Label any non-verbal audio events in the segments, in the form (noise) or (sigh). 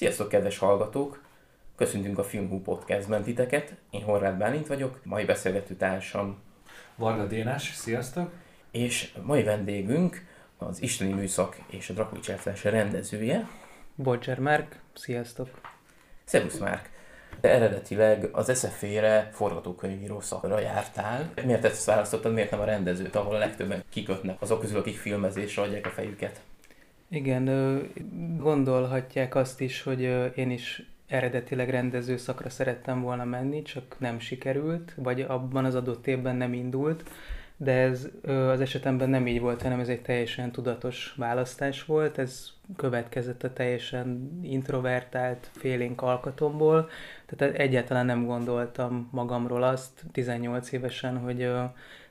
Sziasztok, kedves hallgatók! Köszöntünk a Filmhú Podcastben titeket. Én Horváth Bálint vagyok, mai beszélgető társam. Varga Dénes, sziasztok! És mai vendégünk az Isteni Műszak és a Drakuli Cselfás rendezője. Bodger Márk, sziasztok! Szervusz Márk! De eredetileg az SZF-re forgatókönyvíró szakra jártál. Miért ezt választottad, miért nem a rendezőt, ahol a legtöbben kikötnek azok közül, akik filmezésre adják a fejüket? Igen, gondolhatják azt is, hogy én is eredetileg rendező szakra szerettem volna menni, csak nem sikerült, vagy abban az adott évben nem indult, de ez az esetemben nem így volt, hanem ez egy teljesen tudatos választás volt, ez következett a teljesen introvertált félénk alkatomból, tehát egyáltalán nem gondoltam magamról azt 18 évesen, hogy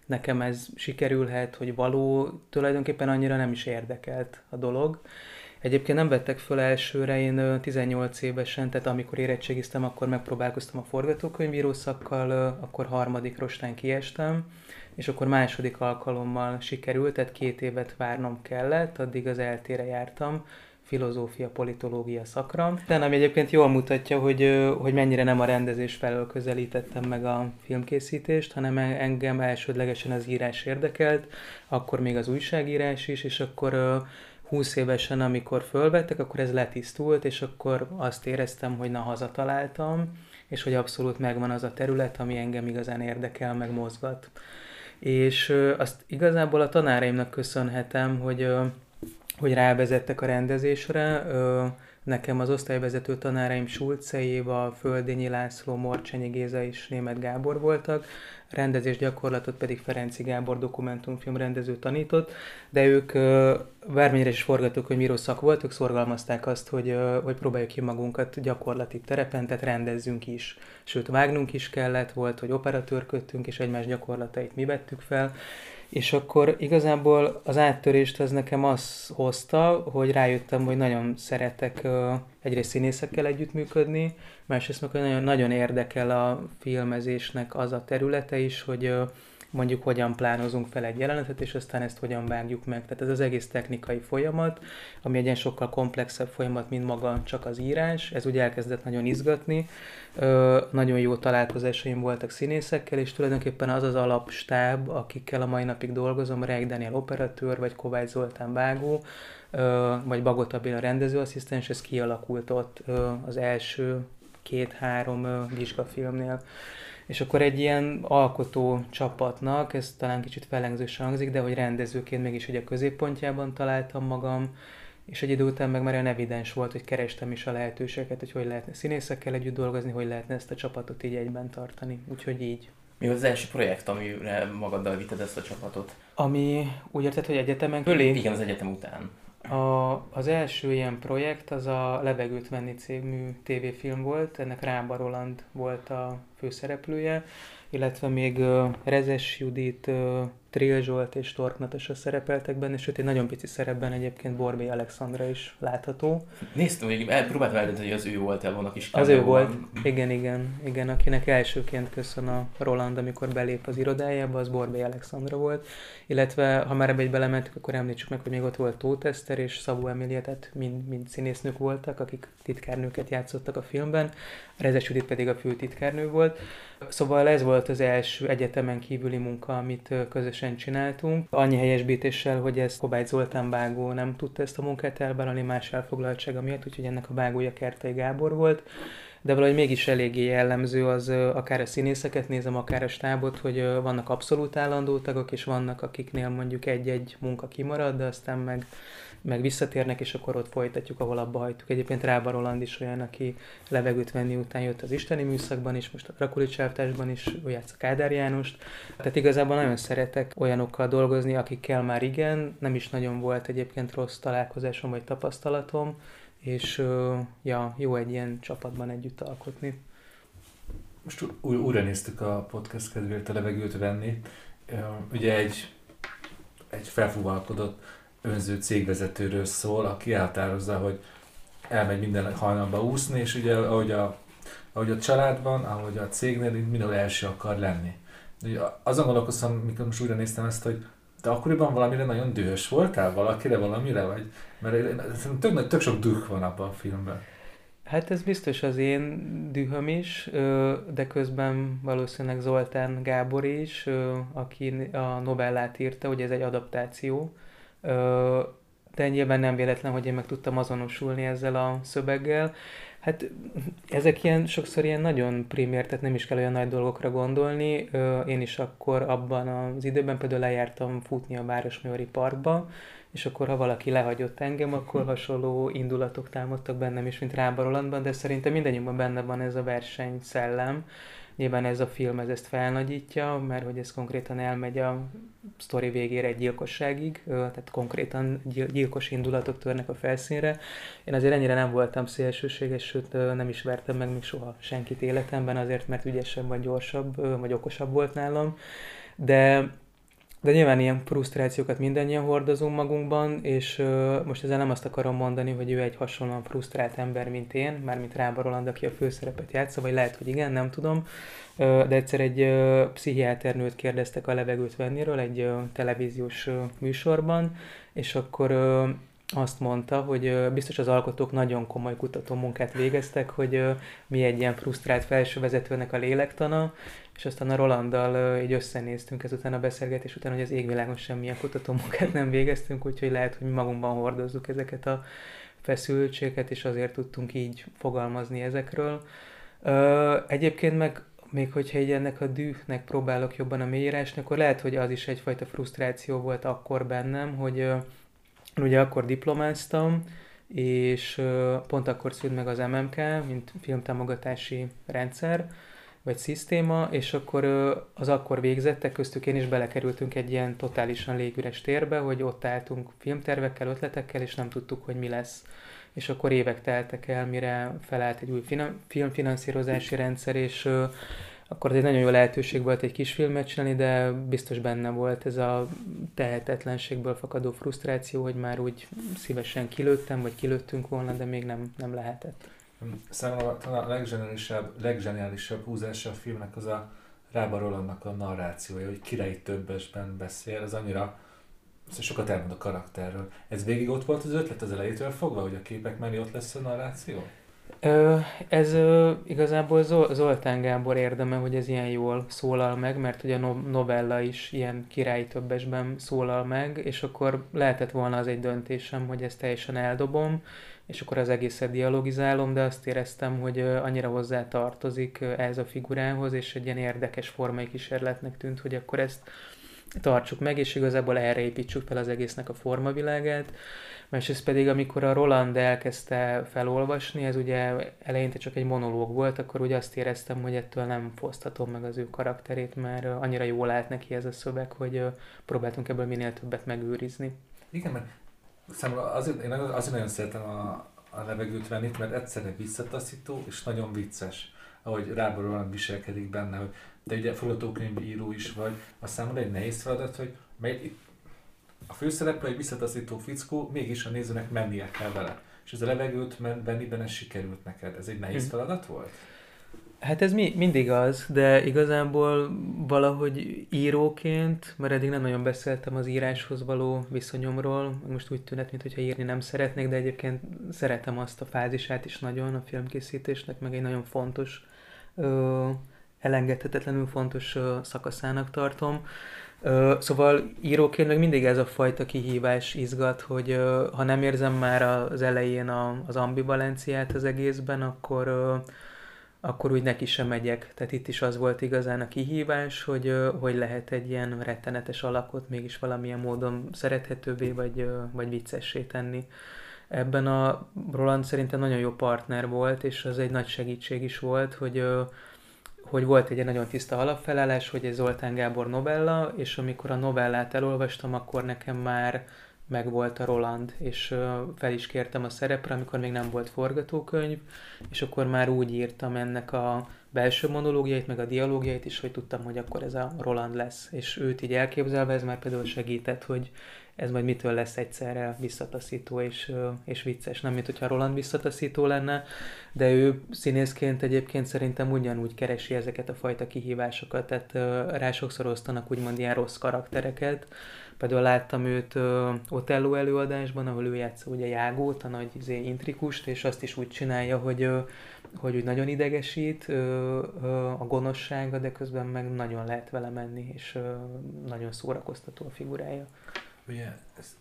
nekem ez sikerülhet, hogy való, tulajdonképpen annyira nem is érdekelt a dolog. Egyébként nem vettek föl elsőre, én 18 évesen, tehát amikor érettségiztem, akkor megpróbálkoztam a forgatókönyvíró szakkal, akkor harmadik rostán kiestem, és akkor második alkalommal sikerült, tehát két évet várnom kellett, addig az eltére jártam, filozófia, politológia szakra. De ami egyébként jól mutatja, hogy, hogy mennyire nem a rendezés felől közelítettem meg a filmkészítést, hanem engem elsődlegesen az írás érdekelt, akkor még az újságírás is, és akkor 20 évesen, amikor fölvettek, akkor ez letisztult, és akkor azt éreztem, hogy na hazataláltam, és hogy abszolút megvan az a terület, ami engem igazán érdekel, meg mozgat. És azt igazából a tanáraimnak köszönhetem, hogy hogy rávezettek a rendezésre. Nekem az osztályvezető tanáraim Sulce Éva, Földényi László, Morcsányi Géza és Német Gábor voltak, rendezés gyakorlatot pedig Ferenci Gábor dokumentumfilm rendező tanított, de ők bármennyire is forgatókönyvíró szak voltak, szorgalmazták azt, hogy, hogy próbáljuk ki magunkat gyakorlati terepen, tehát rendezzünk is. Sőt, vágnunk is kellett, volt, hogy operatőrködtünk, és egymás gyakorlatait mi vettük fel, és akkor igazából az áttörést az nekem az hozta, hogy rájöttem, hogy nagyon szeretek egyrészt színészekkel együttműködni, másrészt meg nagyon, nagyon érdekel a filmezésnek az a területe is, hogy mondjuk hogyan plánozunk fel egy jelenetet, és aztán ezt hogyan vágjuk meg. Tehát ez az egész technikai folyamat, ami egy ilyen sokkal komplexebb folyamat, mint maga csak az írás. Ez ugye elkezdett nagyon izgatni. Ö, nagyon jó találkozásaim voltak színészekkel, és tulajdonképpen az az alapstáb, akikkel a mai napig dolgozom, Rejk Daniel operatőr, vagy Kovács Zoltán vágó, ö, vagy Bagota Béla rendezőasszisztens, ez kialakult ott ö, az első két-három vizsgafilmnél. És akkor egy ilyen alkotó csapatnak, ez talán kicsit fellengzősen hangzik, de hogy rendezőként mégis ugye a középpontjában találtam magam, és egy idő után meg már olyan evidens volt, hogy kerestem is a lehetőségeket, hogy hogy lehetne színészekkel együtt dolgozni, hogy lehetne ezt a csapatot így egyben tartani. Úgyhogy így. Mi az első projekt, amire magaddal vitted ezt a csapatot? Ami úgy érted, hogy egyetemen fölé? Igen, az egyetem után. A, az első ilyen projekt az a Levegőt venni című tévéfilm volt, ennek Rába Roland volt a főszereplője, illetve még Rezes Judit, Trill Zsolt és Tork Natasha szerepeltek benne, sőt egy nagyon pici szerepben egyébként Borbé Alexandra is látható. Néztem, hogy próbáltam eldönteni, hogy az ő volt el volna kis Az ő volt, igen, igen, igen, akinek elsőként köszön a Roland, amikor belép az irodájába, az Borbé Alexandra volt, illetve ha már ebbe egy belementük, akkor említsük meg, hogy még ott volt Tóth Eszter és Szabó Emilia, tehát mind, mind színésznők voltak, akik titkárnőket játszottak a filmben, Rezes Judit pedig a főtitkárnő volt. Szóval ez volt az első egyetemen kívüli munka, amit közösen csináltunk. Annyi helyesbítéssel, hogy ez Kobály Zoltán Bágó nem tudta ezt a munkát elvállalni más elfoglaltsága miatt, úgyhogy ennek a bágója Kertei Gábor volt de valahogy mégis eléggé jellemző az akár a színészeket nézem, akár a stábot, hogy vannak abszolút állandó tagok, és vannak akiknél mondjuk egy-egy munka kimarad, de aztán meg meg visszatérnek, és akkor ott folytatjuk, ahol abba hagytuk. Egyébként Rába Roland is olyan, aki levegőt venni után jött az isteni műszakban is, most a Rakulics is, ő játsz a Kádár Jánost. Tehát igazából nagyon szeretek olyanokkal dolgozni, akikkel már igen, nem is nagyon volt egyébként rossz találkozásom vagy tapasztalatom, és ja, jó egy ilyen csapatban együtt alkotni. Most újra néztük a podcast kedvéért a levegőt venni. Ugye egy, egy felfúvalkodott önző cégvezetőről szól, aki elhatározza, hogy elmegy minden hajnalba úszni, és ugye ahogy a, ahogy a családban, ahogy a cégnél mindenhol első akar lenni. Ugye azon gondolkoztam, mikor most újra néztem ezt, hogy te akkoriban valamire nagyon dühös voltál? Valakire, valamire? Vagy, mert tök, tök sok düh van abban a filmben. Hát ez biztos az én dühöm is, de közben valószínűleg Zoltán Gábor is, aki a novellát írta, hogy ez egy adaptáció. De nyilván nem véletlen, hogy én meg tudtam azonosulni ezzel a szöveggel. Hát ezek ilyen, sokszor ilyen nagyon primér, tehát nem is kell olyan nagy dolgokra gondolni. Én is akkor abban az időben például lejártam futni a Városmajori Parkba, és akkor ha valaki lehagyott engem, akkor hasonló indulatok támadtak bennem is, mint Rába Rolandban, de szerintem mindannyiunkban benne van ez a verseny szellem. Nyilván ez a film ez ezt felnagyítja, mert hogy ez konkrétan elmegy a sztori végére egy gyilkosságig, tehát konkrétan gyilkos indulatok törnek a felszínre. Én azért ennyire nem voltam szélsőséges, sőt nem is vertem meg még soha senkit életemben, azért mert ügyesebb vagy gyorsabb, vagy okosabb volt nálam. De de nyilván ilyen frusztrációkat mindannyian hordozunk magunkban, és uh, most ezzel nem azt akarom mondani, hogy ő egy hasonlóan frusztrált ember, mint én, mármint Rába Roland, aki a főszerepet játsza, vagy lehet, hogy igen, nem tudom. Uh, de egyszer egy uh, pszichiáternőt kérdeztek a levegőt venniről egy uh, televíziós uh, műsorban, és akkor uh, azt mondta, hogy biztos az alkotók nagyon komoly kutató munkát végeztek, hogy mi egy ilyen frusztrált felsővezetőnek a lélektana, és aztán a Rolanddal így összenéztünk ezután a beszélgetés után, hogy az égvilágon semmilyen kutató munkát nem végeztünk, úgyhogy lehet, hogy mi magunkban hordozzuk ezeket a feszültségeket, és azért tudtunk így fogalmazni ezekről. Egyébként meg még hogyha így ennek a dűhnek próbálok jobban a mélyírásni, akkor lehet, hogy az is egyfajta frusztráció volt akkor bennem, hogy Ugye akkor diplomáztam, és pont akkor szült meg az MMK, mint filmtámogatási rendszer, vagy szisztéma, és akkor az akkor végzettek köztük én is belekerültünk egy ilyen totálisan légüres térbe, hogy ott álltunk filmtervekkel, ötletekkel, és nem tudtuk, hogy mi lesz. És akkor évek teltek el, mire felállt egy új filmfinanszírozási rendszer, és akkor ez egy nagyon jó lehetőség volt egy kis filmet csinálni, de biztos benne volt ez a tehetetlenségből fakadó frusztráció, hogy már úgy szívesen kilőttem, vagy kilőttünk volna, de még nem, nem lehetett. Számomra talán a leggeniálisabb, leggeniálisabb húzása a filmnek az a Rába Rolandnak a narrációja, hogy királyi többesben beszél, az annyira szóval sokat elmond a karakterről. Ez végig ott volt az ötlet az elejétől fogva, hogy a képek mellé ott lesz a narráció? Ez ö, igazából Zoltán Gábor érdeme, hogy ez ilyen jól szólal meg, mert ugye a novella is ilyen királyi többesben szólal meg, és akkor lehetett volna az egy döntésem, hogy ezt teljesen eldobom, és akkor az egészet dialogizálom, de azt éreztem, hogy annyira hozzá tartozik ez a figurához, és egy ilyen érdekes formai kísérletnek tűnt, hogy akkor ezt tartsuk meg, és igazából erre építsük fel az egésznek a formavilágát. Másrészt pedig, amikor a Roland elkezdte felolvasni, ez ugye eleinte csak egy monológ volt, akkor ugye azt éreztem, hogy ettől nem fosztatom meg az ő karakterét, mert annyira jól állt neki ez a szöveg, hogy próbáltunk ebből minél többet megőrizni. Igen, mert számomra azért, én azért nagyon szeretem a, a levegőt venni, mert egyszerre visszataszító és nagyon vicces, ahogy Rábor Roland viselkedik benne, hogy de ugye forgatókönyvíró is vagy, a számomra egy nehéz feladat, hogy mely, a főszereplő egy visszataszító fickó, mégis a nézőnek mennie kell vele. És ez a levegőt venni benne sikerült neked. Ez egy nehéz hm. feladat volt? Hát ez mi, mindig az, de igazából valahogy íróként, mert eddig nem nagyon beszéltem az íráshoz való viszonyomról, most úgy tűnet, mintha írni nem szeretnék, de egyébként szeretem azt a fázisát is nagyon a filmkészítésnek, meg egy nagyon fontos, ö, elengedhetetlenül fontos ö, szakaszának tartom. Szóval íróként meg mindig ez a fajta kihívás izgat, hogy ha nem érzem már az elején az ambivalenciát az egészben, akkor, akkor úgy neki sem megyek. Tehát itt is az volt igazán a kihívás, hogy, hogy lehet egy ilyen rettenetes alakot mégis valamilyen módon szerethetőbbé vagy, vagy viccessé tenni. Ebben a Roland szerintem nagyon jó partner volt, és az egy nagy segítség is volt, hogy hogy volt egy nagyon tiszta alapfelállás, hogy egy Zoltán Gábor novella, és amikor a novellát elolvastam, akkor nekem már megvolt a Roland, és fel is kértem a szerepre, amikor még nem volt forgatókönyv, és akkor már úgy írtam ennek a belső monológiait, meg a dialógiait is, hogy tudtam, hogy akkor ez a Roland lesz. És őt így elképzelve, ez már például segített, hogy ez majd mitől lesz egyszerre visszataszító és, és vicces. Nem, mint hogyha Roland visszataszító lenne, de ő színészként egyébként szerintem ugyanúgy keresi ezeket a fajta kihívásokat, tehát rá sokszor osztanak úgymond ilyen rossz karaktereket. Például láttam őt Otello előadásban, ahol ő játsza ugye Jágót, a nagy izé, intrikust, és azt is úgy csinálja, hogy hogy úgy nagyon idegesít a gonoszsága, de közben meg nagyon lehet vele menni, és nagyon szórakoztató a figurája. Ugye, ez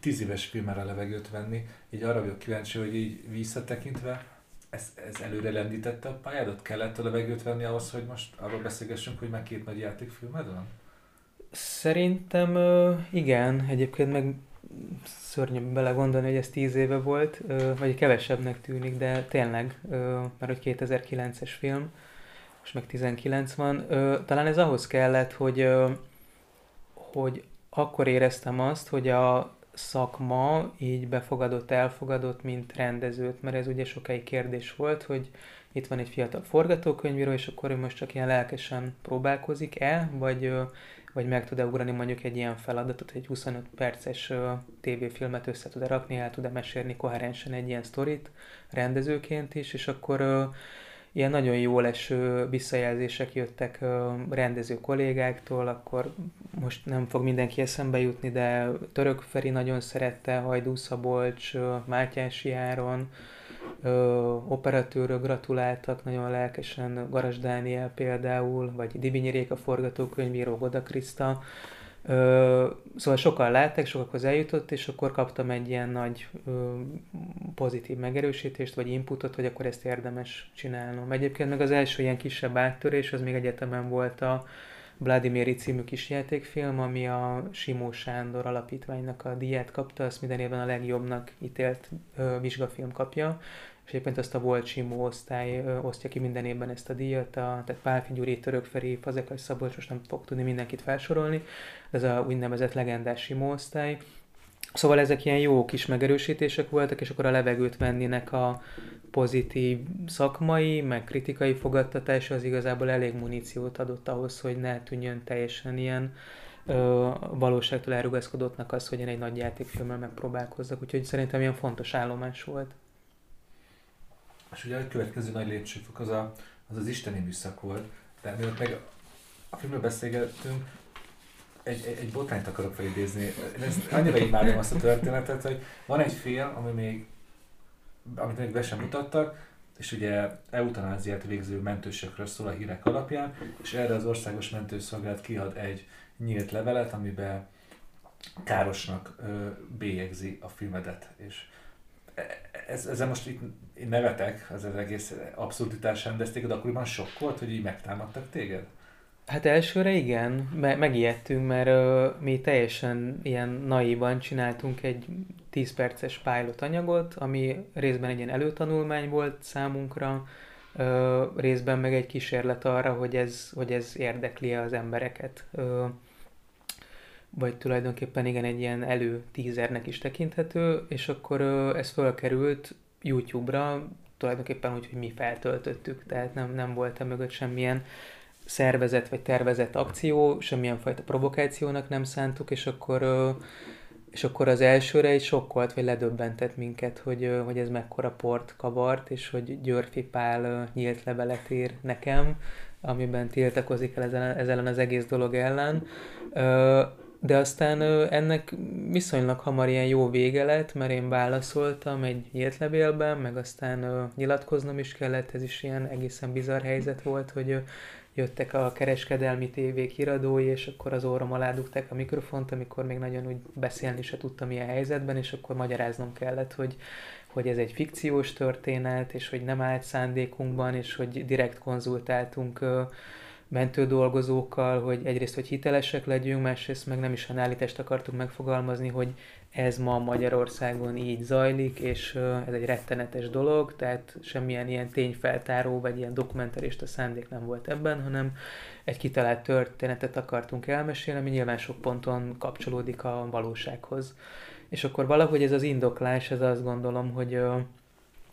tíz éves filmre a levegőt venni, így arra vagyok kíváncsi, hogy így visszatekintve, ez, ez előre lendítette a pályádat? Kellett a levegőt venni ahhoz, hogy most arról beszélgessünk, hogy már két nagy játékfilmed van? Szerintem igen, egyébként meg szörnyű belegondolni, hogy ez tíz éve volt, vagy kevesebbnek tűnik, de tényleg, mert hogy 2009-es film, most meg 19 van. Talán ez ahhoz kellett, hogy, hogy akkor éreztem azt, hogy a szakma így befogadott, elfogadott, mint rendezőt, mert ez ugye sokáig kérdés volt, hogy itt van egy fiatal forgatókönyvíró, és akkor ő most csak ilyen lelkesen próbálkozik-e, vagy vagy meg tud-e ugrani mondjuk egy ilyen feladatot, egy 25 perces tévéfilmet össze tud-e rakni, el tud-e mesélni koherensen egy ilyen sztorit rendezőként is, és akkor ilyen nagyon jó eső visszajelzések jöttek rendező kollégáktól, akkor most nem fog mindenki eszembe jutni, de Török Feri nagyon szerette, Hajdú Szabolcs, Mátyási Áron, operatőrök gratuláltak nagyon lelkesen, Garas Dániel például, vagy Dibinyi Réka forgatókönyvíró, Goda Kriszta. Ö, szóval sokan látták, sokakhoz eljutott, és akkor kaptam egy ilyen nagy ö, pozitív megerősítést, vagy inputot, hogy akkor ezt érdemes csinálnom. Egyébként meg az első ilyen kisebb áttörés, az még egyetemen volt a Vladimiri című kisjátékfilm, ami a Simó Sándor alapítványnak a díját kapta, azt minden évben a legjobbnak ítélt ö, vizsgafilm kapja, és egyébként azt a volt Simó osztály osztja ki minden évben ezt a díjat, a, tehát Pálfi Gyuri, Török Feri, Fazekas Szabolcs, most nem fog tudni mindenkit felsorolni, ez a úgynevezett legendás Simó osztály, Szóval ezek ilyen jó kis megerősítések voltak, és akkor a levegőt venninek a pozitív szakmai, meg kritikai fogadtatása az igazából elég muníciót adott ahhoz, hogy ne tűnjön teljesen ilyen ö, valóságtól elrugaszkodottnak az, hogy én egy nagy játékfilmmel megpróbálkozzak. Úgyhogy szerintem ilyen fontos állomás volt. És ugye a következő nagy lépcsőfok az a, az, az isteni műszak volt, de mielőtt meg a filmről beszélgettünk, egy, egy, egy botrányt akarok felidézni. Ezt annyira imádom azt a történetet, hogy van egy film, ami még, amit még be sem mutattak, és ugye eutanáziát végző mentősökről szól a hírek alapján, és erre az országos mentőszolgálat kiad egy nyílt levelet, amiben károsnak ö, bélyegzi a filmedet, és e, ez, ezzel most itt én nevetek, az, az egész abszurditásán, de ez téged akkoriban sokkolt, hogy így megtámadtak téged? Hát elsőre igen, me- megijedtünk, mert ö, mi teljesen ilyen naívan csináltunk egy 10 perces pilot anyagot, ami részben egy ilyen előtanulmány volt számunkra, ö, részben meg egy kísérlet arra, hogy ez, hogy ez érdekli az embereket. Ö, vagy tulajdonképpen igen, egy ilyen elő tízernek is tekinthető, és akkor ez fölkerült YouTube-ra, tulajdonképpen úgy, hogy mi feltöltöttük, tehát nem, nem volt mögött semmilyen szervezett vagy tervezett akció, semmilyen fajta provokációnak nem szántuk, és akkor, és akkor az elsőre egy sokkolt, vagy ledöbbentett minket, hogy, hogy ez mekkora port kavart, és hogy Györfi Pál nyílt levelet ír nekem, amiben tiltakozik el ezen, ezen az egész dolog ellen. De aztán ennek viszonylag hamar ilyen jó vége lett, mert én válaszoltam egy nyílt levélben, meg aztán nyilatkoznom is kellett, ez is ilyen egészen bizarr helyzet volt, hogy jöttek a kereskedelmi tévék híradói, és akkor az orrom alá dugták a mikrofont, amikor még nagyon úgy beszélni se tudtam ilyen helyzetben, és akkor magyaráznom kellett, hogy, hogy ez egy fikciós történet, és hogy nem állt szándékunkban, és hogy direkt konzultáltunk mentődolgozókkal, hogy egyrészt, hogy hitelesek legyünk, másrészt meg nem is állítást akartuk megfogalmazni, hogy ez ma Magyarországon így zajlik, és ez egy rettenetes dolog, tehát semmilyen ilyen tényfeltáró vagy ilyen dokumentarista szándék nem volt ebben, hanem egy kitalált történetet akartunk elmesélni, ami nyilván sok ponton kapcsolódik a valósághoz. És akkor valahogy ez az indoklás, ez azt gondolom, hogy,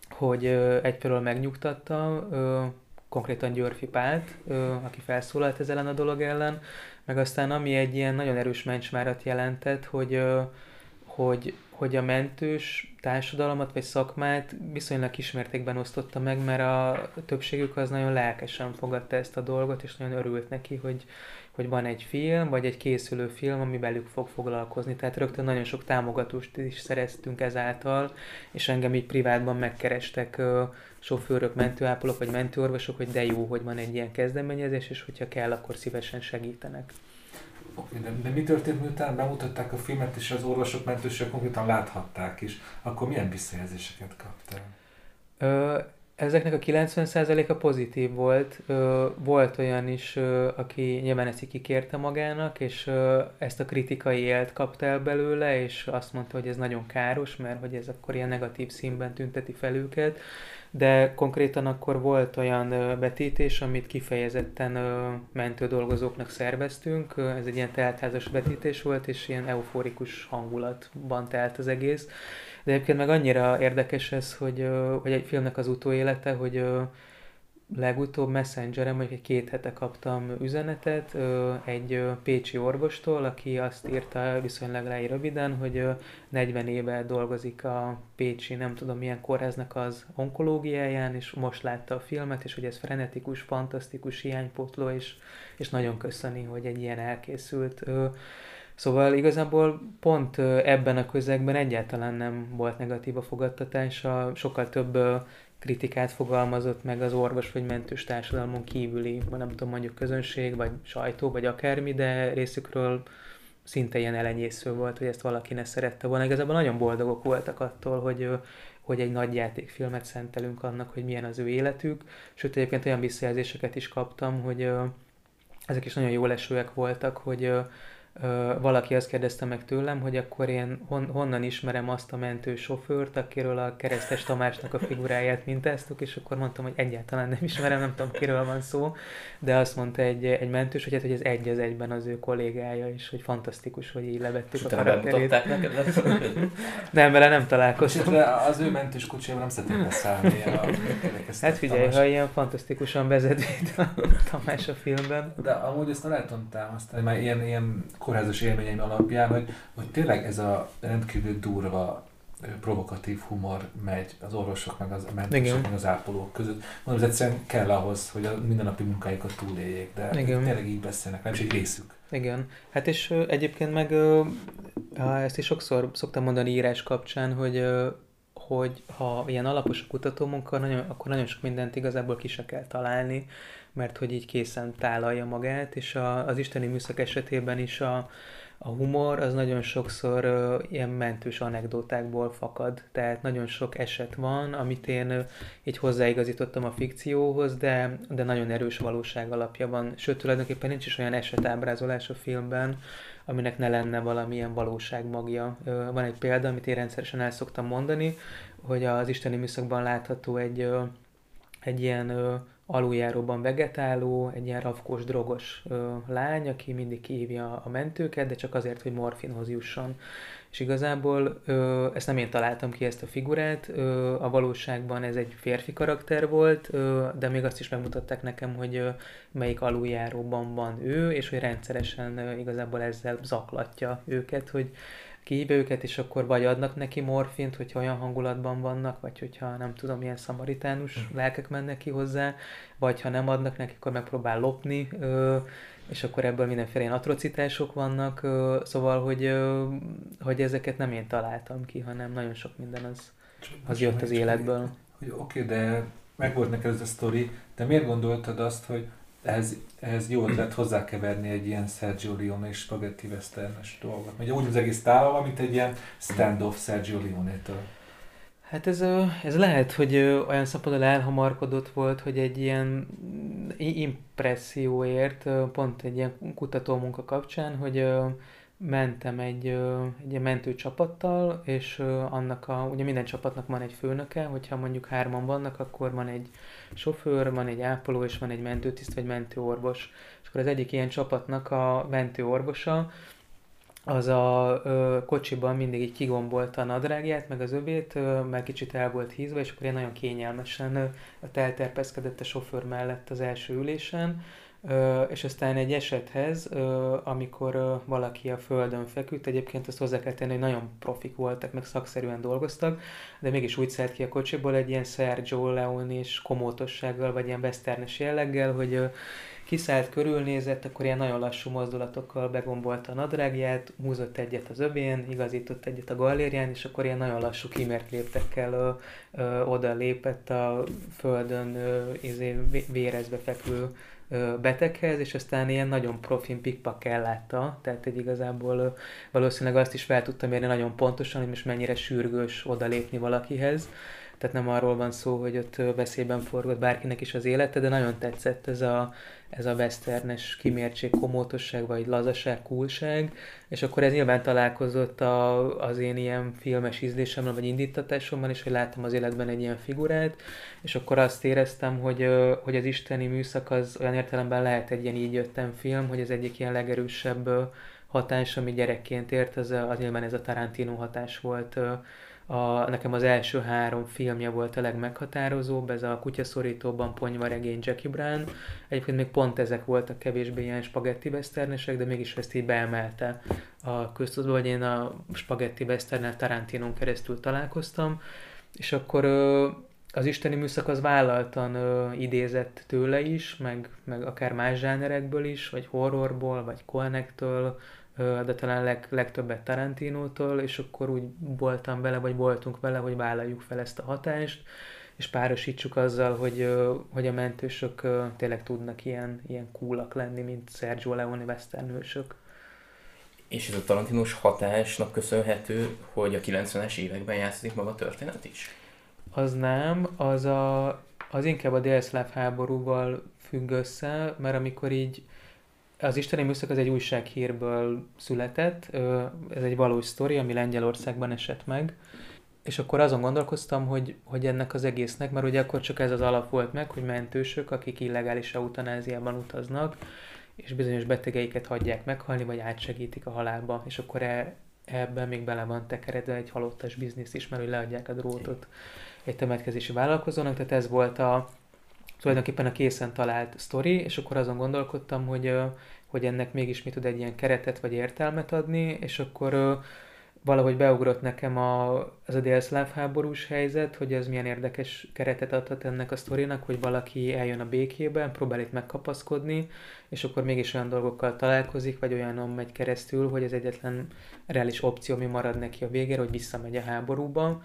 hogy egyfelől megnyugtatta, konkrétan Györfi Pált, aki felszólalt ezzel ellen a dolog ellen, meg aztán ami egy ilyen nagyon erős mencsmárat jelentett, hogy hogy, hogy a mentős társadalmat vagy szakmát viszonylag kismértékben osztotta meg, mert a többségük az nagyon lelkesen fogadta ezt a dolgot, és nagyon örült neki, hogy, hogy van egy film, vagy egy készülő film, ami velük fog foglalkozni. Tehát rögtön nagyon sok támogatást is szereztünk ezáltal, és engem így privátban megkerestek uh, sofőrök, mentőápolók vagy mentőorvosok, hogy de jó, hogy van egy ilyen kezdeményezés, és hogyha kell, akkor szívesen segítenek. Oké, de, de mi történt, miután bemutatták a filmet, és az orvosok, mentősök konkrétan láthatták is, akkor milyen visszajelzéseket kaptál? Ö, ezeknek a 90%-a pozitív volt. Volt olyan is, aki nyilván ezt kikérte magának, és ezt a kritikai élt kapta el belőle, és azt mondta, hogy ez nagyon káros, mert hogy ez akkor ilyen negatív színben tünteti fel őket de konkrétan akkor volt olyan betítés, amit kifejezetten mentő dolgozóknak szerveztünk. Ez egy ilyen teltházas betítés volt, és ilyen euforikus hangulatban telt az egész. De egyébként meg annyira érdekes ez, hogy, hogy egy filmnek az utóélete, hogy legutóbb messengerem, hogy egy két hete kaptam üzenetet egy pécsi orvostól, aki azt írta viszonylag röviden, hogy 40 éve dolgozik a pécsi, nem tudom milyen kórháznak az onkológiáján, és most látta a filmet, és hogy ez frenetikus, fantasztikus, hiánypotló, és, és nagyon köszöni, hogy egy ilyen elkészült. Szóval igazából pont ebben a közegben egyáltalán nem volt negatív a fogadtatása, sokkal több kritikát fogalmazott meg az orvos vagy mentős társadalmon kívüli, vagy nem tudom, mondjuk közönség, vagy sajtó, vagy akármi, de részükről szinte ilyen elenyésző volt, hogy ezt valaki ne szerette volna. Igazából nagyon boldogok voltak attól, hogy, hogy egy nagy játékfilmet szentelünk annak, hogy milyen az ő életük. Sőt, egyébként olyan visszajelzéseket is kaptam, hogy ezek is nagyon jó lesőek voltak, hogy valaki azt kérdezte meg tőlem, hogy akkor én hon, honnan ismerem azt a mentő sofőrt, akiről a keresztes Tamásnak a figuráját mintáztuk, és akkor mondtam, hogy egyáltalán nem ismerem, nem tudom, kiről van szó, de azt mondta egy, egy mentős, hogy, hát, hogy ez egy az egyben az ő kollégája, és hogy fantasztikus, hogy így levettük és a karakterét. neked? (laughs) nem, vele nem találkoztam. De az ő mentős kocsijával nem szeretnék beszállni. A, hát figyelj, Tamás. ha ilyen fantasztikusan vezetít (laughs) a Tamás a filmben. De amúgy ezt nem lehet támasztani, mert ilyen, ilyen kórházas élményeim alapján, hogy, hogy tényleg ez a rendkívül durva provokatív humor megy az orvosok, meg az, mentősök, meg az ápolók között. Mondom, ez egyszerűen kell ahhoz, hogy a mindennapi munkáikat túléljék, de Igen. tényleg így beszélnek, nem is egy részük. Igen. Hát és ö, egyébként meg ö, ezt is sokszor szoktam mondani írás kapcsán, hogy ö, hogy ha ilyen alapos a kutatómunka, nagyon, akkor nagyon sok mindent igazából ki se kell találni, mert hogy így készen tálalja magát, és a, az isteni műszak esetében is a, a humor az nagyon sokszor uh, ilyen mentős anekdotákból fakad, tehát nagyon sok eset van, amit én uh, így hozzáigazítottam a fikcióhoz, de, de nagyon erős valóság alapja van. Sőt, tulajdonképpen nincs is olyan esetábrázolás a filmben, aminek ne lenne valamilyen valóság magja. Uh, van egy példa, amit én rendszeresen el szoktam mondani, hogy az isteni műszakban látható egy, egy ilyen aluljáróban vegetáló, egy ilyen rafkós, drogos ö, lány, aki mindig kihívja a mentőket, de csak azért, hogy morfinhoz jusson. És igazából ö, ezt nem én találtam ki ezt a figurát, ö, a valóságban ez egy férfi karakter volt, ö, de még azt is megmutatták nekem, hogy ö, melyik aluljáróban van ő, és hogy rendszeresen ö, igazából ezzel zaklatja őket, hogy kihívja őket, és akkor vagy adnak neki morfint, hogyha olyan hangulatban vannak, vagy hogyha nem tudom, milyen szamaritánus mm. lelkek mennek ki hozzá, vagy ha nem adnak neki, akkor megpróbál lopni, és akkor ebből mindenféle ilyen atrocitások vannak, szóval, hogy, hogy ezeket nem én találtam ki, hanem nagyon sok minden az, az jött az életből. Hogy oké, okay, de meg volt neked ez a sztori, de miért gondoltad azt, hogy ehhez, ehhez jó ötlet hozzákeverni egy ilyen Sergio Leone és spaghetti westernes dolgot. Ugye úgy az egész távol, mint egy ilyen stand-off Sergio Leone-től. Hát ez, ez lehet, hogy olyan szempontból elhamarkodott volt, hogy egy ilyen impresszióért, pont egy ilyen kutatómunka kapcsán, hogy mentem egy, egy mentőcsapattal, és annak a, ugye minden csapatnak van egy főnöke, hogyha mondjuk hárman vannak, akkor van egy sofőr, van egy ápoló, és van egy mentőtiszt, vagy mentőorvos. És akkor az egyik ilyen csapatnak a mentőorvosa, az a ö, kocsiban mindig így kigombolta a nadrágját, meg az övét, ö, mert kicsit el volt hízva, és akkor én nagyon kényelmesen ö, telterpeszkedett a sofőr mellett az első ülésen, és aztán egy esethez, amikor valaki a földön feküdt, egyébként azt hozzá kell tenni, hogy nagyon profik voltak, meg szakszerűen dolgoztak, de mégis úgy szállt ki a kocsiból egy ilyen Sergio Leone és komótossággal, vagy ilyen westernes jelleggel, hogy kiszállt, körülnézett, akkor ilyen nagyon lassú mozdulatokkal begombolta a nadrágját, húzott egyet az öbén, igazított egyet a gallérián, és akkor ilyen nagyon lassú kimért léptekkel ö, ö, oda lépett a földön ö, izé, vérezve fekvő beteghez, és aztán ilyen nagyon profin pikpak ellátta, tehát egy igazából valószínűleg azt is fel tudtam mérni nagyon pontosan, hogy most mennyire sürgős odalépni valakihez, tehát nem arról van szó, hogy ott veszélyben forgott bárkinek is az élete, de nagyon tetszett ez a, ez a westernes kimértség, komótosság, vagy lazaság, coolság, és akkor ez nyilván találkozott a, az én ilyen filmes ízlésemmel, vagy indítatásommal is, hogy láttam az életben egy ilyen figurát, és akkor azt éreztem, hogy, hogy az isteni műszak az olyan értelemben lehet egy ilyen így jöttem film, hogy az egyik ilyen legerősebb hatás, ami gyerekként ért, az, az nyilván ez a Tarantino hatás volt a, nekem az első három filmje volt a legmeghatározóbb, ez a Kutyaszorítóban Ponyvaregény Jackie Brown. Egyébként még pont ezek voltak kevésbé ilyen spagetti westernesek, de mégis ezt így beemelte a köztudatba, hogy én a spagetti westernel Tarantinon keresztül találkoztam, és akkor az isteni műszak az vállaltan ö, idézett tőle is, meg, meg akár más zsánerekből is, vagy horrorból, vagy Koenektől, de talán leg, legtöbbet Tarantinótól, és akkor úgy voltam vele, vagy voltunk vele, hogy vállaljuk fel ezt a hatást, és párosítsuk azzal, hogy, hogy a mentősök tényleg tudnak ilyen, ilyen coolak lenni, mint Sergio Leone westernősök. És ez a Tarantinos hatásnak köszönhető, hogy a 90-es években játszik maga a történet is? Az nem, az, a, az inkább a délszláv háborúval függ össze, mert amikor így az Isteni Műszak az egy újsághírből született, ez egy valós sztori, ami Lengyelországban esett meg, és akkor azon gondolkoztam, hogy, hogy ennek az egésznek, mert ugye akkor csak ez az alap volt meg, hogy mentősök, akik illegális eutanáziában utaznak, és bizonyos betegeiket hagyják meghalni, vagy átsegítik a halálba, és akkor e, ebben még bele van tekeredve egy halottas biznisz is, mert hogy leadják a drótot egy temetkezési vállalkozónak, tehát ez volt a, tulajdonképpen a készen talált sztori, és akkor azon gondolkodtam, hogy, hogy ennek mégis mi tud egy ilyen keretet vagy értelmet adni, és akkor valahogy beugrott nekem a, az a délszláv háborús helyzet, hogy ez milyen érdekes keretet adhat ennek a sztorinak, hogy valaki eljön a békébe, próbál itt megkapaszkodni, és akkor mégis olyan dolgokkal találkozik, vagy olyanon megy keresztül, hogy az egyetlen reális opció, mi marad neki a végére, hogy visszamegy a háborúba,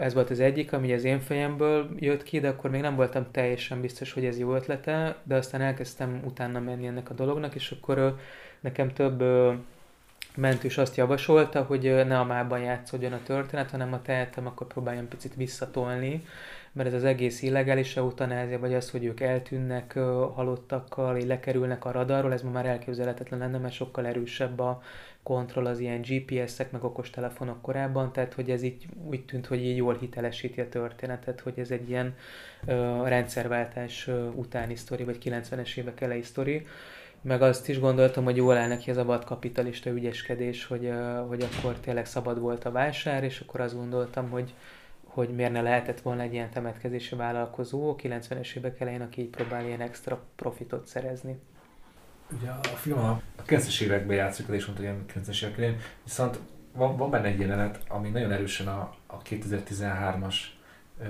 ez volt az egyik, ami az én fejemből jött ki, de akkor még nem voltam teljesen biztos, hogy ez jó ötlete, de aztán elkezdtem utána menni ennek a dolognak, és akkor nekem több mentős azt javasolta, hogy ne a mában játszódjon a történet, hanem a tehetem, akkor próbáljam picit visszatolni, mert ez az egész illegális eutanázia, vagy az, hogy ők eltűnnek halottakkal, így lekerülnek a radarról, ez ma már elképzelhetetlen lenne, mert sokkal erősebb a kontroll az ilyen GPS-ek, meg okostelefonok korábban, tehát hogy ez így úgy tűnt, hogy így jól hitelesíti a történetet, hogy ez egy ilyen uh, rendszerváltás utáni sztori, vagy 90-es évek elejé sztori. Meg azt is gondoltam, hogy jól áll neki ez a vadkapitalista ügyeskedés, hogy, uh, hogy akkor tényleg szabad volt a vásár, és akkor azt gondoltam, hogy hogy miért ne lehetett volna egy ilyen temetkezési vállalkozó 90-es évek elején, aki így próbál ilyen extra profitot szerezni. Ugye a film a 90-es években játszik, és mondta, hogy 90-es évek viszont van, van benne egy jelenet, ami nagyon erősen a, a 2013-as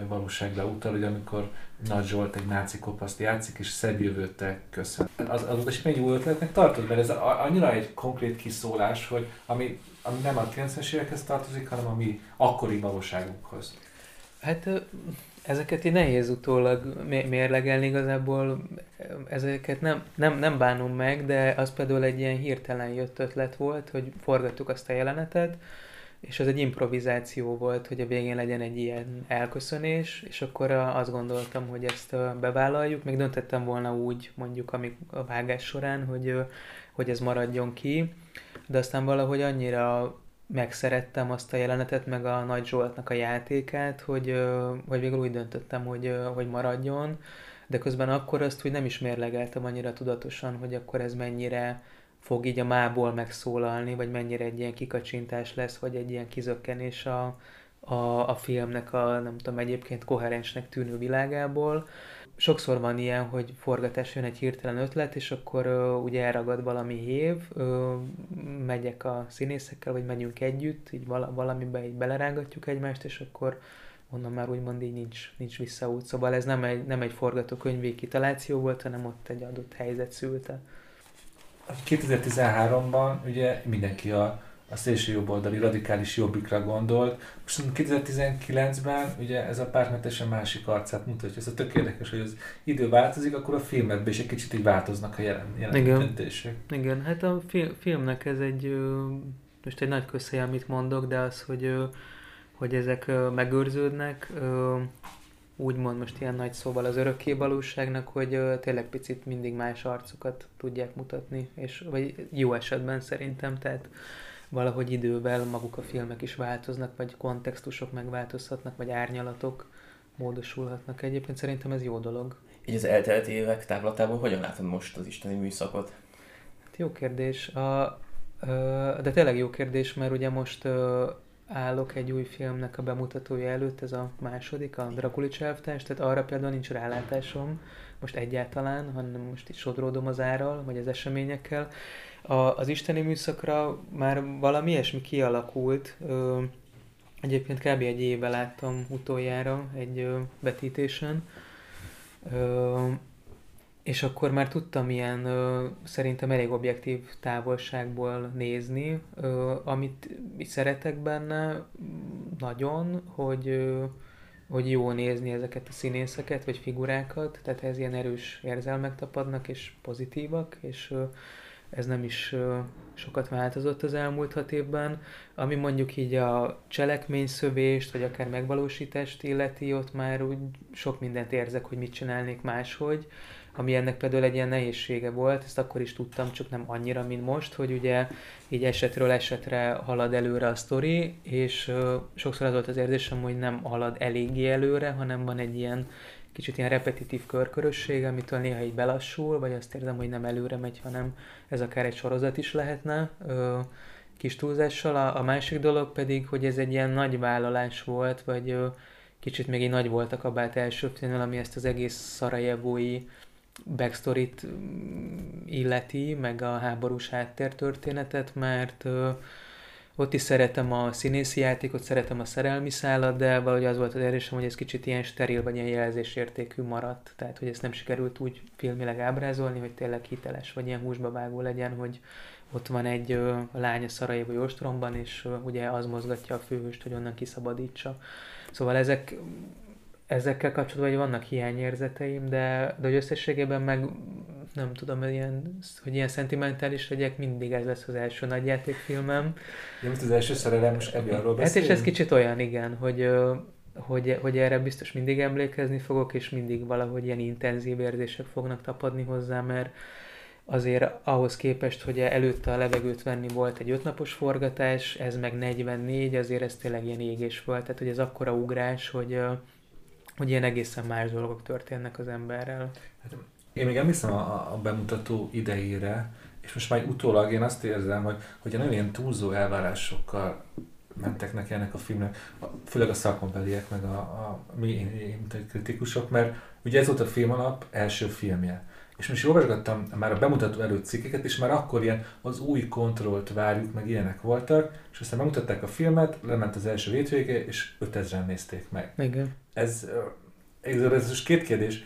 valóságra utal, hogy amikor Nagy Zsolt egy náci kopaszt játszik, és szebb jövőt köszön. Az, az utasítvány egy jó ötletnek tartod, mert ez annyira egy konkrét kiszólás, hogy ami, ami nem a 90-es évekhez tartozik, hanem a mi akkori valóságunkhoz. Hát ezeket így nehéz utólag mérlegelni igazából, ezeket nem, nem, nem bánom meg, de az például egy ilyen hirtelen jött ötlet volt, hogy forgattuk azt a jelenetet, és az egy improvizáció volt, hogy a végén legyen egy ilyen elköszönés, és akkor azt gondoltam, hogy ezt bevállaljuk. Még döntettem volna úgy, mondjuk a vágás során, hogy, hogy ez maradjon ki, de aztán valahogy annyira megszerettem azt a jelenetet, meg a Nagy Zsoltnak a játékát, hogy, hogy végül úgy döntöttem, hogy, hogy maradjon, de közben akkor azt hogy nem is mérlegeltem annyira tudatosan, hogy akkor ez mennyire fog így a mából megszólalni, vagy mennyire egy ilyen kikacsintás lesz, vagy egy ilyen kizökkenés a, a, a filmnek a, nem tudom, egyébként koherensnek tűnő világából. Sokszor van ilyen, hogy forgatás jön egy hirtelen ötlet, és akkor uh, ugye elragad valami év, uh, megyek a színészekkel, vagy megyünk együtt, így vala, valamiben így belerángatjuk egymást, és akkor onnan már úgymond így nincs, nincs visszaút. Szóval ez nem egy, nem egy forgatókönyvi kitaláció volt, hanem ott egy adott helyzet szülte. 2013-ban ugye mindenki a a szélső jobboldali radikális jobbikra gondolt. Most 2019-ben ugye ez a párt teljesen másik arcát mutatja. Ez a tök érdekes, hogy az idő változik, akkor a filmekben is egy kicsit így változnak a jelen, jelen Igen. döntések. Igen, hát a fi- filmnek ez egy, most egy nagy közhely, amit mondok, de az, hogy, hogy ezek megőrződnek, úgymond most ilyen nagy szóval az örökké valóságnak, hogy tényleg picit mindig más arcokat tudják mutatni, és, vagy jó esetben szerintem, tehát valahogy idővel maguk a filmek is változnak, vagy kontextusok megváltozhatnak, vagy árnyalatok módosulhatnak. Egyébként szerintem ez jó dolog. Így az eltelt évek távlatából hogyan látod most az isteni műszakot? Hát jó kérdés. A, de tényleg jó kérdés, mert ugye most állok egy új filmnek a bemutatója előtt, ez a második, a Drakulics elvtárs, tehát arra például nincs rálátásom most egyáltalán, hanem most itt sodródom az árral, vagy az eseményekkel. A, az isteni műszakra már valami ilyesmi kialakult, ö, egyébként kb. egy éve láttam utoljára egy ö, vetítésen, ö, és akkor már tudtam ilyen ö, szerintem elég objektív távolságból nézni, ö, amit szeretek benne nagyon, hogy ö, hogy jó nézni ezeket a színészeket, vagy figurákat, tehát ez ilyen erős érzelmek tapadnak, és pozitívak, és ez nem is sokat változott az elmúlt hat évben. Ami mondjuk így a cselekményszövést, vagy akár megvalósítást illeti, ott már úgy sok mindent érzek, hogy mit csinálnék máshogy, ami ennek például egy ilyen nehézsége volt, ezt akkor is tudtam, csak nem annyira, mint most, hogy ugye így esetről esetre halad előre a sztori, és sokszor az volt az érzésem, hogy nem halad eléggé előre, hanem van egy ilyen kicsit ilyen repetitív körkörösség, amitől néha így belassul, vagy azt érzem, hogy nem előre megy, hanem ez akár egy sorozat is lehetne, ö, kis túlzással. A, a másik dolog pedig, hogy ez egy ilyen nagy vállalás volt, vagy ö, kicsit még egy nagy volt a kabát első filmnél, ami ezt az egész szarajevói backstory-t illeti, meg a háborús háttértörténetet, mert ö, ott is szeretem a színészi játékot, szeretem a szerelmi szállat, de valahogy az volt az érzésem, hogy ez kicsit ilyen steril vagy ilyen jelzésértékű maradt. Tehát, hogy ezt nem sikerült úgy filmileg ábrázolni, hogy tényleg hiteles vagy ilyen húsba vágó legyen, hogy ott van egy ö, lány a Szarajevói ostromban, és ö, ugye az mozgatja a főhőst, hogy onnan kiszabadítsa. Szóval ezek ezekkel kapcsolatban hogy vannak hiányérzeteim, de, de hogy összességében meg nem tudom, hogy ilyen, hogy ilyen szentimentális legyek, mindig ez lesz az első nagyjátékfilmem. Ja, mint az első szerelem, most ebből arról beszélünk? Hát és ez kicsit olyan, igen, hogy, hogy, hogy erre biztos mindig emlékezni fogok, és mindig valahogy ilyen intenzív érzések fognak tapadni hozzá, mert azért ahhoz képest, hogy előtte a levegőt venni volt egy ötnapos forgatás, ez meg 44, azért ez tényleg ilyen égés volt, tehát hogy ez akkora ugrás, hogy, hogy ilyen egészen más dolgok történnek az emberrel. Hát én még emlékszem a, a bemutató idejére, és most már utólag én azt érzem, hogy, hogy nagyon ilyen túlzó elvárásokkal mentek neki ennek a filmnek, főleg a szakmabeliek, meg a, a mi kritikusok, mert ugye ez volt a filmalap első filmje. És most olvasgattam már a bemutató előtt cikkeket, és már akkor ilyen az új kontrollt várjuk, meg ilyenek voltak, és aztán bemutatták a filmet, lement az első hétvége, és 5000-en nézték meg. Igen. Ez, ez, ez most két kérdés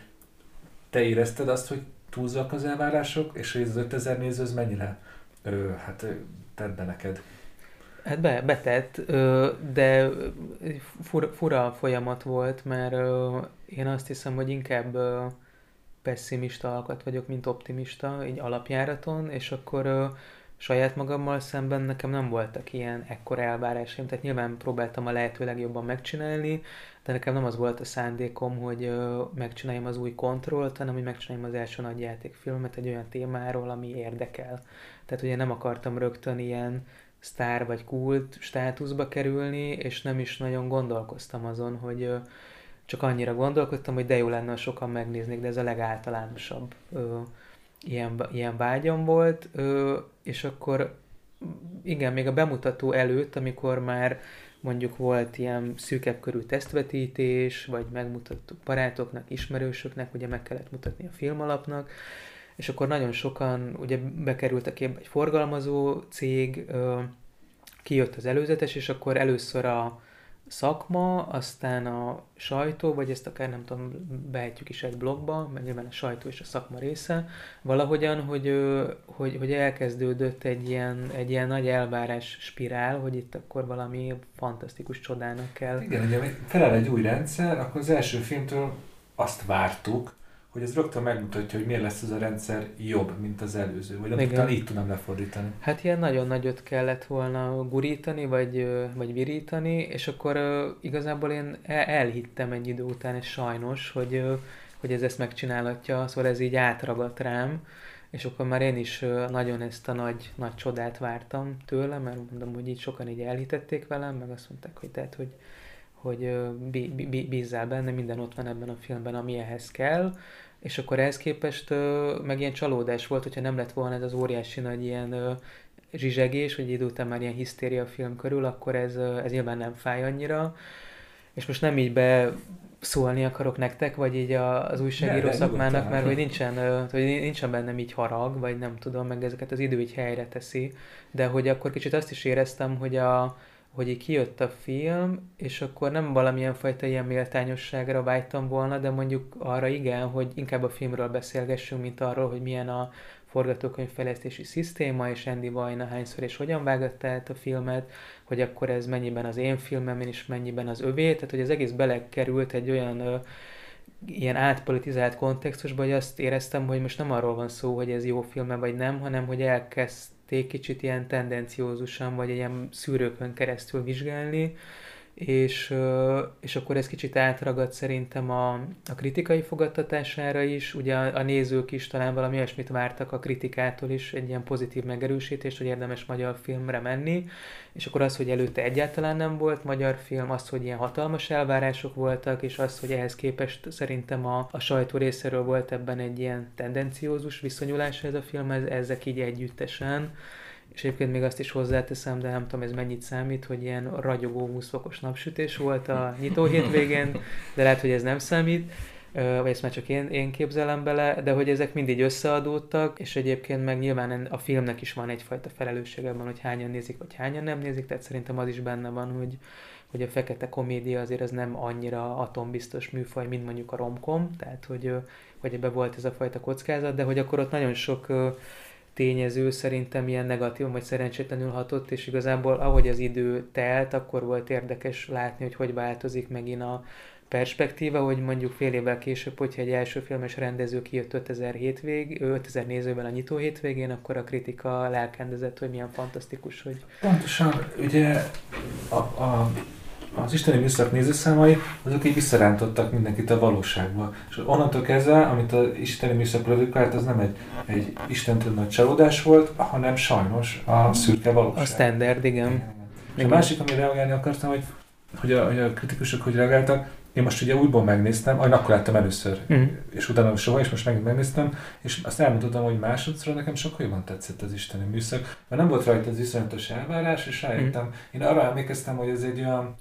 te érezted azt, hogy túlzak az elvárások, és hogy ez az 5000 néző, ez mennyire ö, hát tett be neked? Hát be, betett, de fura, fura folyamat volt, mert én azt hiszem, hogy inkább pessimista alkat vagyok, mint optimista, így alapjáraton, és akkor saját magammal szemben nekem nem voltak ilyen ekkora elvárásaim, tehát nyilván próbáltam a lehető legjobban megcsinálni, de nekem nem az volt a szándékom, hogy ö, megcsináljam az új kontrollt, hanem hogy megcsináljam az első nagy játékfilmet egy olyan témáról, ami érdekel. Tehát ugye nem akartam rögtön ilyen sztár vagy kult státuszba kerülni, és nem is nagyon gondolkoztam azon, hogy ö, csak annyira gondolkodtam, hogy de jó lenne, ha sokan megnéznék, de ez a legáltalánosabb ö, ilyen, ilyen vágyam volt, ö, és akkor igen, még a bemutató előtt, amikor már mondjuk volt ilyen szűkebb körű tesztvetítés, vagy megmutattuk barátoknak, ismerősöknek, ugye meg kellett mutatni a filmalapnak, és akkor nagyon sokan ugye bekerült a képbe egy forgalmazó cég, kijött az előzetes, és akkor először a szakma, aztán a sajtó, vagy ezt akár nem tudom, behetjük is egy blogba, mert nyilván a sajtó és a szakma része, valahogyan, hogy, hogy, hogy elkezdődött egy ilyen, egy ilyen nagy elvárás spirál, hogy itt akkor valami fantasztikus csodának kell. Igen, ugye felel egy új rendszer, akkor az első filmtől azt vártuk, hogy ez rögtön megmutatja, hogy miért lesz ez a rendszer jobb, mint az előző, vagy nem tudtam, így tudom lefordítani. Hát ilyen nagyon nagyot kellett volna gurítani, vagy, vagy virítani, és akkor igazából én elhittem egy idő után, és sajnos, hogy, hogy ez ezt megcsinálhatja, szóval ez így átragadt rám, és akkor már én is nagyon ezt a nagy, nagy csodát vártam tőle, mert mondom, hogy így sokan így elhitették velem, meg azt mondták, hogy tehát, hogy, hogy bízzál benne, minden ott van ebben a filmben, ami ehhez kell, és akkor ehhez képest meg ilyen csalódás volt, hogyha nem lett volna ez az óriási nagy ilyen zsizsegés, hogy idő után már ilyen hisztéria film körül, akkor ez, ez nyilván nem fáj annyira. És most nem így be szólni akarok nektek, vagy így az újságíró ne, szakmának, mert hogy nincsen, hogy nincsen bennem így harag, vagy nem tudom, meg ezeket az idő így helyre teszi, de hogy akkor kicsit azt is éreztem, hogy a, hogy így kijött a film, és akkor nem valamilyen fajta ilyen méltányosságra vágytam volna, de mondjuk arra igen, hogy inkább a filmről beszélgessünk, mint arról, hogy milyen a forgatókönyvfejlesztési szisztéma, és Andy Vajna hányszor és hogyan vágatta át a filmet, hogy akkor ez mennyiben az én filmem, és mennyiben az övé, tehát hogy az egész belekerült egy olyan ilyen átpolitizált kontextusba, hogy azt éreztem, hogy most nem arról van szó, hogy ez jó filme vagy nem, hanem hogy elkezd elkezdték kicsit ilyen tendenciózusan, vagy ilyen szűrőkön keresztül vizsgálni, és, és akkor ez kicsit átragad szerintem a, a kritikai fogadtatására is, ugye a, a nézők is talán valami olyasmit vártak a kritikától is, egy ilyen pozitív megerősítést, hogy érdemes magyar filmre menni, és akkor az, hogy előtte egyáltalán nem volt magyar film, az, hogy ilyen hatalmas elvárások voltak, és az, hogy ehhez képest szerintem a, a sajtó részéről volt ebben egy ilyen tendenciózus viszonyulás ez a film, ez, ezek így együttesen, és egyébként még azt is hozzáteszem, de nem tudom ez mennyit számít, hogy ilyen ragyogó 20 fokos napsütés volt a nyitó hétvégén, de lehet, hogy ez nem számít vagy ezt már csak én, én képzelem bele, de hogy ezek mindig összeadódtak, és egyébként meg nyilván a filmnek is van egyfajta felelősség abban, hogy hányan nézik, vagy hányan nem nézik, tehát szerintem az is benne van, hogy, hogy a fekete komédia azért az nem annyira atombiztos műfaj, mint mondjuk a romkom, tehát hogy, hogy ebbe volt ez a fajta kockázat, de hogy akkor ott nagyon sok tényező szerintem ilyen negatív vagy szerencsétlenül hatott, és igazából ahogy az idő telt, akkor volt érdekes látni, hogy hogy változik megint a perspektíva, hogy mondjuk fél évvel később, hogyha egy első filmes rendező kijött 5000, hétvég, 5000 nézőben a nyitó hétvégén, akkor a kritika lelkendezett, hogy milyen fantasztikus, hogy... Pontosan, ugye a, a az isteni műszak nézőszámai, azok így visszarántottak mindenkit a valóságba. És onnantól kezdve, amit az isteni műszak produkált, az nem egy, egy istentől nagy csalódás volt, hanem sajnos a szürke valóság. A standard, igen. igen. igen. És a másik, amire reagálni akartam, hogy, hogy, a, hogy a kritikusok hogy reagáltak, én most ugye újból megnéztem, vagy akkor láttam először, mm. és utána soha, és most megint megnéztem, és azt elmondhatom, hogy másodszor nekem sokkal jobban tetszett az isteni műszak, mert nem volt rajta az iszonyatos elvárás, és rájöttem, mm. én arra emlékeztem, hogy ez egy olyan,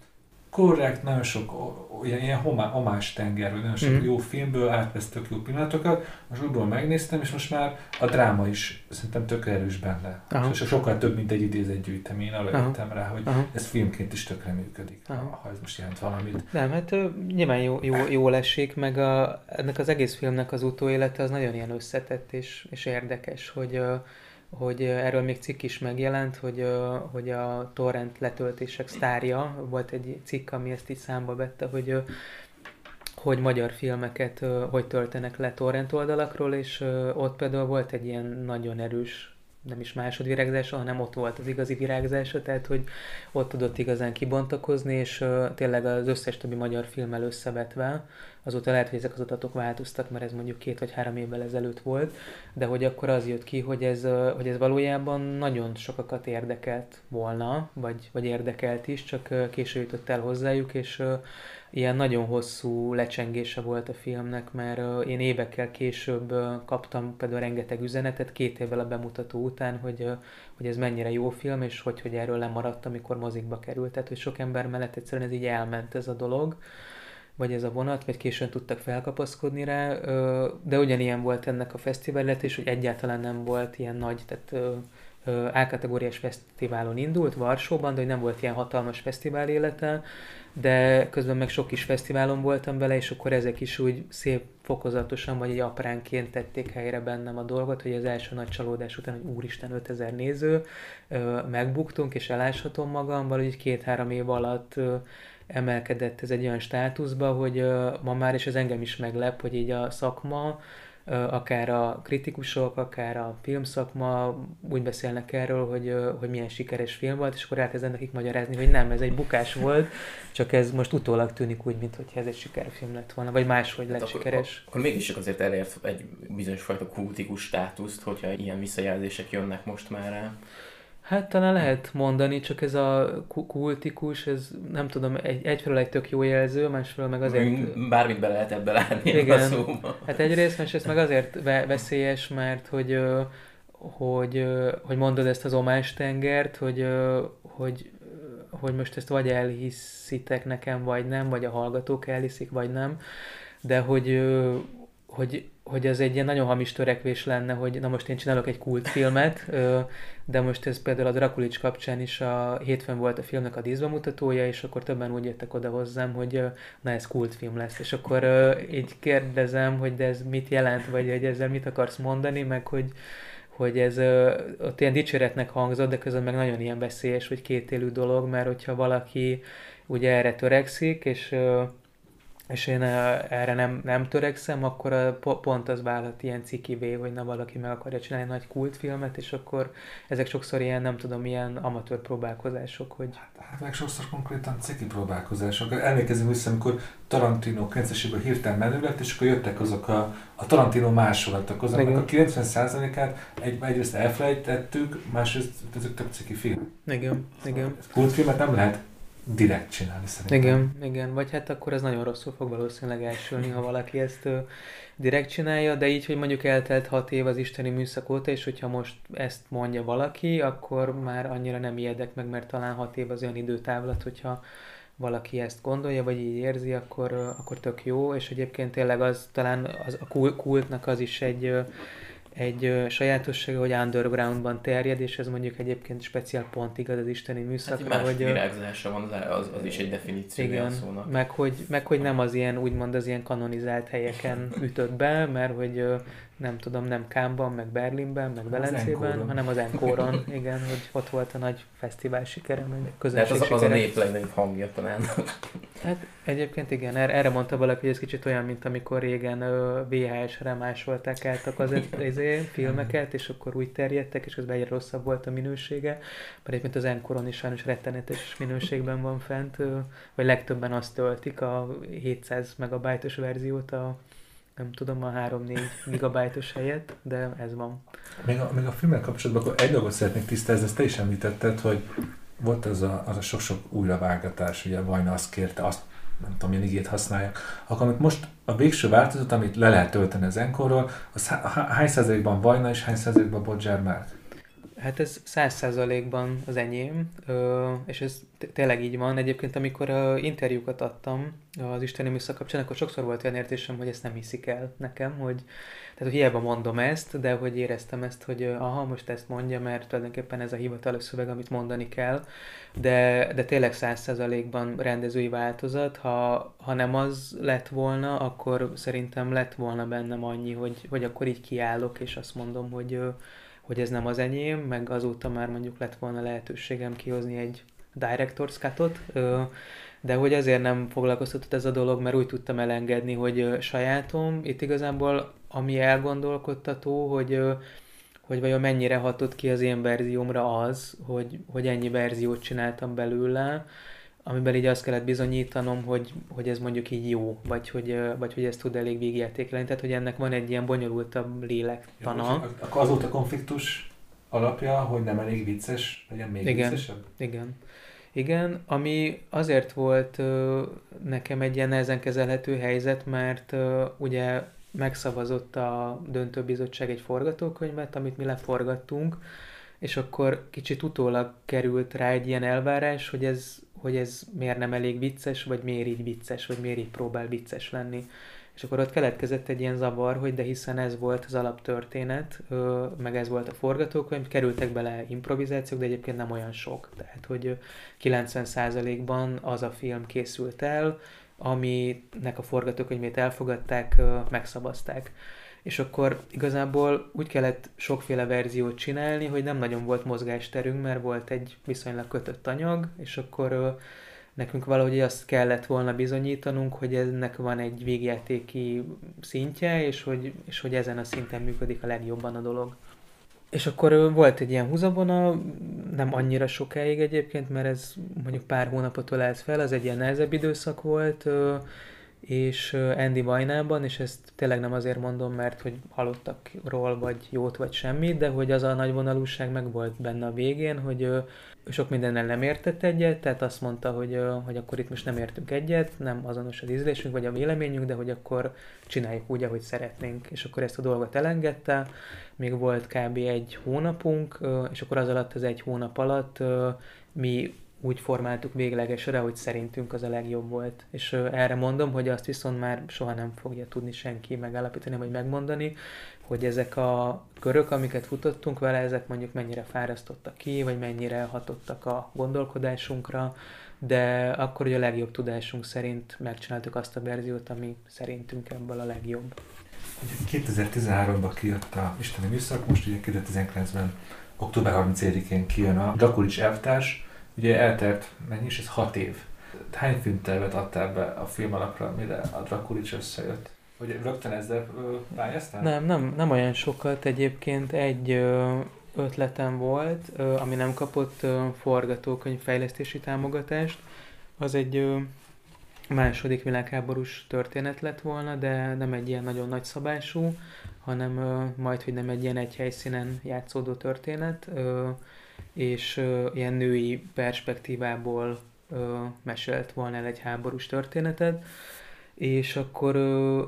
korrekt, nagyon sok olyan ilyen homá, homás tenger, vagy nagyon sok mm. jó filmből átvesztök jó pillanatokat, most újból megnéztem, és most már a dráma is szerintem tök erős benne. Aha. És sokkal több, mint egy idézett gyűjtemény, arra jöttem rá, hogy Aha. ez filmként is tökre működik, Aha. ha ez most jelent valamit. Nem, hát nyilván jó, jó, jó esik, meg a, ennek az egész filmnek az utóélete az nagyon ilyen összetett és, és érdekes, hogy hogy erről még cikk is megjelent, hogy, hogy a torrent letöltések sztárja, volt egy cikk, ami ezt így számba vette, hogy hogy magyar filmeket hogy töltenek le torrent oldalakról, és ott például volt egy ilyen nagyon erős nem is másodvirágzása, hanem ott volt az igazi virágzása, tehát hogy ott tudott igazán kibontakozni, és tényleg az összes többi magyar filmmel összevetve, azóta lehet, hogy ezek az adatok változtak, mert ez mondjuk két vagy három évvel ezelőtt volt, de hogy akkor az jött ki, hogy ez, hogy ez valójában nagyon sokakat érdekelt volna, vagy, vagy érdekelt is, csak késő jutott el hozzájuk, és ilyen nagyon hosszú lecsengése volt a filmnek, mert én évekkel később kaptam például rengeteg üzenetet, két évvel a bemutató után, hogy, hogy ez mennyire jó film, és hogy, hogy erről lemaradt, amikor mozikba került. Tehát, hogy sok ember mellett egyszerűen ez így elment ez a dolog vagy ez a vonat, vagy későn tudtak felkapaszkodni rá, de ugyanilyen volt ennek a fesztivál és hogy egyáltalán nem volt ilyen nagy, tehát A-kategóriás fesztiválon indult, Varsóban, de hogy nem volt ilyen hatalmas fesztivál élete, de közben meg sok kis fesztiválon voltam vele, és akkor ezek is úgy szép fokozatosan, vagy egy apránként tették helyre bennem a dolgot, hogy az első nagy csalódás után, hogy úristen 5000 néző, megbuktunk, és eláshatom magam, valahogy két-három év alatt emelkedett ez egy olyan státuszba, hogy ma már, és ez engem is meglep, hogy így a szakma, akár a kritikusok, akár a filmszakma úgy beszélnek erről, hogy, hogy milyen sikeres film volt, és akkor elkezdenek nekik magyarázni, hogy nem, ez egy bukás volt, (laughs) csak ez most utólag tűnik úgy, mint ez egy sikerfilm lett volna, vagy máshogy lett hát sikeres. Akkor, akkor mégis azért elért egy bizonyos fajta kultikus státuszt, hogyha ilyen visszajelzések jönnek most már rá. Hát talán lehet mondani, csak ez a kultikus, ez nem tudom, egy, egyfelől egy tök jó jelző, másfelől meg azért... Bármit be lehet ebbe látni Igen, a szóba. hát egyrészt, másrészt meg azért veszélyes, mert hogy, hogy, hogy mondod ezt az omástengert, hogy, hogy, hogy most ezt vagy elhiszitek nekem, vagy nem, vagy a hallgatók elhiszik, vagy nem, de hogy, hogy hogy ez egy ilyen nagyon hamis törekvés lenne, hogy na most én csinálok egy kultfilmet, de most ez például a Drakulics kapcsán is a hétfőn volt a filmnek a díszbemutatója, és akkor többen úgy jöttek oda hozzám, hogy na ez kultfilm lesz, és akkor így kérdezem, hogy de ez mit jelent, vagy hogy ezzel mit akarsz mondani, meg hogy hogy ez ott ilyen dicséretnek hangzott, de közben meg nagyon ilyen veszélyes, hogy kétélű dolog, mert hogyha valaki ugye erre törekszik, és és én erre nem, nem törekszem, akkor a, pont az válhat ilyen cikivé, hogy na valaki meg akarja csinálni nagy kultfilmet, és akkor ezek sokszor ilyen, nem tudom, ilyen amatőr próbálkozások, hogy... Hát, hát meg sokszor konkrétan ciki próbálkozások. Emlékezem vissza, amikor Tarantino 90 hirtelen menő lett, és akkor jöttek azok a, a Tarantino másolatok, azoknak Igen. a 90%-át egy, egyrészt elfelejtettük, másrészt ezek tök ciki film. Igen, igen. Kultfilmet nem lehet direkt csinálni szerintem. Igen, igen, vagy hát akkor ez nagyon rosszul fog valószínűleg elsülni, ha valaki ezt ö, direkt csinálja, de így, hogy mondjuk eltelt hat év az isteni műszak óta, és hogyha most ezt mondja valaki, akkor már annyira nem ijedek meg, mert talán hat év az olyan időtávlat, hogyha valaki ezt gondolja, vagy így érzi, akkor, akkor tök jó, és egyébként tényleg az talán az, a kultnak az is egy egy sajátossága, hogy undergroundban terjed, és ez mondjuk egyébként speciál pont igaz az isteni műszakra. Hát, hogy virágzása van, az, az is egy definíció igen, szónak. Meg hogy, meg hogy nem az ilyen, úgymond az ilyen kanonizált helyeken ütött be, mert hogy nem tudom, nem Kámban, meg Berlinben, meg Velencében, hanem az Enkoron, (laughs) igen, hogy ott volt a nagy fesztivál sikere, meg közönség az, az a nép legnagyobb hangja talán. (laughs) Hát egyébként igen, erre, erre mondta valaki, hogy ez kicsit olyan, mint amikor régen VHS-re másolták át a izé, filmeket, és akkor úgy terjedtek, és közben egyre rosszabb volt a minősége, mert egyébként az Enkoron is sajnos rettenetes minőségben van fent, vagy legtöbben azt töltik a 700 megabajtos verziót a nem tudom, a 3-4 gigabájtos helyet, de ez van. Még a, még a filmmel kapcsolatban akkor egy dolgot szeretnék tisztázni, ezt te is említetted, hogy volt az a, az a sok-sok újravágatás, ugye Vajna azt kérte, azt nem tudom, milyen igét használják, akkor amit most a végső változat, amit le lehet tölteni az enkorról, az hány százalékban Vajna és hány százalékban Bodzsár Márk? Hát ez száz százalékban az enyém, és ez tényleg így van. Egyébként, amikor interjúkat adtam az Isteni Műszak kapcsán, akkor sokszor volt olyan értésem, hogy ezt nem hiszik el nekem, hogy tehát, hogy hiába mondom ezt, de hogy éreztem ezt, hogy aha, most ezt mondja, mert tulajdonképpen ez a hivatalos szöveg, amit mondani kell, de, de tényleg száz százalékban rendezői változat. Ha, ha nem az lett volna, akkor szerintem lett volna bennem annyi, hogy, hogy akkor így kiállok, és azt mondom, hogy hogy ez nem az enyém, meg azóta már mondjuk lett volna lehetőségem kihozni egy director's cut de hogy azért nem foglalkoztatott ez a dolog, mert úgy tudtam elengedni, hogy sajátom. Itt igazából ami elgondolkodtató, hogy hogy vajon mennyire hatott ki az én verziómra az, hogy, hogy ennyi verziót csináltam belőle, amiben így azt kellett bizonyítanom, hogy, hogy ez mondjuk így jó, vagy hogy, vagy hogy ez tud elég végjátékelni. Tehát, hogy ennek van egy ilyen bonyolultabb lélektana. Ja, akkor az volt a konfliktus alapja, hogy nem elég vicces, legyen még igen, viccesebb? Igen. Igen, ami azért volt ö, nekem egy ilyen nehezen kezelhető helyzet, mert ö, ugye megszavazott a döntőbizottság egy forgatókönyvet, amit mi leforgattunk, és akkor kicsit utólag került rá egy ilyen elvárás, hogy ez, hogy ez miért nem elég vicces, vagy miért így vicces, vagy miért így próbál vicces lenni. És akkor ott keletkezett egy ilyen zavar, hogy de hiszen ez volt az alaptörténet, meg ez volt a forgatókönyv, kerültek bele improvizációk, de egyébként nem olyan sok. Tehát, hogy 90%-ban az a film készült el, aminek a forgatókönyvét elfogadták, megszavazták. És akkor igazából úgy kellett sokféle verziót csinálni, hogy nem nagyon volt mozgásterünk, mert volt egy viszonylag kötött anyag, és akkor nekünk valahogy azt kellett volna bizonyítanunk, hogy ennek van egy végjátéki szintje, és hogy, és hogy ezen a szinten működik a legjobban a dolog. És akkor volt egy ilyen húzavona, nem annyira sokáig egyébként, mert ez mondjuk pár hónapot ölelt fel, az egy ilyen nehezebb időszak volt, és Andy Vajnában, és ezt tényleg nem azért mondom, mert hogy halottakról, vagy jót, vagy semmit, de hogy az a nagy vonalúság meg volt benne a végén, hogy sok mindennel nem értett egyet, tehát azt mondta, hogy, hogy akkor itt most nem értünk egyet, nem azonos az ízlésünk, vagy a véleményünk, de hogy akkor csináljuk úgy, ahogy szeretnénk. És akkor ezt a dolgot elengedte, még volt kb. egy hónapunk, és akkor az alatt, az egy hónap alatt mi úgy formáltuk véglegesre, hogy szerintünk az a legjobb volt. És erre mondom, hogy azt viszont már soha nem fogja tudni senki megállapítani, vagy megmondani, hogy ezek a körök, amiket futottunk vele, ezek mondjuk mennyire fárasztottak ki, vagy mennyire hatottak a gondolkodásunkra, de akkor ugye a legjobb tudásunk szerint megcsináltuk azt a verziót, ami szerintünk ebből a legjobb. 2013-ban kijött a Isteni Műszak, most ugye 2019-ben október 30-én kijön a Drakulics elvtárs, Ugye eltelt, mennyi is ez? Hat év. Hány filmtervet adtál be a film alapra, mire a Drakulics összejött? Hogy rögtön ezzel pályáztál? Nem, nem, nem olyan sokat. Egyébként egy ötletem volt, ami nem kapott forgatókönyv fejlesztési támogatást. Az egy második világháborús történet lett volna, de nem egy ilyen nagyon nagy szabású, hanem majd, hogy nem egy ilyen egy helyszínen játszódó történet és uh, ilyen női perspektívából uh, mesélt volna el egy háborús történetet, és akkor, uh,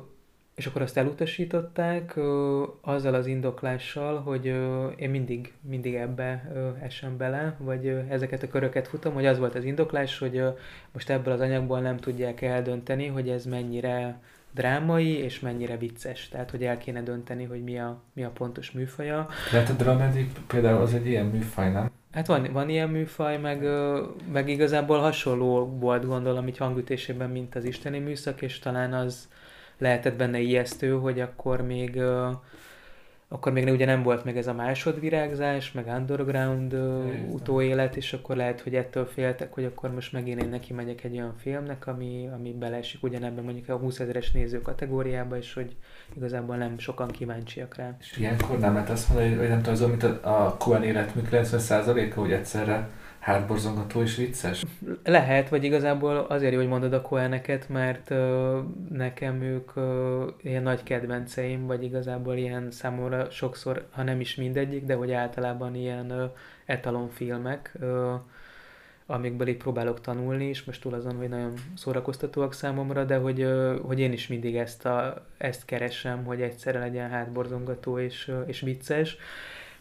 és akkor azt elutasították uh, azzal az indoklással, hogy uh, én mindig, mindig ebbe uh, esem bele, vagy uh, ezeket a köröket futom, hogy az volt az indoklás, hogy uh, most ebből az anyagból nem tudják eldönteni, hogy ez mennyire drámai, és mennyire vicces. Tehát, hogy el kéne dönteni, hogy mi a, mi a pontos műfaja. Lehet a dramedy például az egy ilyen műfaj, nem? Hát van, van ilyen műfaj, meg, meg igazából hasonló volt gondolom így hangütésében, mint az isteni műszak, és talán az lehetett benne ijesztő, hogy akkor még akkor még ugye nem volt meg ez a másodvirágzás, meg underground uh, utóélet, és akkor lehet, hogy ettől féltek, hogy akkor most megint én neki megyek egy olyan filmnek, ami, ami beleesik ugyanebben mondjuk a 20 ezeres néző kategóriába, és hogy igazából nem sokan kíváncsiak rá. És ilyenkor nem lehet azt mondani, hogy nem tudom, az, mint a, a Coen életmű 90%-a, hogy egyszerre hátborzongató és vicces? Lehet, vagy igazából azért jó, hogy mondod a Coeneket, mert uh, nekem ők uh, ilyen nagy kedvenceim, vagy igazából ilyen számomra sokszor, ha nem is mindegyik, de hogy általában ilyen uh, etalonfilmek, uh, amikből itt próbálok tanulni, és most túl azon, hogy nagyon szórakoztatóak számomra, de hogy, hogy én is mindig ezt, a, ezt keresem, hogy egyszerre legyen hátborzongató és, és vicces.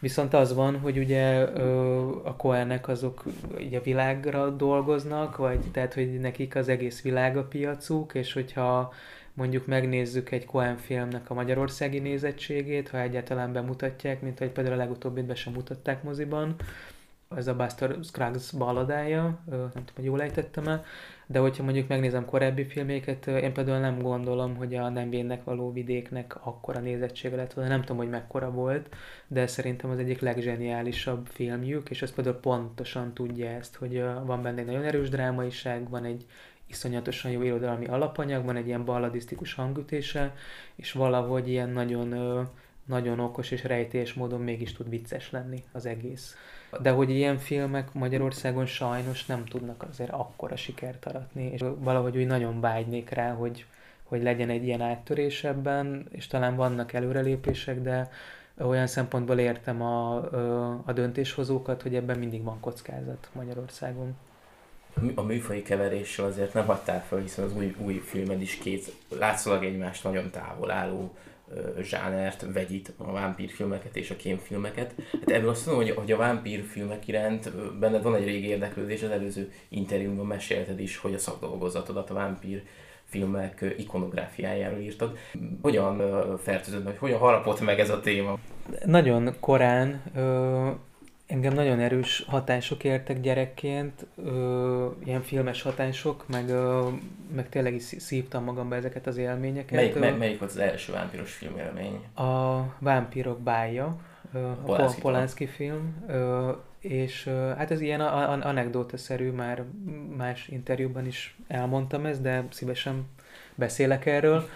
Viszont az van, hogy ugye a Coenek azok ugye a világra dolgoznak, vagy tehát, hogy nekik az egész világ a piacuk, és hogyha mondjuk megnézzük egy Coen filmnek a magyarországi nézettségét, ha egyáltalán bemutatják, mint hogy például a legutóbbit be sem mutatták moziban, ez a Buster Scruggs balladája, nem tudom, hogy jól ejtettem el, de hogyha mondjuk megnézem korábbi filméket, én például nem gondolom, hogy a nem vénnek való vidéknek akkora nézettsége lett volna, nem tudom, hogy mekkora volt, de szerintem az egyik legzseniálisabb filmjük, és ez például pontosan tudja ezt, hogy van benne egy nagyon erős drámaiság, van egy iszonyatosan jó irodalmi alapanyag, van egy ilyen balladisztikus hangütése, és valahogy ilyen nagyon nagyon okos és rejtélyes módon mégis tud vicces lenni az egész. De hogy ilyen filmek Magyarországon sajnos nem tudnak azért akkora sikert aratni, és valahogy úgy nagyon vágynék rá, hogy, hogy legyen egy ilyen áttörés ebben, és talán vannak előrelépések, de olyan szempontból értem a, a döntéshozókat, hogy ebben mindig van kockázat Magyarországon. A műfai keveréssel azért nem hagytál fel, hiszen az új, új filmed is két látszólag egymást nagyon távol álló zsánert vegyít, a vámpírfilmeket és a kémfilmeket. Hát ebből azt mondom, hogy, hogy a vámpírfilmek iránt benned van egy régi érdeklődés, az előző interjúmban mesélted is, hogy a szakdolgozatodat a vámpír filmek ikonográfiájáról írtad. Hogyan fertőzött, vagy hogyan harapott meg ez a téma? Nagyon korán engem nagyon erős hatások értek gyerekként, ö, ilyen filmes hatások, meg, ö, meg tényleg is szívtam magamba ezeket az élményeket. Melyik, mely, melyik volt az első vámpiros filmélmény? A Vámpírok bája, a Polanski film, ö, és hát ez ilyen anekdótaszerű, már más interjúban is elmondtam ezt, de szívesen beszélek erről,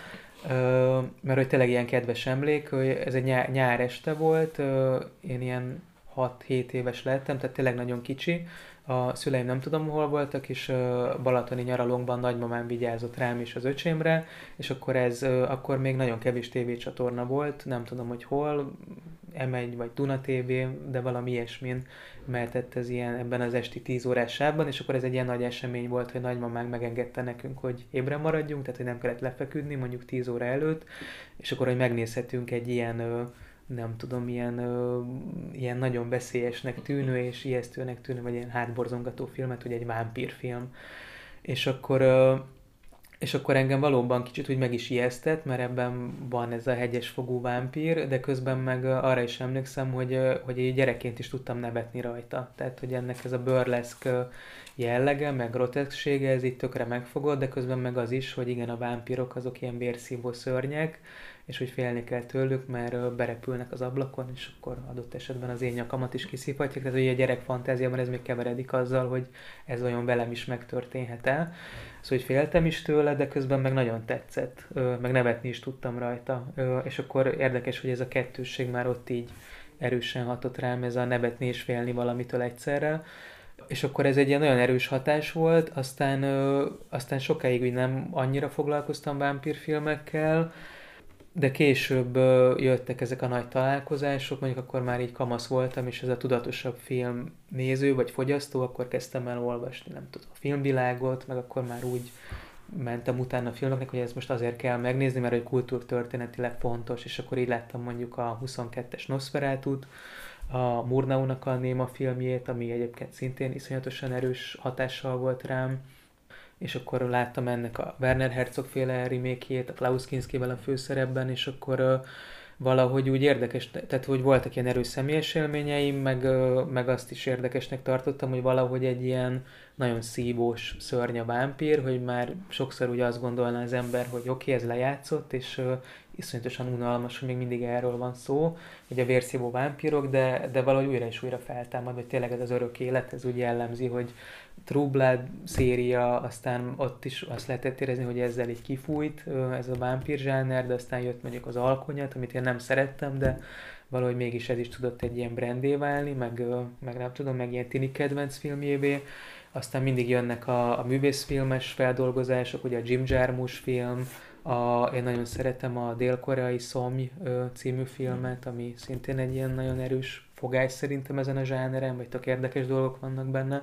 mert hogy tényleg ilyen kedves emlék, hogy ez egy nyár, nyár este volt, én ilyen 6-7 éves lettem, tehát tényleg nagyon kicsi, a szüleim nem tudom hol voltak, és balatoni nyaralónkban nagymamám vigyázott rám és az öcsémre, és akkor ez, akkor még nagyon kevés tévécsatorna volt, nem tudom, hogy hol, M1 vagy Duna TV, de valami ilyesmin mehetett ez ilyen ebben az esti 10 órás sávban, és akkor ez egy ilyen nagy esemény volt, hogy nagymamánk megengedte nekünk, hogy ébren maradjunk, tehát hogy nem kellett lefeküdni mondjuk 10 óra előtt, és akkor, hogy megnézhetünk egy ilyen nem tudom, ilyen, ilyen nagyon veszélyesnek tűnő és ijesztőnek tűnő, vagy ilyen hátborzongató filmet, hogy egy vámpírfilm. És akkor és akkor engem valóban kicsit úgy meg is ijesztett, mert ebben van ez a hegyes fogú vámpír, de közben meg arra is emlékszem, hogy, hogy gyerekként is tudtam nevetni rajta. Tehát, hogy ennek ez a burleszk jellege, meg groteszksége, ez itt tökre megfogott, de közben meg az is, hogy igen, a vámpírok azok ilyen vérszívó szörnyek, és hogy félni kell tőlük, mert berepülnek az ablakon, és akkor adott esetben az én nyakamat is kiszívhatják. Tehát, hogy a gyerek fantáziában ez még keveredik azzal, hogy ez olyan velem is megtörténhet el. Szóval, hogy féltem is tőle, de közben meg nagyon tetszett, meg nevetni is tudtam rajta. És akkor érdekes, hogy ez a kettősség már ott így erősen hatott rám, ez a nevetni és félni valamitől egyszerre. És akkor ez egy ilyen nagyon erős hatás volt, aztán, aztán sokáig úgy nem annyira foglalkoztam vámpírfilmekkel, de később jöttek ezek a nagy találkozások, mondjuk akkor már így kamasz voltam, és ez a tudatosabb film néző vagy fogyasztó, akkor kezdtem el olvasni, nem tudom, a filmvilágot, meg akkor már úgy mentem utána a filmeknek, hogy ezt most azért kell megnézni, mert egy kultúrtörténetileg fontos, és akkor így láttam mondjuk a 22-es Nosferatu-t, a Murnaunak a Néma filmjét, ami egyébként szintén iszonyatosan erős hatással volt rám, és akkor láttam ennek a Werner Herzog féle remékjét, a Klaus Kinskivel a főszerepben, és akkor valahogy úgy érdekes, tehát hogy voltak ilyen erős személyes élményeim, meg, meg azt is érdekesnek tartottam, hogy valahogy egy ilyen nagyon szívós szörny a vámpír, hogy már sokszor ugye azt gondolná az ember, hogy oké, okay, ez lejátszott, és uh, iszonyatosan unalmas, hogy még mindig erről van szó, hogy a vérszívó vámpírok, de, de valahogy újra és újra feltámad, hogy tényleg ez az örök élet, ez úgy jellemzi, hogy True Blood széria, aztán ott is azt lehetett érezni, hogy ezzel így kifújt ez a vámpír zsáner, de aztán jött mondjuk az alkonyat, amit én nem szerettem, de valahogy mégis ez is tudott egy ilyen brandé válni, meg, meg nem tudom, meg ilyen tini kedvenc filmjévé. Aztán mindig jönnek a, a művészfilmes feldolgozások, ugye a Jim Jarmusch film, a, én nagyon szeretem a dél-koreai Szomj című filmet, ami szintén egy ilyen nagyon erős fogás szerintem ezen a zsáneren, vagy tök érdekes dolgok vannak benne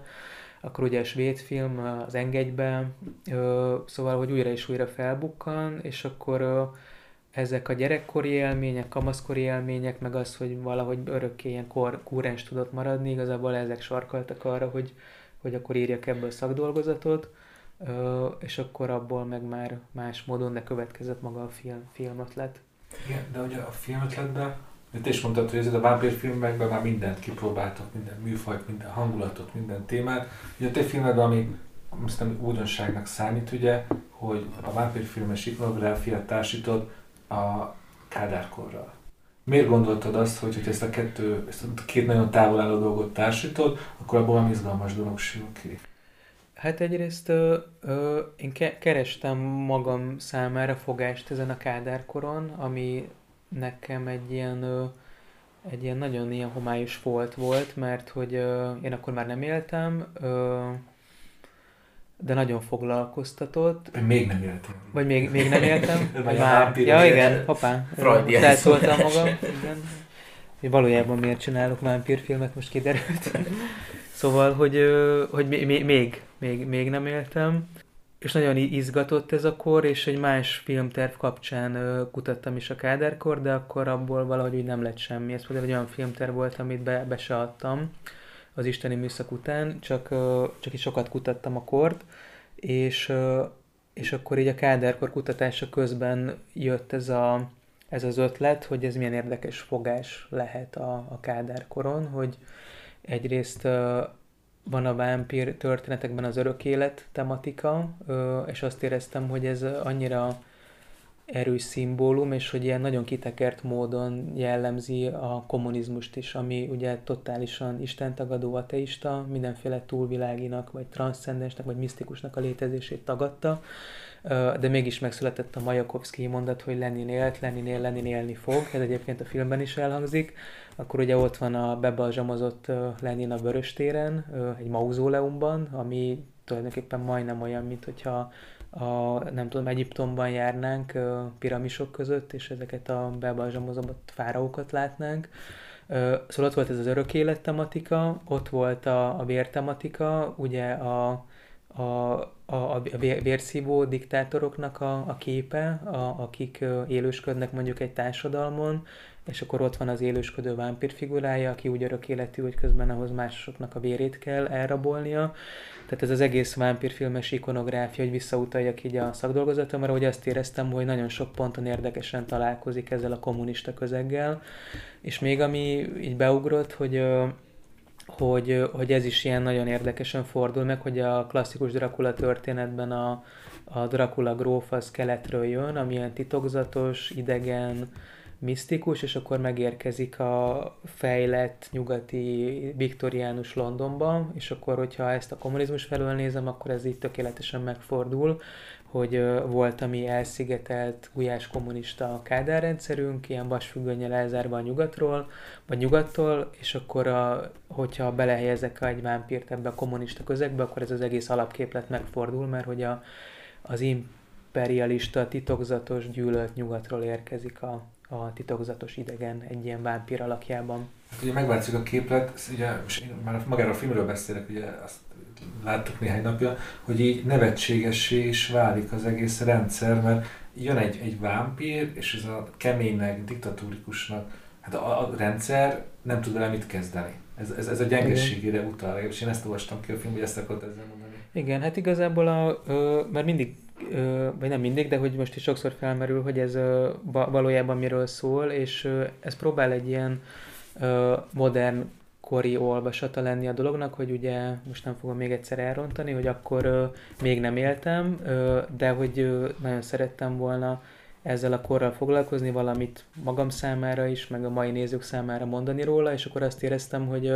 akkor ugye a svéd film az Engedjbe, szóval, hogy újra és újra felbukkan, és akkor ezek a gyerekkori élmények, kamaszkori élmények, meg az, hogy valahogy örökké ilyen kor, kúrens tudott maradni, igazából ezek sarkaltak arra, hogy, hogy akkor írjak ebből szakdolgozatot, és akkor abból meg már más módon, de következett maga a film, filmötlet. Igen, de ugye a filmötletben de te is mondtad, hogy ez a vámpírfilmekben már mindent kipróbáltak, minden műfajt, minden hangulatot, minden témát. Ugye a te filmedben, ami nem újdonságnak számít, ugye, hogy a vámpírfilmes ikonográfiát társítod a kádárkorral. Miért gondoltad azt, hogy, hogy ezt a kettő, ezt a két nagyon távol álló dolgot társítod, akkor abból valami izgalmas dolog sül ki? Hát egyrészt ö, ö, én ke- kerestem magam számára fogást ezen a kádárkoron, ami nekem egy ilyen, egy ilyen nagyon ilyen homályos volt volt, mert hogy én akkor már nem éltem, de nagyon foglalkoztatott. Még nem éltem. Vagy még, még nem éltem. (laughs) vagy már. Ja, igen, hoppá. Felszóltam magam. Igen. Hogy valójában miért csinálok vámpírfilmet, most kiderült. (laughs) szóval, hogy, hogy még, még, még, még nem éltem. És nagyon izgatott ez a kor, és egy más filmterv kapcsán kutattam is a Kádárkor, de akkor abból valahogy úgy nem lett semmi. Ez például egy olyan filmterv volt, amit be, be se adtam az isteni műszak után, csak, csak is sokat kutattam a kort, és, és akkor így a Kádárkor kutatása közben jött ez, a, ez az ötlet, hogy ez milyen érdekes fogás lehet a, a Kádárkoron, hogy egyrészt van a vámpír történetekben az örök élet tematika, és azt éreztem, hogy ez annyira erős szimbólum, és hogy ilyen nagyon kitekert módon jellemzi a kommunizmust is, ami ugye totálisan istentagadó ateista, mindenféle túlviláginak, vagy transzcendensnek, vagy misztikusnak a létezését tagadta, de mégis megszületett a Majakovszki mondat, hogy Lenin élt, Lenin él, Lenin élni fog, ez egyébként a filmben is elhangzik, akkor ugye ott van a bebalzsamozott Lenin a Vöröstéren, egy mauzóleumban, ami tulajdonképpen majdnem olyan, mint hogyha a, nem tudom, Egyiptomban járnánk piramisok között, és ezeket a bebalzsamozott fáraókat látnánk. Szóval ott volt ez az örök élet tematika, ott volt a, a vér tematika, ugye a, a, a, a vérszívó diktátoroknak a, a képe, a, akik élősködnek mondjuk egy társadalmon, és akkor ott van az élősködő vámpír figurája, aki úgy örök életű, hogy közben ahhoz másoknak a vérét kell elrabolnia. Tehát ez az egész vámpírfilmes ikonográfia, hogy visszautaljak így a szakdolgozatomra, hogy azt éreztem, hogy nagyon sok ponton érdekesen találkozik ezzel a kommunista közeggel. És még ami így beugrott, hogy hogy, hogy ez is ilyen nagyon érdekesen fordul meg, hogy a klasszikus Dracula történetben a, a Dracula gróf az keletről jön, ami ilyen titokzatos, idegen, misztikus, és akkor megérkezik a fejlett nyugati viktoriánus Londonba, és akkor, hogyha ezt a kommunizmus felől nézem, akkor ez így tökéletesen megfordul, hogy volt, ami elszigetelt gulyás kommunista kádárrendszerünk, ilyen vasfüggönnyel elzárva a nyugatról, vagy nyugattól, és akkor, a, hogyha belehelyezek egy vámpírt ebbe a kommunista közegbe, akkor ez az egész alapképlet megfordul, mert hogy a, az imperialista, titokzatos, gyűlölt nyugatról érkezik a, a titokzatos idegen egy ilyen vámpír alakjában. Hát ugye megváltozik a képlet, ugye most én már magáról a filmről beszélek, ugye azt láttuk néhány napja, hogy így nevetségessé is válik az egész rendszer, mert jön egy, egy vámpír, és ez a keménynek, diktatórikusnak, hát a, a rendszer nem tud vele mit kezdeni. Ez, ez, ez a gyengességére utal, és én ezt olvastam ki a film, hogy ezt akarod ezzel mondani. Igen, hát igazából a, ö, mert mindig vagy nem mindig, de hogy most is sokszor felmerül, hogy ez valójában miről szól, és ez próbál egy ilyen modern kori olvasata lenni a dolognak, hogy ugye most nem fogom még egyszer elrontani, hogy akkor még nem éltem, de hogy nagyon szerettem volna ezzel a korral foglalkozni, valamit magam számára is, meg a mai nézők számára mondani róla, és akkor azt éreztem, hogy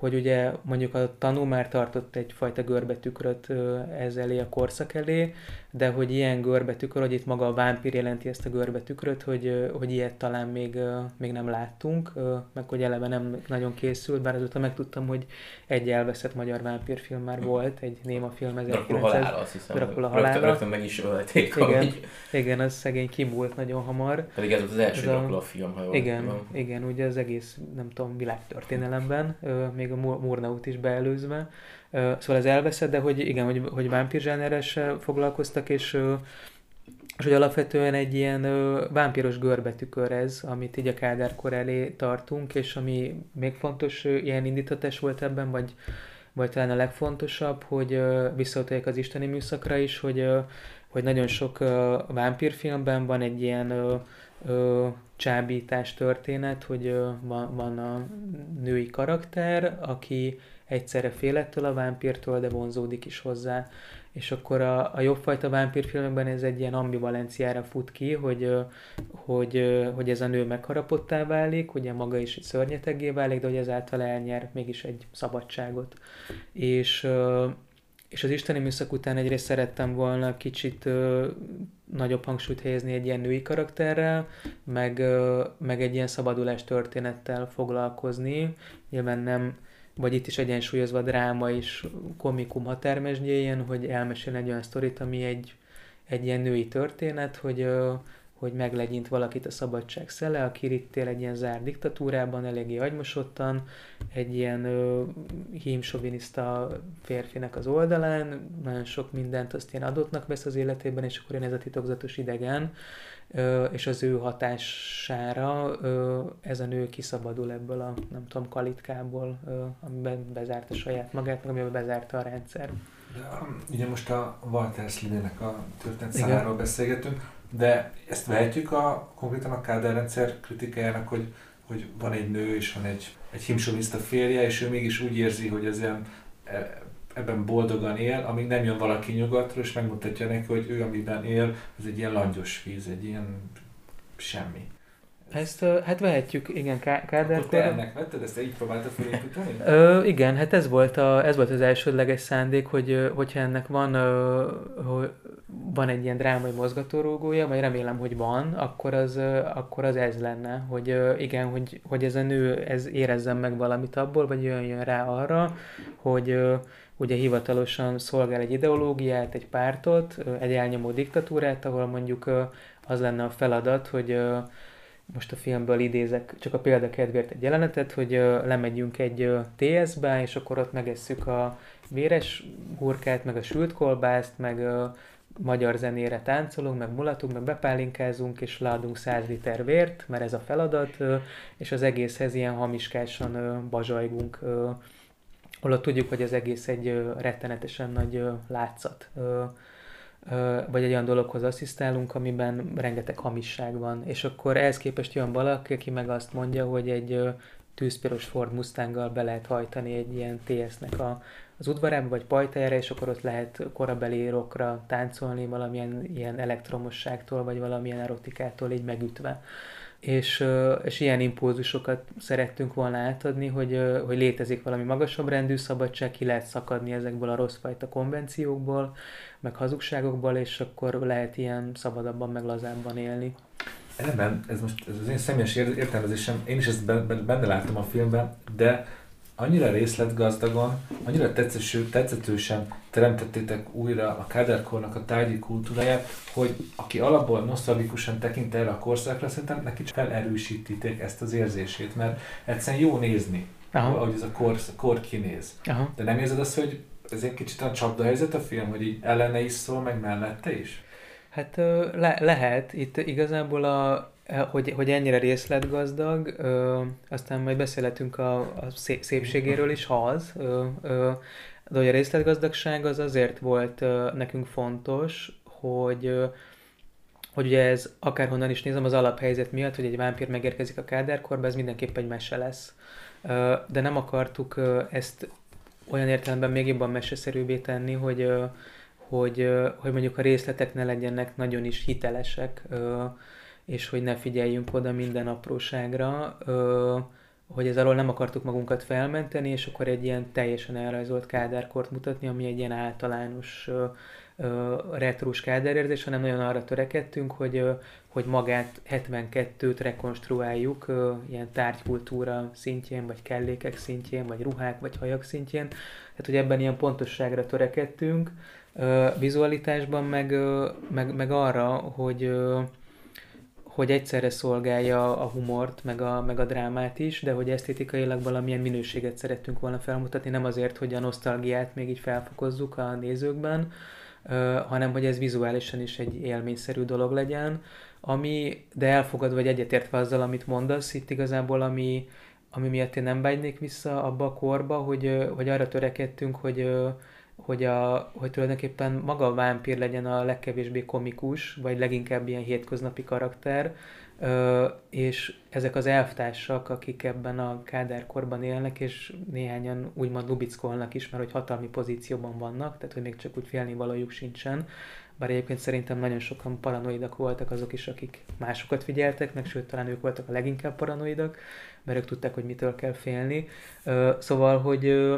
hogy ugye mondjuk a tanú már tartott egyfajta görbetükröt ez elé a korszak elé, de hogy ilyen görbetükör, hogy itt maga a vámpír jelenti ezt a görbetükröt, hogy, hogy ilyet talán még, még nem láttunk, meg hogy eleve nem nagyon készült, bár azóta megtudtam, hogy egy elveszett magyar vámpírfilm már volt, egy néma film 1900. Dracula halála, azt hiszem. Dracula halála. Rögtön, meg is ölték. Igen, ahogy... igen, az szegény kimúlt nagyon hamar. Pedig ez az első ez Dracula a... film, ha jól Igen, tudom. igen, ugye az egész, nem tudom, világtörténelemben, még a Murnaut is beelőzve. Szóval ez elveszett, de hogy igen, hogy, hogy vámpírzsánerrel foglalkoztak, és és hogy alapvetően egy ilyen vámpíros görbetükör ez, amit így a Kádárkor elé tartunk, és ami még fontos ilyen indítatás volt ebben, vagy, vagy talán a legfontosabb, hogy visszautaljak az isteni műszakra is, hogy, hogy nagyon sok vámpírfilmben van egy ilyen csábítás történet, hogy van, van a női karakter, aki egyszerre fél ettől a vámpírtól, de vonzódik is hozzá. És akkor a, a jobbfajta vámpírfilmekben ez egy ilyen ambivalenciára fut ki, hogy, hogy, hogy ez a nő megharapottá válik, ugye maga is egy szörnyetegé válik, de hogy ezáltal elnyer mégis egy szabadságot. És és az isteni műszak után egyrészt szerettem volna kicsit nagyobb hangsúlyt helyezni egy ilyen női karakterrel, meg, meg egy ilyen szabadulás történettel foglalkozni. Nyilván nem, vagy itt is egyensúlyozva dráma és komikum határmesdjéjén, hogy elmesél egy olyan sztorit, ami egy, egy ilyen női történet, hogy, hogy meglegyint valakit a szabadság szele, aki itt egy ilyen zárt diktatúrában, eléggé agymosottan, egy ilyen ö, hímsoviniszta férfinek az oldalán, nagyon sok mindent azt ilyen adottnak vesz az életében, és akkor jön ez a titokzatos idegen, és az ő hatására ez a nő kiszabadul ebből a, nem tudom, kalitkából, amiben bezárta saját magát, meg amiben bezárta a rendszer. De, ugye most a Walter Slinének a történet beszélgetünk, de ezt vehetjük a, konkrétan a Kádár rendszer kritikájának, hogy, hogy van egy nő és van egy, egy himsoviniszta férje, és ő mégis úgy érzi, hogy az ilyen, e, ebben boldogan él, amíg nem jön valaki nyugatról, és megmutatja neki, hogy ő, amiben él, az egy ilyen langyos víz, egy ilyen semmi. Ezt hát vehetjük, igen, Kádár. Akkor te ennek vetted, ezt így próbáltad felépíteni? Ö, igen, hát ez volt, a, ez volt az elsődleges szándék, hogy hogyha ennek van, ö, hogy van egy ilyen drámai mozgatórugója, vagy remélem, hogy van, akkor az, akkor az ez lenne, hogy igen, hogy, hogy ez a nő ez érezzen meg valamit abból, vagy jön rá arra, hogy ugye hivatalosan szolgál egy ideológiát, egy pártot, egy elnyomó diktatúrát, ahol mondjuk az lenne a feladat, hogy most a filmből idézek csak a példakedvéért egy jelenetet, hogy lemegyünk egy TS-be, és akkor ott megesszük a véres hurkát, meg a sült kolbászt, meg magyar zenére táncolunk, meg mulatunk, meg bepálinkázunk, és leadunk 100 liter vért, mert ez a feladat, és az egészhez ilyen hamiskásan bazsajgunk, holott tudjuk, hogy az egész egy rettenetesen nagy látszat vagy egy olyan dologhoz asszisztálunk, amiben rengeteg hamisság van. És akkor ehhez képest jön valaki, aki meg azt mondja, hogy egy tűzpiros Ford Mustanggal be lehet hajtani egy ilyen TS-nek a, az udvarába, vagy pajtájára, és akkor ott lehet korabeli rockra táncolni valamilyen ilyen elektromosságtól, vagy valamilyen erotikától így megütve és, és ilyen impulzusokat szerettünk volna átadni, hogy, hogy létezik valami magasabb rendű szabadság, ki lehet szakadni ezekből a rosszfajta konvenciókból, meg hazugságokból, és akkor lehet ilyen szabadabban, meg lazábban élni. Ebben, ez most ez az én személyes értelmezésem, én is ezt benne láttam a filmben, de annyira részletgazdagon, annyira tetsző, tetszetősen teremtettétek újra a Kádárkornak a tárgyi kultúráját, hogy aki alapból nosztalgikusan tekint erre a korszakra, szerintem neki csak felerősítitek ezt az érzését, mert egyszerűen jó nézni, Aha. ahogy ez a kor, kor kinéz. Aha. De nem érzed azt, hogy ez egy kicsit a csapda helyzet a film, hogy így ellene is szól, meg mellette is? Hát le, lehet. Itt igazából a, hogy, hogy ennyire részletgazdag, ö, aztán majd beszélhetünk a, a szépségéről is, ha az, ö, ö, de hogy a részletgazdagság az azért volt ö, nekünk fontos, hogy ö, hogy ugye ez akárhonnan is nézem az alaphelyzet miatt, hogy egy vámpír megérkezik a kádárkorba, ez mindenképp egy mese lesz. Ö, de nem akartuk ö, ezt olyan értelemben még jobban meseszerűbbé tenni, hogy, ö, hogy, hogy mondjuk a részletek ne legyenek nagyon is hitelesek, és hogy ne figyeljünk oda minden apróságra, ö, hogy ez alól nem akartuk magunkat felmenteni, és akkor egy ilyen teljesen elrajzolt kádárkort mutatni, ami egy ilyen általános ö, ö, retrós kádárérzés, hanem nagyon arra törekedtünk, hogy, ö, hogy magát 72-t rekonstruáljuk ö, ilyen tárgykultúra szintjén, vagy kellékek szintjén, vagy ruhák, vagy hajak szintjén. Tehát, hogy ebben ilyen pontosságra törekedtünk, ö, vizualitásban meg, ö, meg, meg arra, hogy ö, hogy egyszerre szolgálja a humort, meg a, meg a drámát is, de hogy esztétikailag valamilyen minőséget szerettünk volna felmutatni, nem azért, hogy a nosztalgiát még így felfokozzuk a nézőkben, hanem hogy ez vizuálisan is egy élményszerű dolog legyen, ami, de elfogadva vagy egyetértve azzal, amit mondasz, itt igazából ami, ami miatt én nem vágynék vissza abba a korba, hogy, hogy arra törekedtünk, hogy, hogy, a, hogy tulajdonképpen maga a vámpír legyen a legkevésbé komikus, vagy leginkább ilyen hétköznapi karakter, és ezek az elvtársak, akik ebben a kádárkorban élnek, és néhányan úgymond lubickolnak is, mert hogy hatalmi pozícióban vannak, tehát hogy még csak úgy félni valójuk sincsen, bár egyébként szerintem nagyon sokan paranoidak voltak azok is, akik másokat figyeltek, meg sőt, talán ők voltak a leginkább paranoidak, mert ők tudták, hogy mitől kell félni. Szóval, hogy,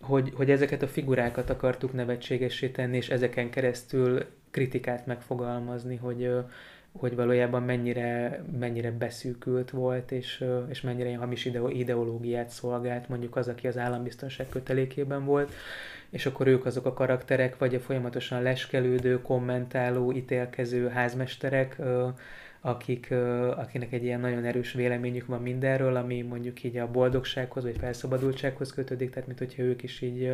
hogy, hogy ezeket a figurákat akartuk nevetségessé tenni, és ezeken keresztül kritikát megfogalmazni, hogy, hogy valójában mennyire, mennyire beszűkült volt, és, és mennyire hamis ideológiát szolgált, mondjuk az, aki az állambiztonság kötelékében volt, és akkor ők azok a karakterek, vagy a folyamatosan leskelődő, kommentáló, ítélkező házmesterek, akik, akinek egy ilyen nagyon erős véleményük van mindenről, ami mondjuk így a boldogsághoz vagy felszabadultsághoz kötődik, tehát mint hogyha ők is így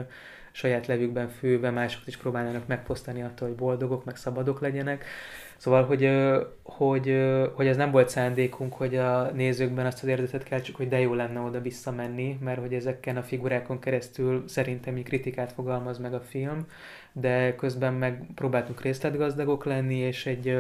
saját levükben főve másokat is próbálnának megfosztani attól, hogy boldogok, meg szabadok legyenek. Szóval, hogy, hogy, hogy ez nem volt szándékunk, hogy a nézőkben azt az érzetet keltsük, hogy de jó lenne oda visszamenni, mert hogy ezeken a figurákon keresztül szerintem kritikát fogalmaz meg a film, de közben meg próbáltunk részletgazdagok lenni, és egy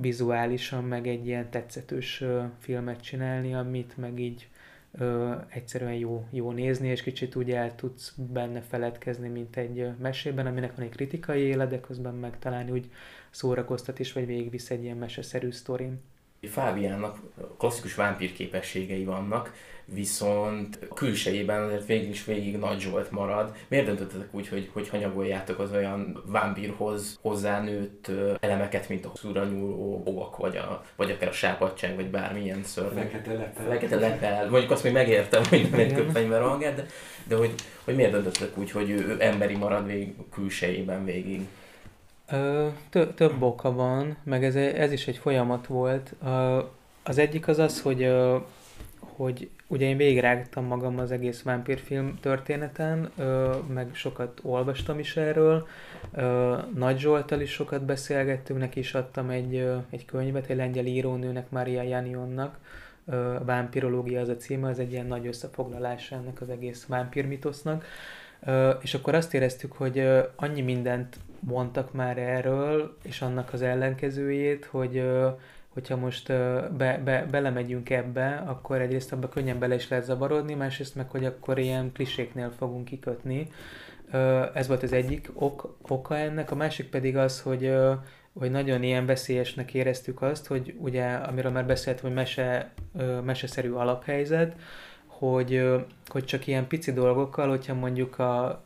vizuálisan meg egy ilyen tetszetős filmet csinálni, amit meg így ö, egyszerűen jó, jó nézni, és kicsit úgy el tudsz benne feledkezni, mint egy mesében, aminek van egy kritikai éle, de közben meg talán úgy szórakoztat is, vagy végigvisz egy ilyen meseszerű sztorin. Fábiának klasszikus vámpír képességei vannak, viszont a külsejében azért végig is végig Nagy Zsolt marad. Miért döntöttetek úgy, hogy, hogy hanyagoljátok az olyan vámpírhoz hozzánőtt elemeket, mint a szúra nyúló bogak, vagy, a, vagy akár a sápadság, vagy bármilyen szörny. Fekete lepel. Fekete lepel. Mondjuk azt még megértem, hogy nem egy köpenyben rohangál, de, de hogy, hogy miért döntöttetek úgy, hogy ő emberi marad végig külsejében végig? Tö- több oka van, meg ez, ez is egy folyamat volt. Az egyik az az, hogy, hogy ugye én végigrágtam magam az egész vámpírfilm történeten, meg sokat olvastam is erről. Nagy Zsoltal is sokat beszélgettünk, neki is adtam egy, egy könyvet, egy lengyel írónőnek, Maria Janionnak, Vámpirológia az a címe, az egy ilyen nagy összefoglalása ennek az egész vámpírmitosznak. És akkor azt éreztük, hogy annyi mindent mondtak már erről, és annak az ellenkezőjét, hogy hogyha most be, be, belemegyünk ebbe, akkor egyrészt abba könnyen bele is lehet zavarodni, másrészt meg, hogy akkor ilyen kliséknél fogunk kikötni. Ez volt az egyik ok, oka ennek, a másik pedig az, hogy hogy nagyon ilyen veszélyesnek éreztük azt, hogy ugye, amiről már beszélt, hogy mese, meseszerű alaphelyzet, hogy, hogy csak ilyen pici dolgokkal, hogyha mondjuk a,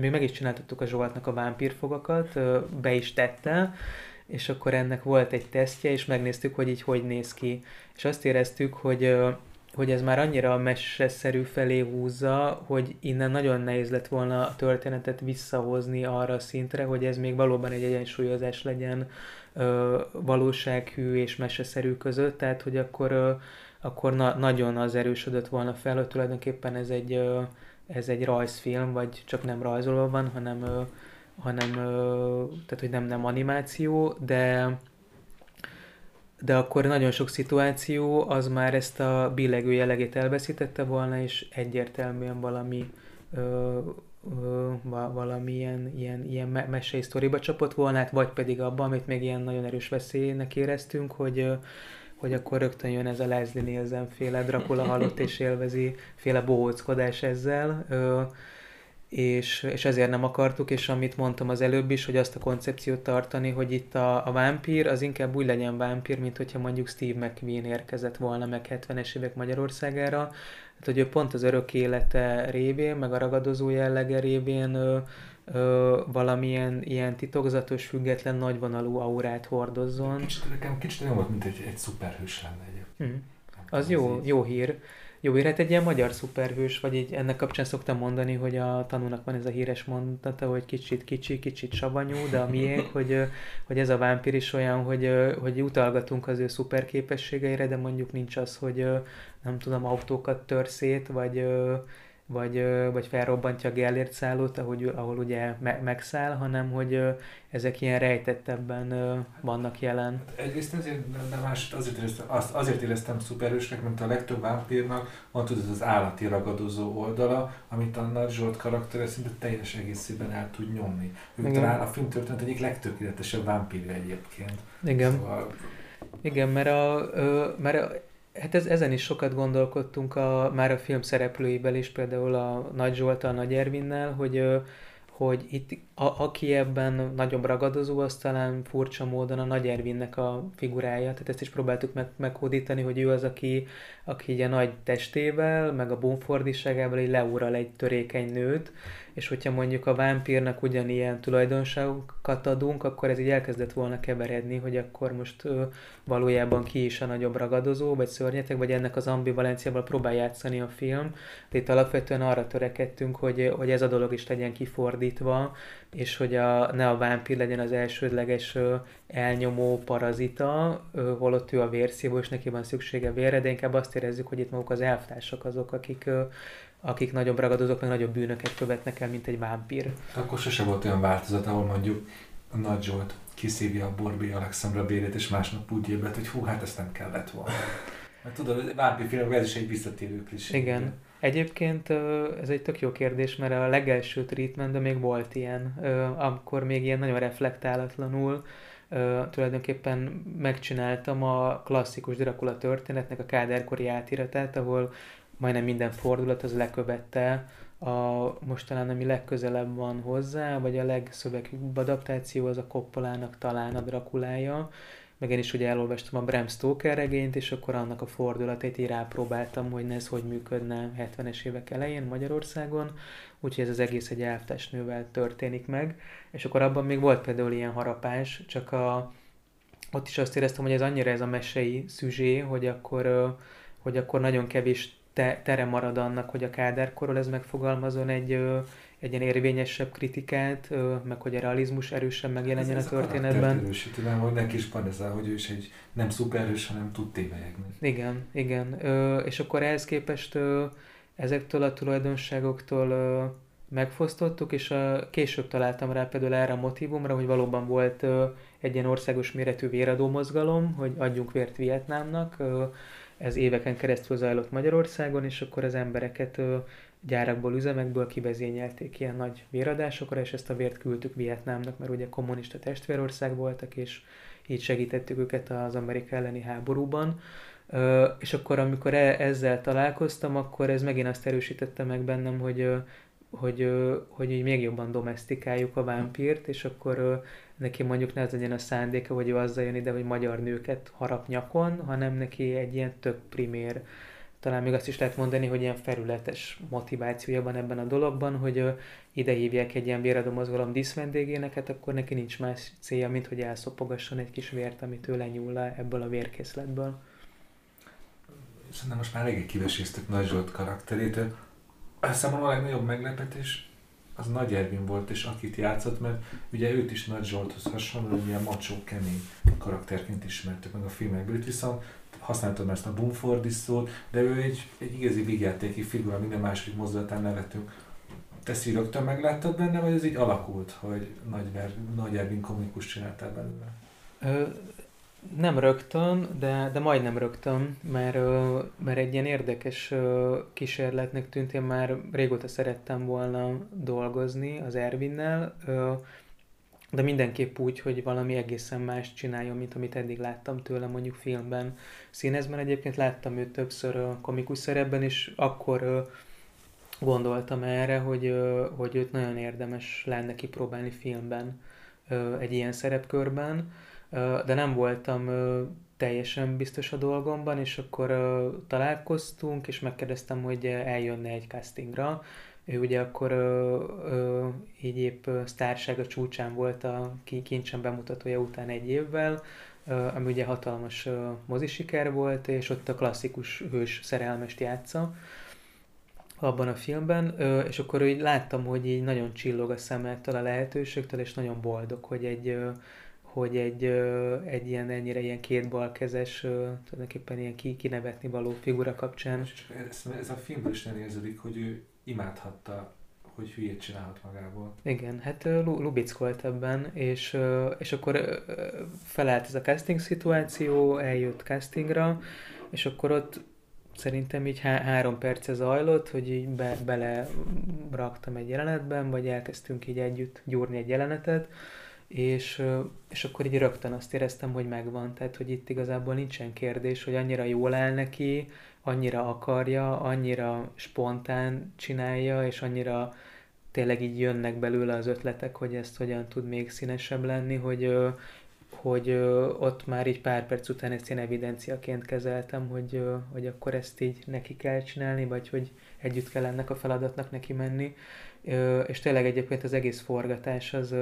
mi meg is csináltattuk a Zsoltnak a vámpírfogakat, be is tette, és akkor ennek volt egy tesztje, és megnéztük, hogy így hogy néz ki. És azt éreztük, hogy, hogy ez már annyira a meseszerű felé húzza, hogy innen nagyon nehéz lett volna a történetet visszahozni arra a szintre, hogy ez még valóban egy egyensúlyozás legyen valósághű és meseszerű között, tehát hogy akkor akkor na- nagyon az erősödött volna fel, hogy tulajdonképpen ez egy, ez egy rajzfilm, vagy csak nem rajzolva van, hanem, hanem tehát, hogy nem, nem animáció, de de akkor nagyon sok szituáció az már ezt a billegő jellegét elveszítette volna, és egyértelműen valami ö, ö, valamilyen ilyen, ilyen mesei sztoriba csapott volna, hát vagy pedig abban, amit még ilyen nagyon erős veszélynek éreztünk, hogy hogy akkor rögtön jön ez a Leslie Nielsen féle Dracula halott és élvezi féle bohóckodás ezzel, ö, és, és ezért nem akartuk, és amit mondtam az előbb is, hogy azt a koncepciót tartani, hogy itt a, a vámpír az inkább úgy legyen vámpír, mint hogyha mondjuk Steve McQueen érkezett volna meg 70-es évek Magyarországára, hát hogy ő pont az örök élete révén, meg a ragadozó jellege révén ö, ö, valamilyen ilyen titokzatos, független, nagyvonalú aurát hordozzon. Kicsit, nekem kicsit olyan volt, mint egy, egy szuperhős lenne egyébként. Hmm. Az jó, jó hír. Jó hír, hát egy ilyen magyar szuperhős, vagy egy, ennek kapcsán szoktam mondani, hogy a tanúnak van ez a híres mondata, hogy kicsit kicsi, kicsit savanyú, de a miénk, hogy, hogy ez a vámpír is olyan, hogy, hogy utalgatunk az ő szuper képességeire, de mondjuk nincs az, hogy nem tudom, autókat tör szét, vagy vagy, vagy felrobbantja a Gellért szállót, ahogy, ahol ugye me- megszáll, hanem hogy ezek ilyen rejtettebben vannak jelen. Hát egyrészt azért, de más, azért éreztem, azt, azért éreztem szuperősnek, mert a legtöbb vámpírnak van tudod az állati ragadozó oldala, amit a Nagy Zsolt karaktere szinte teljes egészében el tud nyomni. Ő Igen. talán a film történet egyik legtökéletesebb vámpírja egyébként. Igen. Szóval... Igen, mert, a, mert a, Hát ez, ezen is sokat gondolkodtunk a, már a film szereplőivel is, például a Nagy Zsoltal, a Nagy Ervinnel, hogy, hogy itt a, aki ebben nagyobb ragadozó, az talán furcsa módon a Nagy Ervinnek a figurája, tehát ezt is próbáltuk meg, meghódítani, hogy ő az, aki, aki így a nagy testével, meg a bumfordiságával így leúral egy törékeny nőt, és hogyha mondjuk a vámpírnak ugyanilyen tulajdonságokat adunk, akkor ez így elkezdett volna keveredni, hogy akkor most ö, valójában ki is a nagyobb ragadozó, vagy szörnyetek, vagy ennek az ambivalenciával próbál játszani a film. De itt alapvetően arra törekedtünk, hogy, hogy ez a dolog is legyen kifordítva, és hogy a, ne a vámpír legyen az elsődleges ö, elnyomó parazita, ö, holott ő a vérszívó, és neki van szüksége vérre, de inkább azt érezzük, hogy itt maguk az elvtársak azok, akik akik nagyobb ragadozók, meg nagyobb bűnöket követnek el, mint egy vámpír. Akkor sose volt olyan változat, ahol mondjuk a Nagy Zsolt kiszívja a Borbé Alexandra bérét, és másnap úgy ébredt, hogy hú, hát ezt nem kellett volna. Mert tudod, vámpír filmekben ez is egy visszatérő klisé. Igen. Egyébként ez egy tök jó kérdés, mert a legelső treatmentben még volt ilyen, amikor még ilyen nagyon reflektálatlanul tulajdonképpen megcsináltam a klasszikus Dracula történetnek a káderkori átiratát, ahol majdnem minden fordulat az lekövette. A most talán ami legközelebb van hozzá, vagy a legszövegűbb adaptáció az a Koppolának talán a Drakulája, meg én is ugye elolvastam a Bram Stoker regényt, és akkor annak a fordulatait így rápróbáltam, hogy ez hogy működne 70-es évek elején Magyarországon, úgyhogy ez az egész egy elvtestnővel történik meg, és akkor abban még volt például ilyen harapás, csak a, ott is azt éreztem, hogy ez annyira ez a mesei szüzsé, hogy akkor, hogy akkor nagyon kevés te, tere marad annak, hogy a káderkorról ez megfogalmazon egy, egy ilyen érvényesebb kritikát, meg hogy a realizmus erősen megjelenjen ez, ez a történetben. Ez erősíti, mert hogy neki is van ez hogy ő is egy nem szuperhős, hanem tud tévelyegni. Igen, igen. Ö, és akkor ehhez képest ö, ezektől a tulajdonságoktól ö, megfosztottuk, és a, később találtam rá például erre a motivumra, hogy valóban volt ö, egy ilyen országos méretű véradó mozgalom, hogy adjunk vért Vietnámnak, ö, ez éveken keresztül zajlott Magyarországon, és akkor az embereket gyárakból, üzemekből kivezényelték ilyen nagy véradásokra, és ezt a vért küldtük Vietnámnak, mert ugye kommunista testvérország voltak, és így segítettük őket az Amerika elleni háborúban. És akkor, amikor e- ezzel találkoztam, akkor ez megint azt erősítette meg bennem, hogy hogy, hogy így még jobban domestikáljuk a vámpírt, és akkor neki mondjuk ne az legyen a szándéka, hogy ő azzal jön ide, hogy magyar nőket harap nyakon, hanem neki egy ilyen tök primér, talán még azt is lehet mondani, hogy ilyen felületes motivációja van ebben a dologban, hogy ide hívják egy ilyen véradó mozgalom díszvendégének, hát akkor neki nincs más célja, mint hogy elszopogasson egy kis vért, amit ő lenyúl le ebből a vérkészletből. Szerintem most már eléggé kiveséztük Nagy Zsolt karakterét. Számomra a legnagyobb meglepetés az Nagy Ervin volt, és akit játszott, mert ugye őt is Nagy Zsolthoz hasonlóan ilyen macsó, kemény karakterként ismertük meg a filmekből. Itt viszont használtam ezt a Bumfordis szót, de ő egy, egy igazi vigyátéki figura, minden második mozdulatán nevetünk. Te ezt rögtön megláttad benne, vagy ez így alakult, hogy Nagy, Nagy Ervin komikus csináltál belőle? Nem rögtön, de, de majdnem rögtön, mert, mert egy ilyen érdekes kísérletnek tűnt. Én már régóta szerettem volna dolgozni az Ervinnel, de mindenképp úgy, hogy valami egészen más csináljon, mint amit eddig láttam tőle mondjuk filmben. Színezben egyébként láttam őt többször komikus szerepben, és akkor gondoltam erre, hogy, hogy őt nagyon érdemes lenne kipróbálni filmben egy ilyen szerepkörben de nem voltam teljesen biztos a dolgomban, és akkor találkoztunk, és megkérdeztem, hogy eljönne egy castingra. Ő ugye akkor így épp sztársága csúcsán volt a kincsen bemutatója után egy évvel, ami ugye hatalmas mozisiker volt, és ott a klasszikus hős szerelmest játsza abban a filmben, és akkor így láttam, hogy így nagyon csillog a szemettől a lehetőségtől, és nagyon boldog, hogy egy hogy egy, egy ilyen ennyire ilyen kétbalkezes, tulajdonképpen ilyen ki, kinevetni való figura kapcsán. Ez, ez a filmből is nem érződik, hogy ő imádhatta hogy hülyét csinálhat magából. Igen, hát lubickolt ebben, és, és akkor felállt ez a casting szituáció, eljött castingra, és akkor ott szerintem így há- három perce zajlott, hogy így be, bele raktam egy jelenetben, vagy elkezdtünk így együtt gyúrni egy jelenetet, és, és akkor így rögtön azt éreztem, hogy megvan, tehát hogy itt igazából nincsen kérdés, hogy annyira jól áll neki, annyira akarja, annyira spontán csinálja, és annyira tényleg így jönnek belőle az ötletek, hogy ezt hogyan tud még színesebb lenni, hogy, hogy ott már így pár perc után ezt én evidenciaként kezeltem, hogy, hogy akkor ezt így neki kell csinálni, vagy hogy együtt kell ennek a feladatnak neki menni. És tényleg egyébként az egész forgatás az,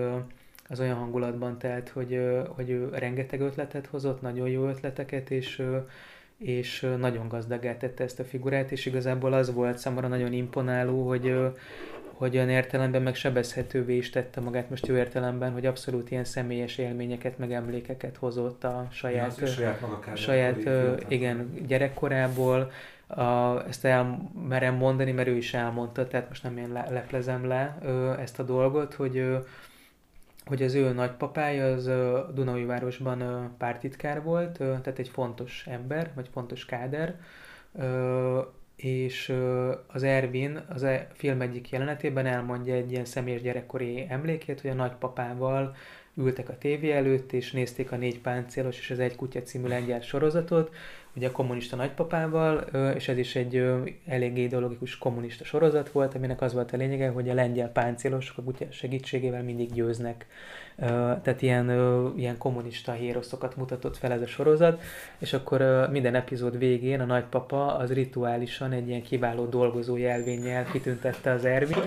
az olyan hangulatban telt, hogy, hogy ő rengeteg ötletet hozott, nagyon jó ötleteket, és és nagyon gazdagá tette ezt a figurát, és igazából az volt számomra nagyon imponáló, hogy, hogy olyan értelemben meg sebezhetővé is tette magát most jó értelemben, hogy abszolút ilyen személyes élményeket, meg emlékeket hozott a saját, ja, saját, maga saját igen, gyerekkorából. A, ezt elmerem mondani, mert ő is elmondta, tehát most nem én leplezem le ezt a dolgot, hogy hogy az ő nagypapája az Dunaújvárosban pártitkár volt, tehát egy fontos ember, vagy fontos káder, és az Ervin az a e film egyik jelenetében elmondja egy ilyen személyes gyerekkori emlékét, hogy a nagypapával ültek a tévé előtt, és nézték a Négy páncélos és az Egy kutya című lengyel sorozatot, ugye a kommunista nagypapával, és ez is egy eléggé ideológikus kommunista sorozat volt, aminek az volt a lényege, hogy a lengyel páncélosok a kutya segítségével mindig győznek. Tehát ilyen, ilyen kommunista híroszokat mutatott fel ez a sorozat, és akkor minden epizód végén a nagypapa az rituálisan egy ilyen kiváló dolgozó jelvénnyel kitüntette az Ervin,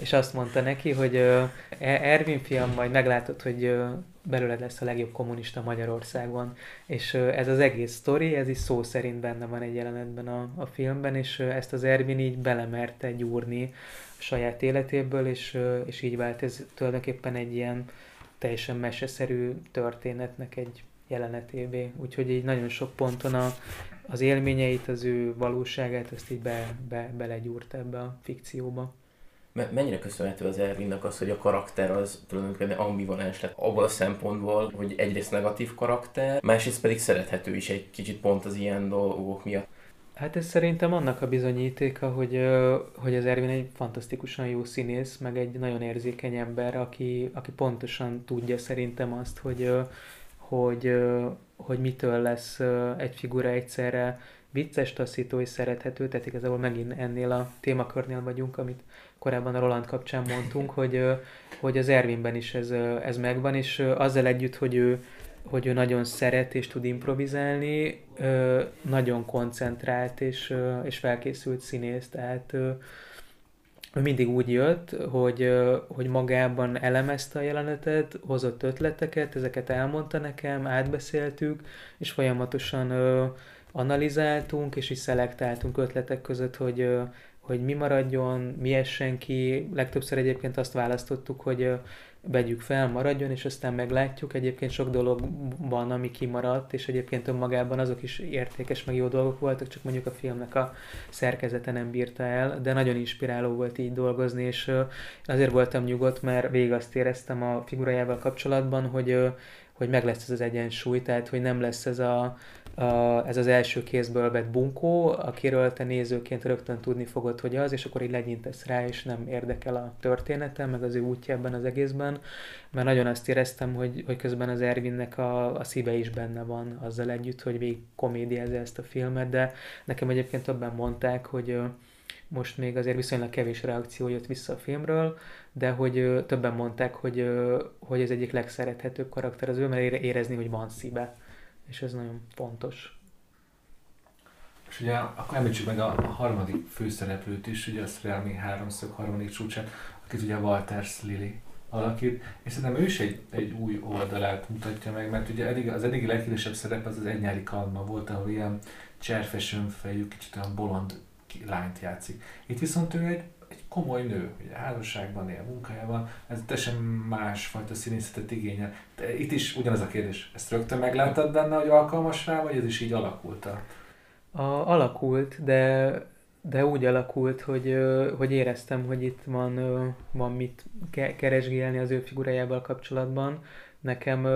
és azt mondta neki, hogy e-, Ervin fiam, majd meglátod, hogy belőled lesz a legjobb kommunista Magyarországon. És ez az egész sztori, ez is szó szerint benne van egy jelenetben a, a filmben, és ezt az Ervin így belemerte gyúrni saját életéből, és, és így vált ez tulajdonképpen egy ilyen teljesen meseszerű történetnek egy jelenetévé. Úgyhogy így nagyon sok ponton a, az élményeit, az ő valóságát, ezt így be, be, belegyúrt ebbe a fikcióba mennyire köszönhető az Ervinnek az, hogy a karakter az tulajdonképpen ambivalens lett abból a szempontból, hogy egyrészt negatív karakter, másrészt pedig szerethető is egy kicsit pont az ilyen dolgok miatt. Hát ez szerintem annak a bizonyítéka, hogy, hogy az Ervin egy fantasztikusan jó színész, meg egy nagyon érzékeny ember, aki, aki pontosan tudja szerintem azt, hogy, hogy, hogy mitől lesz egy figura egyszerre vicces, taszító és szerethető, tehát igazából megint ennél a témakörnél vagyunk, amit korábban a Roland kapcsán mondtunk, hogy, hogy az Ervinben is ez, ez megvan, és azzal együtt, hogy ő, hogy ő nagyon szeret és tud improvizálni, nagyon koncentrált és, és felkészült színész, tehát ő mindig úgy jött, hogy, hogy magában elemezte a jelenetet, hozott ötleteket, ezeket elmondta nekem, átbeszéltük, és folyamatosan analizáltunk, és is szelektáltunk ötletek között, hogy, hogy mi maradjon, mi essen ki. Legtöbbször egyébként azt választottuk, hogy vegyük fel, maradjon, és aztán meglátjuk. Egyébként sok dolog van, ami kimaradt, és egyébként önmagában azok is értékes, meg jó dolgok voltak, csak mondjuk a filmnek a szerkezete nem bírta el, de nagyon inspiráló volt így dolgozni, és azért voltam nyugodt, mert végig azt éreztem a figurájával kapcsolatban, hogy, hogy meg lesz ez az egyensúly, tehát hogy nem lesz ez a, ez az első kézből vett bunkó, akiről te nézőként rögtön tudni fogod, hogy az, és akkor így legyintesz rá, és nem érdekel a története, meg az ő útja ebben az egészben, mert nagyon azt éreztem, hogy, hogy közben az Ervinnek a, a szíve is benne van azzal együtt, hogy végig komédiázza ezt a filmet, de nekem egyébként többen mondták, hogy most még azért viszonylag kevés reakció jött vissza a filmről, de hogy többen mondták, hogy, hogy ez egyik legszerethetőbb karakter az ő, mert érezni, hogy van szíve és ez nagyon fontos. És ugye akkor említsük meg a harmadik főszereplőt is, ugye a Szerelmi háromszög harmadik csúcsán, akit ugye Walters Lili alakít, és szerintem ő is egy, egy új oldalát mutatja meg, mert ugye eddig, az eddigi leghíresebb szerep az az egy nyári kalma volt, ahol ilyen cserfes önfejű, kicsit olyan bolond lányt játszik. Itt viszont ő egy komoly nő, ugye házasságban él, munkájában, ez teljesen másfajta színészetet igényel. De itt is ugyanaz a kérdés, ezt rögtön megláttad benne, hogy alkalmas rá, vagy ez is így alakult? A, alakult, de, de úgy alakult, hogy, hogy éreztem, hogy itt van, van mit keresgélni az ő figurájával kapcsolatban. Nekem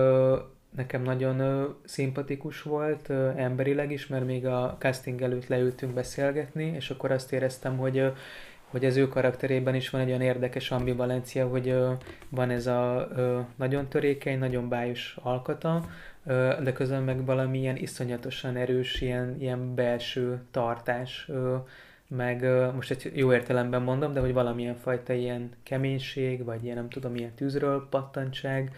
nekem nagyon szimpatikus volt emberileg is, mert még a casting előtt leültünk beszélgetni, és akkor azt éreztem, hogy hogy az ő karakterében is van egy olyan érdekes ambivalencia, hogy van ez a nagyon törékeny, nagyon bájos alkata, de közben meg valamilyen iszonyatosan erős, ilyen, ilyen belső tartás meg most egy jó értelemben mondom, de hogy valamilyen fajta ilyen keménység, vagy ilyen nem tudom, ilyen tűzről pattantság,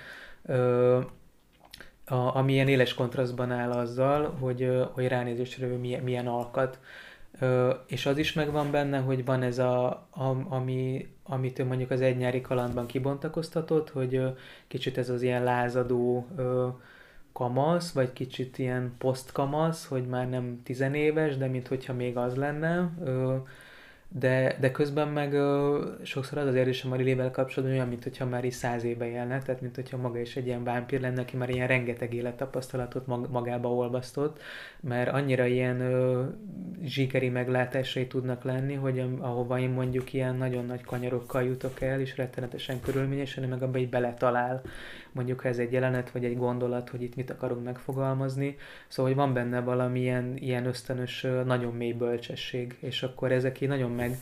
ami ilyen éles kontrasztban áll azzal, hogy, hogy ránézésre milyen, milyen alkat. És az is megvan benne, hogy van ez a, a ami, amit ő mondjuk az egy nyári kalandban kibontakoztatott, hogy kicsit ez az ilyen lázadó kamasz, vagy kicsit ilyen posztkamasz, hogy már nem tizenéves, de mintha még az lenne de, de közben meg ö, sokszor az az érzésem a Lilével kapcsolatban olyan, mint hogyha már is száz éve élne, tehát mint hogyha maga is egy ilyen vámpír lenne, aki már ilyen rengeteg élettapasztalatot mag, magába olvasztott, mert annyira ilyen ö, zsigeri meglátásai tudnak lenni, hogy ahova én mondjuk ilyen nagyon nagy kanyarokkal jutok el, és rettenetesen körülményesen, meg abban így beletalál mondjuk ha ez egy jelenet, vagy egy gondolat, hogy itt mit akarunk megfogalmazni. Szóval, hogy van benne valamilyen ilyen ösztönös, nagyon mély bölcsesség, és akkor ezek így nagyon meg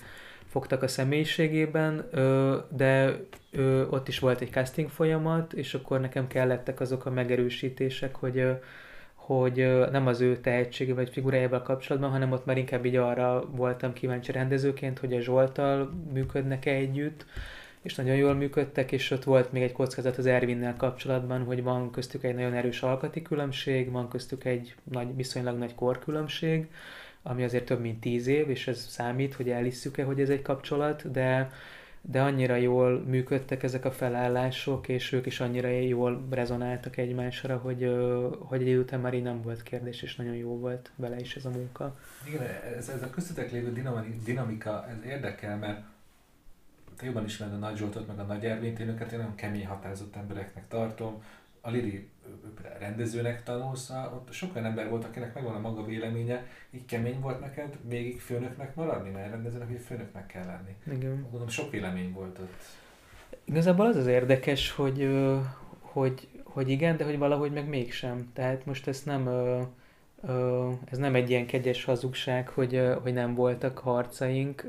fogtak a személyiségében, de ott is volt egy casting folyamat, és akkor nekem kellettek azok a megerősítések, hogy hogy nem az ő tehetsége vagy figurájával kapcsolatban, hanem ott már inkább így arra voltam kíváncsi rendezőként, hogy a Zsoltal működnek-e együtt, és nagyon jól működtek, és ott volt még egy kockázat az Ervinnel kapcsolatban, hogy van köztük egy nagyon erős alkati különbség, van köztük egy nagy, viszonylag nagy korkülönbség, ami azért több mint tíz év, és ez számít, hogy elhisszük-e, hogy ez egy kapcsolat, de, de annyira jól működtek ezek a felállások, és ők is annyira jól rezonáltak egymásra, hogy, hogy egy után már így nem volt kérdés, és nagyon jó volt vele is ez a munka. Igen, ez, ez a köztetek lévő dinamika, ez érdekel, mert te jobban ismered a Nagy Zsoltot, meg a Nagy Ervényt, én őket én nagyon kemény határozott embereknek tartom. A Lili rendezőnek tanulsz, ott sok olyan ember volt, akinek megvan a maga véleménye, így kemény volt neked végig főnöknek maradni, mert rendezőnek hogy főnöknek kell lenni. Igen. Gondolom sok vélemény volt ott. Igazából az az érdekes, hogy, hogy, hogy igen, de hogy valahogy meg mégsem. Tehát most ezt nem, ez nem egy ilyen kegyes hazugság, hogy, hogy nem voltak harcaink,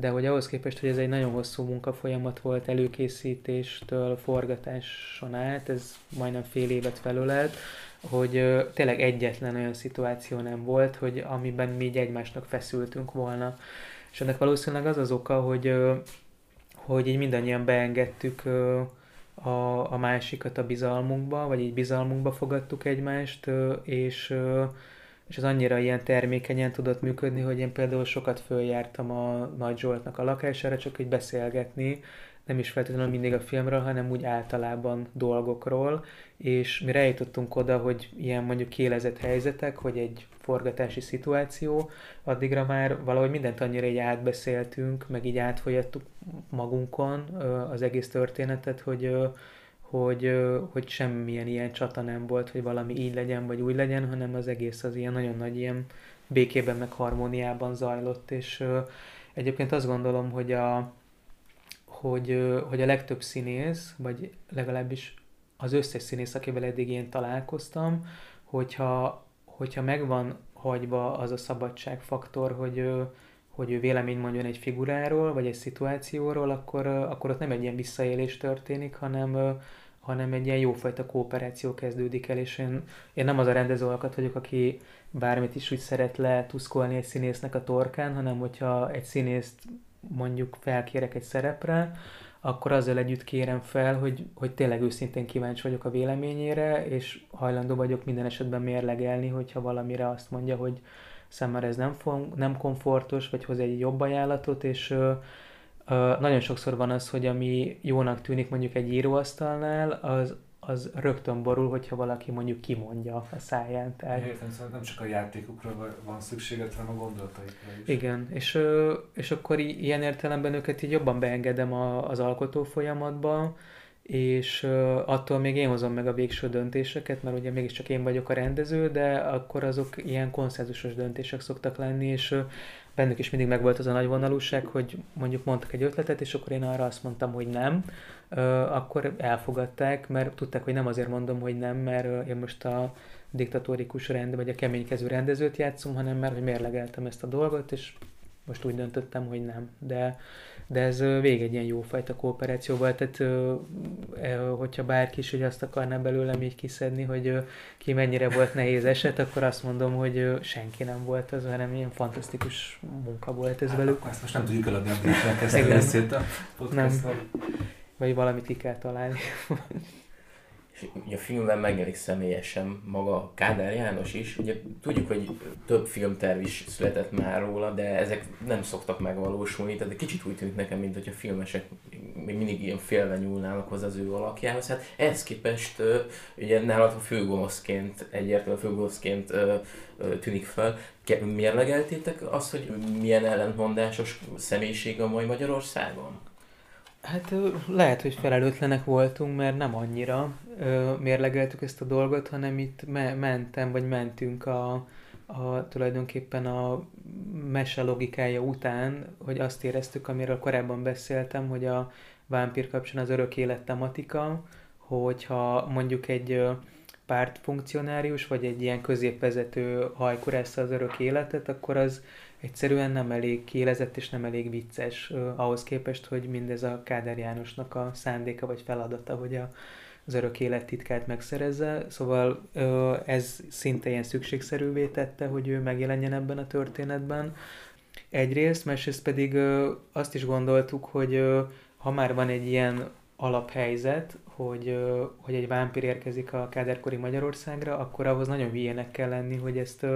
de hogy ahhoz képest, hogy ez egy nagyon hosszú munkafolyamat volt előkészítéstől forgatáson át, ez majdnem fél évet felölelt, hogy ö, tényleg egyetlen olyan szituáció nem volt, hogy amiben mi így egymásnak feszültünk volna. És ennek valószínűleg az az oka, hogy, ö, hogy így mindannyian beengedtük ö, a, a másikat a bizalmunkba, vagy így bizalmunkba fogadtuk egymást, és és az annyira ilyen termékenyen tudott működni, hogy én például sokat följártam a Nagy Zsoltnak a lakására, csak egy beszélgetni, nem is feltétlenül mindig a filmről, hanem úgy általában dolgokról, és mi eljutottunk oda, hogy ilyen mondjuk kélezett helyzetek, hogy egy forgatási szituáció, addigra már valahogy mindent annyira így átbeszéltünk, meg így átfolyattuk magunkon az egész történetet, hogy hogy, hogy semmilyen ilyen csata nem volt, hogy valami így legyen, vagy úgy legyen, hanem az egész az ilyen nagyon nagy ilyen békében, meg harmóniában zajlott, és egyébként azt gondolom, hogy a, hogy, hogy a legtöbb színész, vagy legalábbis az összes színész, akivel eddig én találkoztam, hogyha, hogyha megvan hagyva az a szabadságfaktor, hogy, hogy ő vélemény mondjon egy figuráról, vagy egy szituációról, akkor, akkor ott nem egy ilyen visszaélés történik, hanem, hanem egy ilyen jófajta kooperáció kezdődik el, és én, én nem az a rendező alkat vagyok, aki bármit is úgy szeret letuszkolni egy színésznek a torkán, hanem hogyha egy színészt mondjuk felkérek egy szerepre, akkor azzal együtt kérem fel, hogy, hogy tényleg őszintén kíváncsi vagyok a véleményére, és hajlandó vagyok minden esetben mérlegelni, hogyha valamire azt mondja, hogy számára ez nem, nem komfortos, vagy hoz egy jobb ajánlatot, és nagyon sokszor van az, hogy ami jónak tűnik mondjuk egy íróasztalnál, az, az rögtön borul, hogyha valaki mondjuk kimondja a száján. Tehát... Értem, szóval nem csak a játékukra van szükséged, hanem a gondolataikra is. Igen, és, és akkor ilyen értelemben őket így jobban beengedem az alkotó folyamatba, és attól még én hozom meg a végső döntéseket, mert ugye mégiscsak én vagyok a rendező, de akkor azok ilyen konszenzusos döntések szoktak lenni, és bennük is mindig megvolt az a nagy vonalúság, hogy mondjuk mondtak egy ötletet, és akkor én arra azt mondtam, hogy nem, akkor elfogadták, mert tudták, hogy nem azért mondom, hogy nem, mert én most a diktatórikus rend, vagy a keménykező rendezőt játszom, hanem mert hogy mérlegeltem ezt a dolgot, és most úgy döntöttem, hogy nem. De, de ez végig egy ilyen jófajta kooperáció volt, tehát hogyha bárki is hogy azt akarná belőlem így kiszedni, hogy ki mennyire volt nehéz eset, akkor azt mondom, hogy senki nem volt az, hanem ilyen fantasztikus munka volt ez hát, velük. Ezt most nem tudjuk eladni a (laughs) ezt a a Nem. Vagy valamit ki kell találni. Ugye a filmben megjelenik személyesen maga Kádár János is. Ugye tudjuk, hogy több filmterv is született már róla, de ezek nem szoktak megvalósulni, tehát kicsit úgy tűnik nekem, mint hogy a filmesek még mindig ilyen félve nyúlnának hozzá az ő alakjához. Hát ehhez képest ugye nálad a főgonoszként, egyértelműen főgonoszként tűnik fel. Mérlegeltétek azt, hogy milyen ellentmondásos személyiség a mai Magyarországon? Hát lehet, hogy felelőtlenek voltunk, mert nem annyira ö, mérlegeltük ezt a dolgot, hanem itt me- mentem, vagy mentünk a, a tulajdonképpen a mese logikája után, hogy azt éreztük, amiről korábban beszéltem, hogy a vámpír kapcsán az örök élet tematika, hogyha mondjuk egy pártfunkcionárius, vagy egy ilyen középvezető hajkurásza az örök életet, akkor az egyszerűen nem elég kiélezett és nem elég vicces uh, ahhoz képest, hogy mindez a Káder Jánosnak a szándéka vagy feladata, hogy a, az örök élet titkát megszerezze. Szóval ez szinte ilyen szükségszerűvé tette, hogy ő megjelenjen ebben a történetben. Egyrészt, másrészt pedig azt is gondoltuk, hogy ha már van egy ilyen alaphelyzet, hogy, hogy egy vámpír érkezik a káderkori Magyarországra, akkor ahhoz nagyon hülyének kell lenni, hogy ezt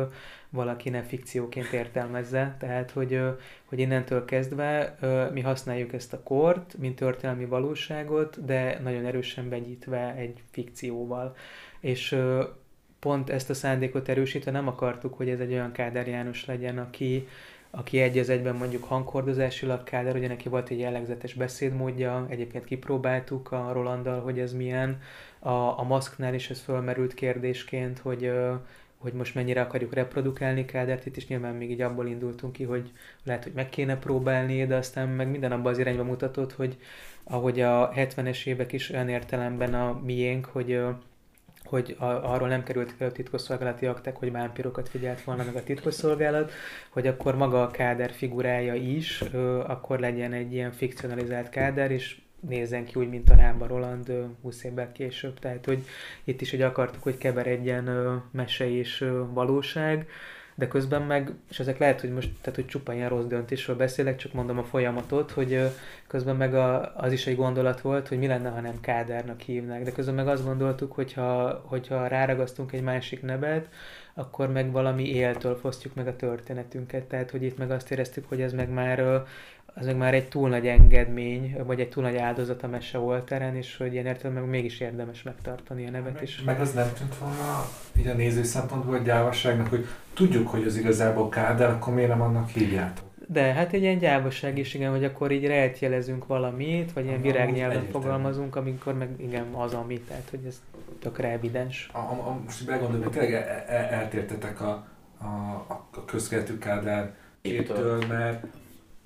valaki ne fikcióként értelmezze. Tehát, hogy, hogy innentől kezdve mi használjuk ezt a kort, mint történelmi valóságot, de nagyon erősen vegyítve egy fikcióval. És pont ezt a szándékot erősítve nem akartuk, hogy ez egy olyan Kádár János legyen, aki, aki egy az egyben mondjuk hangkordozásilag Káder, ugye neki volt egy jellegzetes beszédmódja, egyébként kipróbáltuk a Rolanddal, hogy ez milyen. A, a maszknál is ez fölmerült kérdésként, hogy, hogy most mennyire akarjuk reprodukálni Kádert, itt is nyilván még így abból indultunk ki, hogy lehet, hogy meg kéne próbálni, de aztán meg minden abban az irányba mutatott, hogy ahogy a 70-es évek is olyan értelemben a miénk, hogy hogy a, arról nem került ki a titkosszolgálati aktek, hogy vámpirokat figyelt volna meg a titkosszolgálat, hogy akkor maga a káder figurája is, ö, akkor legyen egy ilyen fikcionalizált káder, és nézzen ki úgy, mint a Rámba Roland 20 évvel később. Tehát, hogy itt is hogy akartuk, hogy keveredjen ö, mese és ö, valóság, de közben meg, és ezek lehet, hogy most, tehát hogy csupa ilyen rossz döntésről beszélek, csak mondom a folyamatot, hogy közben meg a, az is egy gondolat volt, hogy mi lenne, ha nem Kádárnak hívnák, de közben meg azt gondoltuk, hogyha, hogyha ráragasztunk egy másik nevet, akkor meg valami éltől fosztjuk meg a történetünket, tehát hogy itt meg azt éreztük, hogy ez meg már az meg már egy túl nagy engedmény, vagy egy túl nagy áldozat a mese volteren, és hogy ilyen értelemben meg mégis érdemes megtartani a nevet is. Meg az nem tűnt volna így a néző szempontból egy gyávaságnak, hogy tudjuk, hogy az igazából Kádár, akkor miért nem annak hívjátok? De hát egy ilyen gyávaság is, igen, hogy akkor így rejtjelezünk valamit, vagy ilyen virágnyelven fogalmazunk, amikor meg igen, az ami, tehát hogy ez tökre evidens. A, a, a, most begondolom, hogy tényleg el, el, eltértetek a, a, a közkeletű Kádár képtől, mert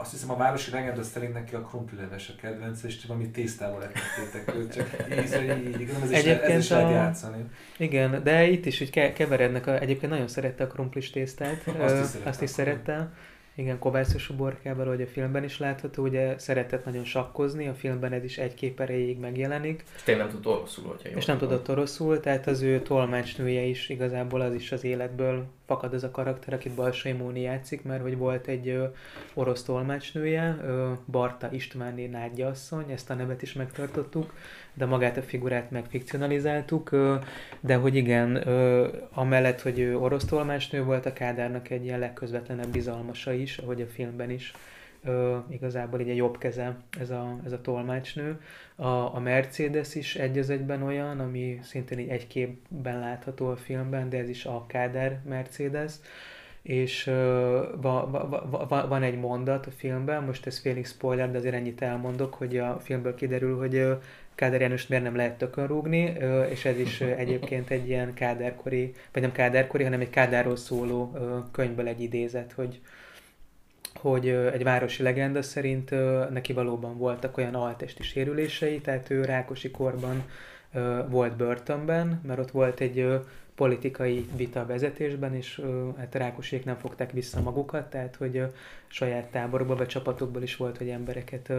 azt hiszem a városi legenda szerint neki a krumplileves a kedvenc, és valami tésztával etettétek őt, csak ízre így, igaz, ez, Egyébként is, ez is lehet játszani. Igen, de itt is hogy keverednek, a, egyébként nagyon szerette a krumplis tésztát, azt is szerette. Azt is szerette. Igen, Kovács uborkával, hogy a filmben is látható, ugye szeretett nagyon sakkozni, a filmben ez is egy kép erejéig megjelenik. És tényleg nem tudott oroszul, hogyha És nem tudott oroszul, tehát az ő tolmácsnője is igazából az is az életből fakad az a karakter, akit Balsai Móni játszik, mert hogy volt egy ö, orosz tolmácsnője, ö, Barta Istvánné Nádja asszony, ezt a nevet is megtartottuk, de magát a figurát megfikcionalizáltuk, de hogy igen, amellett, hogy ő orosz tolmácsnő volt, a Kádárnak egy ilyen legközvetlenebb bizalmasa is, ahogy a filmben is ö, igazából egy jobb keze ez a, ez a tolmácsnő. A, a Mercedes is egy az egyben olyan, ami szintén így egy képben látható a filmben, de ez is a Káder Mercedes és uh, va, va, va, van egy mondat a filmben, most ez félig spoiler, de azért ennyit elmondok, hogy a filmből kiderül, hogy uh, Káder János miért nem lehet tökön rúgni, és ez is egyébként egy ilyen káderkori, vagy nem káderkori, hanem egy kádárról szóló könyvből egy idézet, hogy, hogy egy városi legenda szerint neki valóban voltak olyan altesti sérülései, tehát ő Rákosi korban volt börtönben, mert ott volt egy politikai vita vezetésben, és hát Rákosék nem fogták vissza magukat, tehát hogy saját táborokból vagy csapatokból is volt, hogy embereket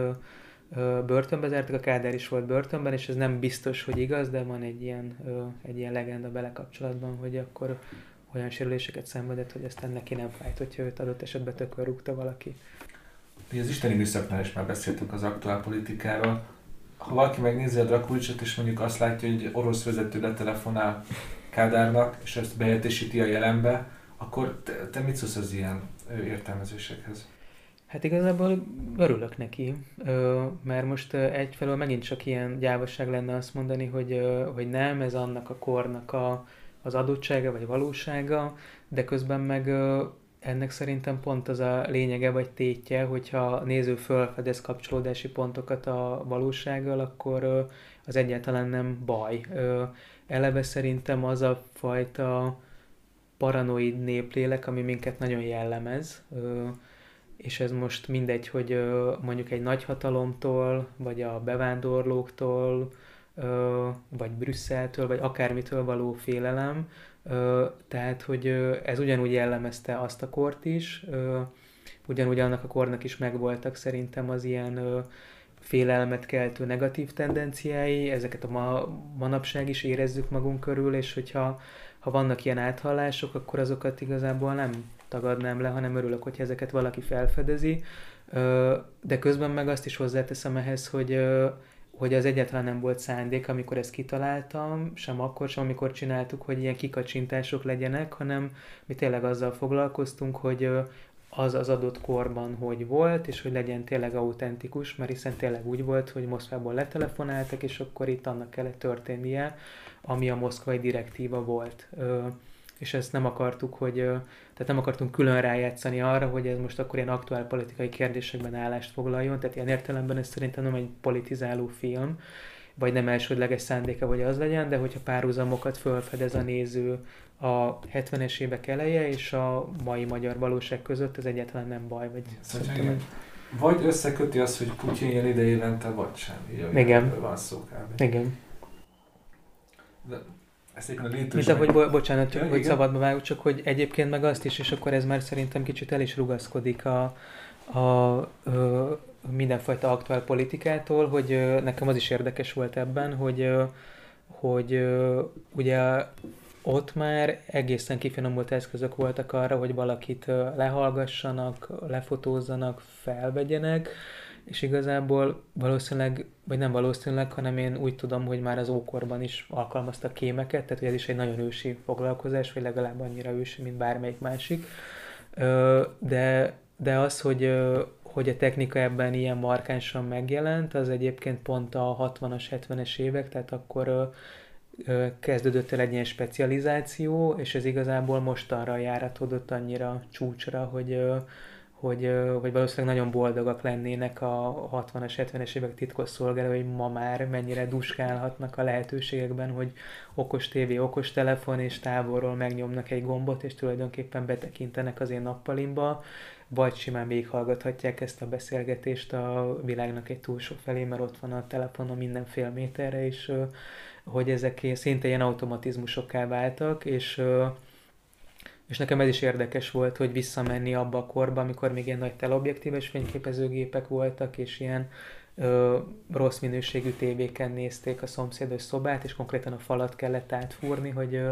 börtönbe zártak, a Kádár is volt börtönben, és ez nem biztos, hogy igaz, de van egy ilyen, egy ilyen legenda bele kapcsolatban, hogy akkor olyan sérüléseket szenvedett, hogy aztán neki nem fájt, hogyha őt adott esetben tökön rúgta valaki. Mi az isteni műszaknál is már beszéltünk az aktuál politikáról. Ha valaki megnézi a Drakulicsot, és mondjuk azt látja, hogy orosz vezető letelefonál Kádárnak, és ezt behelyettesíti a jelenbe, akkor te, te mit szólsz az ilyen értelmezésekhez? Hát igazából örülök neki, mert most egyfelől megint csak ilyen gyávasság lenne azt mondani, hogy, hogy nem, ez annak a kornak a, az adottsága vagy valósága, de közben meg ennek szerintem pont az a lényege vagy tétje, hogyha a néző fölfedez kapcsolódási pontokat a valósággal, akkor az egyáltalán nem baj. Eleve szerintem az a fajta paranoid néplélek, ami minket nagyon jellemez, és ez most mindegy, hogy mondjuk egy nagyhatalomtól, vagy a bevándorlóktól, vagy Brüsszeltől, vagy akármitől való félelem, tehát, hogy ez ugyanúgy jellemezte azt a kort is, ugyanúgy annak a kornak is megvoltak szerintem az ilyen félelmet keltő negatív tendenciái, ezeket a ma, manapság is érezzük magunk körül, és hogyha ha vannak ilyen áthallások, akkor azokat igazából nem tagadnám le, hanem örülök, hogy ezeket valaki felfedezi. De közben meg azt is hozzáteszem ehhez, hogy hogy az egyáltalán nem volt szándék, amikor ezt kitaláltam, sem akkor, sem amikor csináltuk, hogy ilyen kikacsintások legyenek, hanem mi tényleg azzal foglalkoztunk, hogy az az adott korban hogy volt, és hogy legyen tényleg autentikus, mert hiszen tényleg úgy volt, hogy Moszkvából letelefonáltak, és akkor itt annak kellett történnie, ami a moszkvai direktíva volt és ezt nem akartuk, hogy, tehát nem akartunk külön rájátszani arra, hogy ez most akkor ilyen aktuál politikai kérdésekben állást foglaljon, tehát ilyen értelemben ez szerintem nem egy politizáló film, vagy nem elsődleges szándéka, hogy az legyen, de hogyha párhuzamokat fölfedez a néző a 70-es évek eleje és a mai magyar valóság között, ez egyáltalán nem baj. Vagy, szóval vagy összeköti azt, hogy Putyin jön ide évente, vagy sem. Így, Igen. Van szó kb. Igen. De ezt a létős Mint ahogy, bo- bocsánat, csak, ja, hogy szabadba vágok, csak hogy egyébként meg azt is, és akkor ez már szerintem kicsit el is rugaszkodik a, a, a mindenfajta aktuál politikától, hogy nekem az is érdekes volt ebben, hogy, hogy ugye ott már egészen kifinomult eszközök voltak arra, hogy valakit lehallgassanak, lefotózzanak, felvegyenek, és igazából valószínűleg, vagy nem valószínűleg, hanem én úgy tudom, hogy már az ókorban is alkalmaztak kémeket, tehát hogy ez is egy nagyon ősi foglalkozás, vagy legalább annyira ősi, mint bármelyik másik. De, de az, hogy, hogy a technika ebben ilyen markánsan megjelent, az egyébként pont a 60-as, 70-es évek, tehát akkor kezdődött el egy ilyen specializáció, és ez igazából mostanra járatódott annyira csúcsra, hogy, hogy, hogy valószínűleg nagyon boldogak lennének a 60-as, 70-es évek titkos szolgálói ma már mennyire duskálhatnak a lehetőségekben, hogy okos tévé, okos telefon és távolról megnyomnak egy gombot, és tulajdonképpen betekintenek az én nappalimba, vagy simán végighallgathatják ezt a beszélgetést a világnak egy túlsó felé, mert ott van a telefonon minden fél méterre, és hogy ezek szinte ilyen automatizmusokká váltak, és és nekem ez is érdekes volt, hogy visszamenni abba a korba, amikor még ilyen nagy teleobjektíves fényképezőgépek voltak, és ilyen ö, rossz minőségű tévéken nézték a szomszédos szobát, és konkrétan a falat kellett átfúrni, hogy, ö,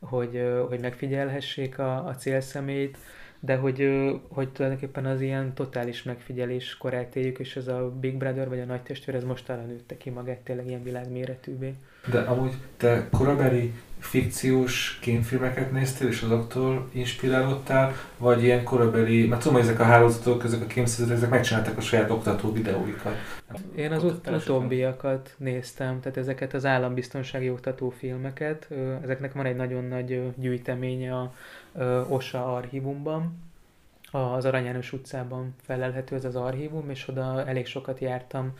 hogy, ö, hogy megfigyelhessék a, a célszemélyt, de hogy, hogy tulajdonképpen az ilyen totális megfigyelés korát éljük, és ez a Big Brother vagy a nagy testvér, ez most talán nőtte ki magát tényleg ilyen világméretűvé. De amúgy te korabeli fikciós kémfilmeket néztél, és azoktól inspirálódtál, vagy ilyen korabeli, mert tudom, hogy ezek a hálózatok, ezek a kémszerzetek, ezek megcsinálták a saját oktató videóikat. Én az ut- utóbbiakat néztem, tehát ezeket az állambiztonsági oktató filmeket, ezeknek van egy nagyon nagy gyűjteménye a OSA archívumban, az Arany János utcában felelhető ez az archívum, és oda elég sokat jártam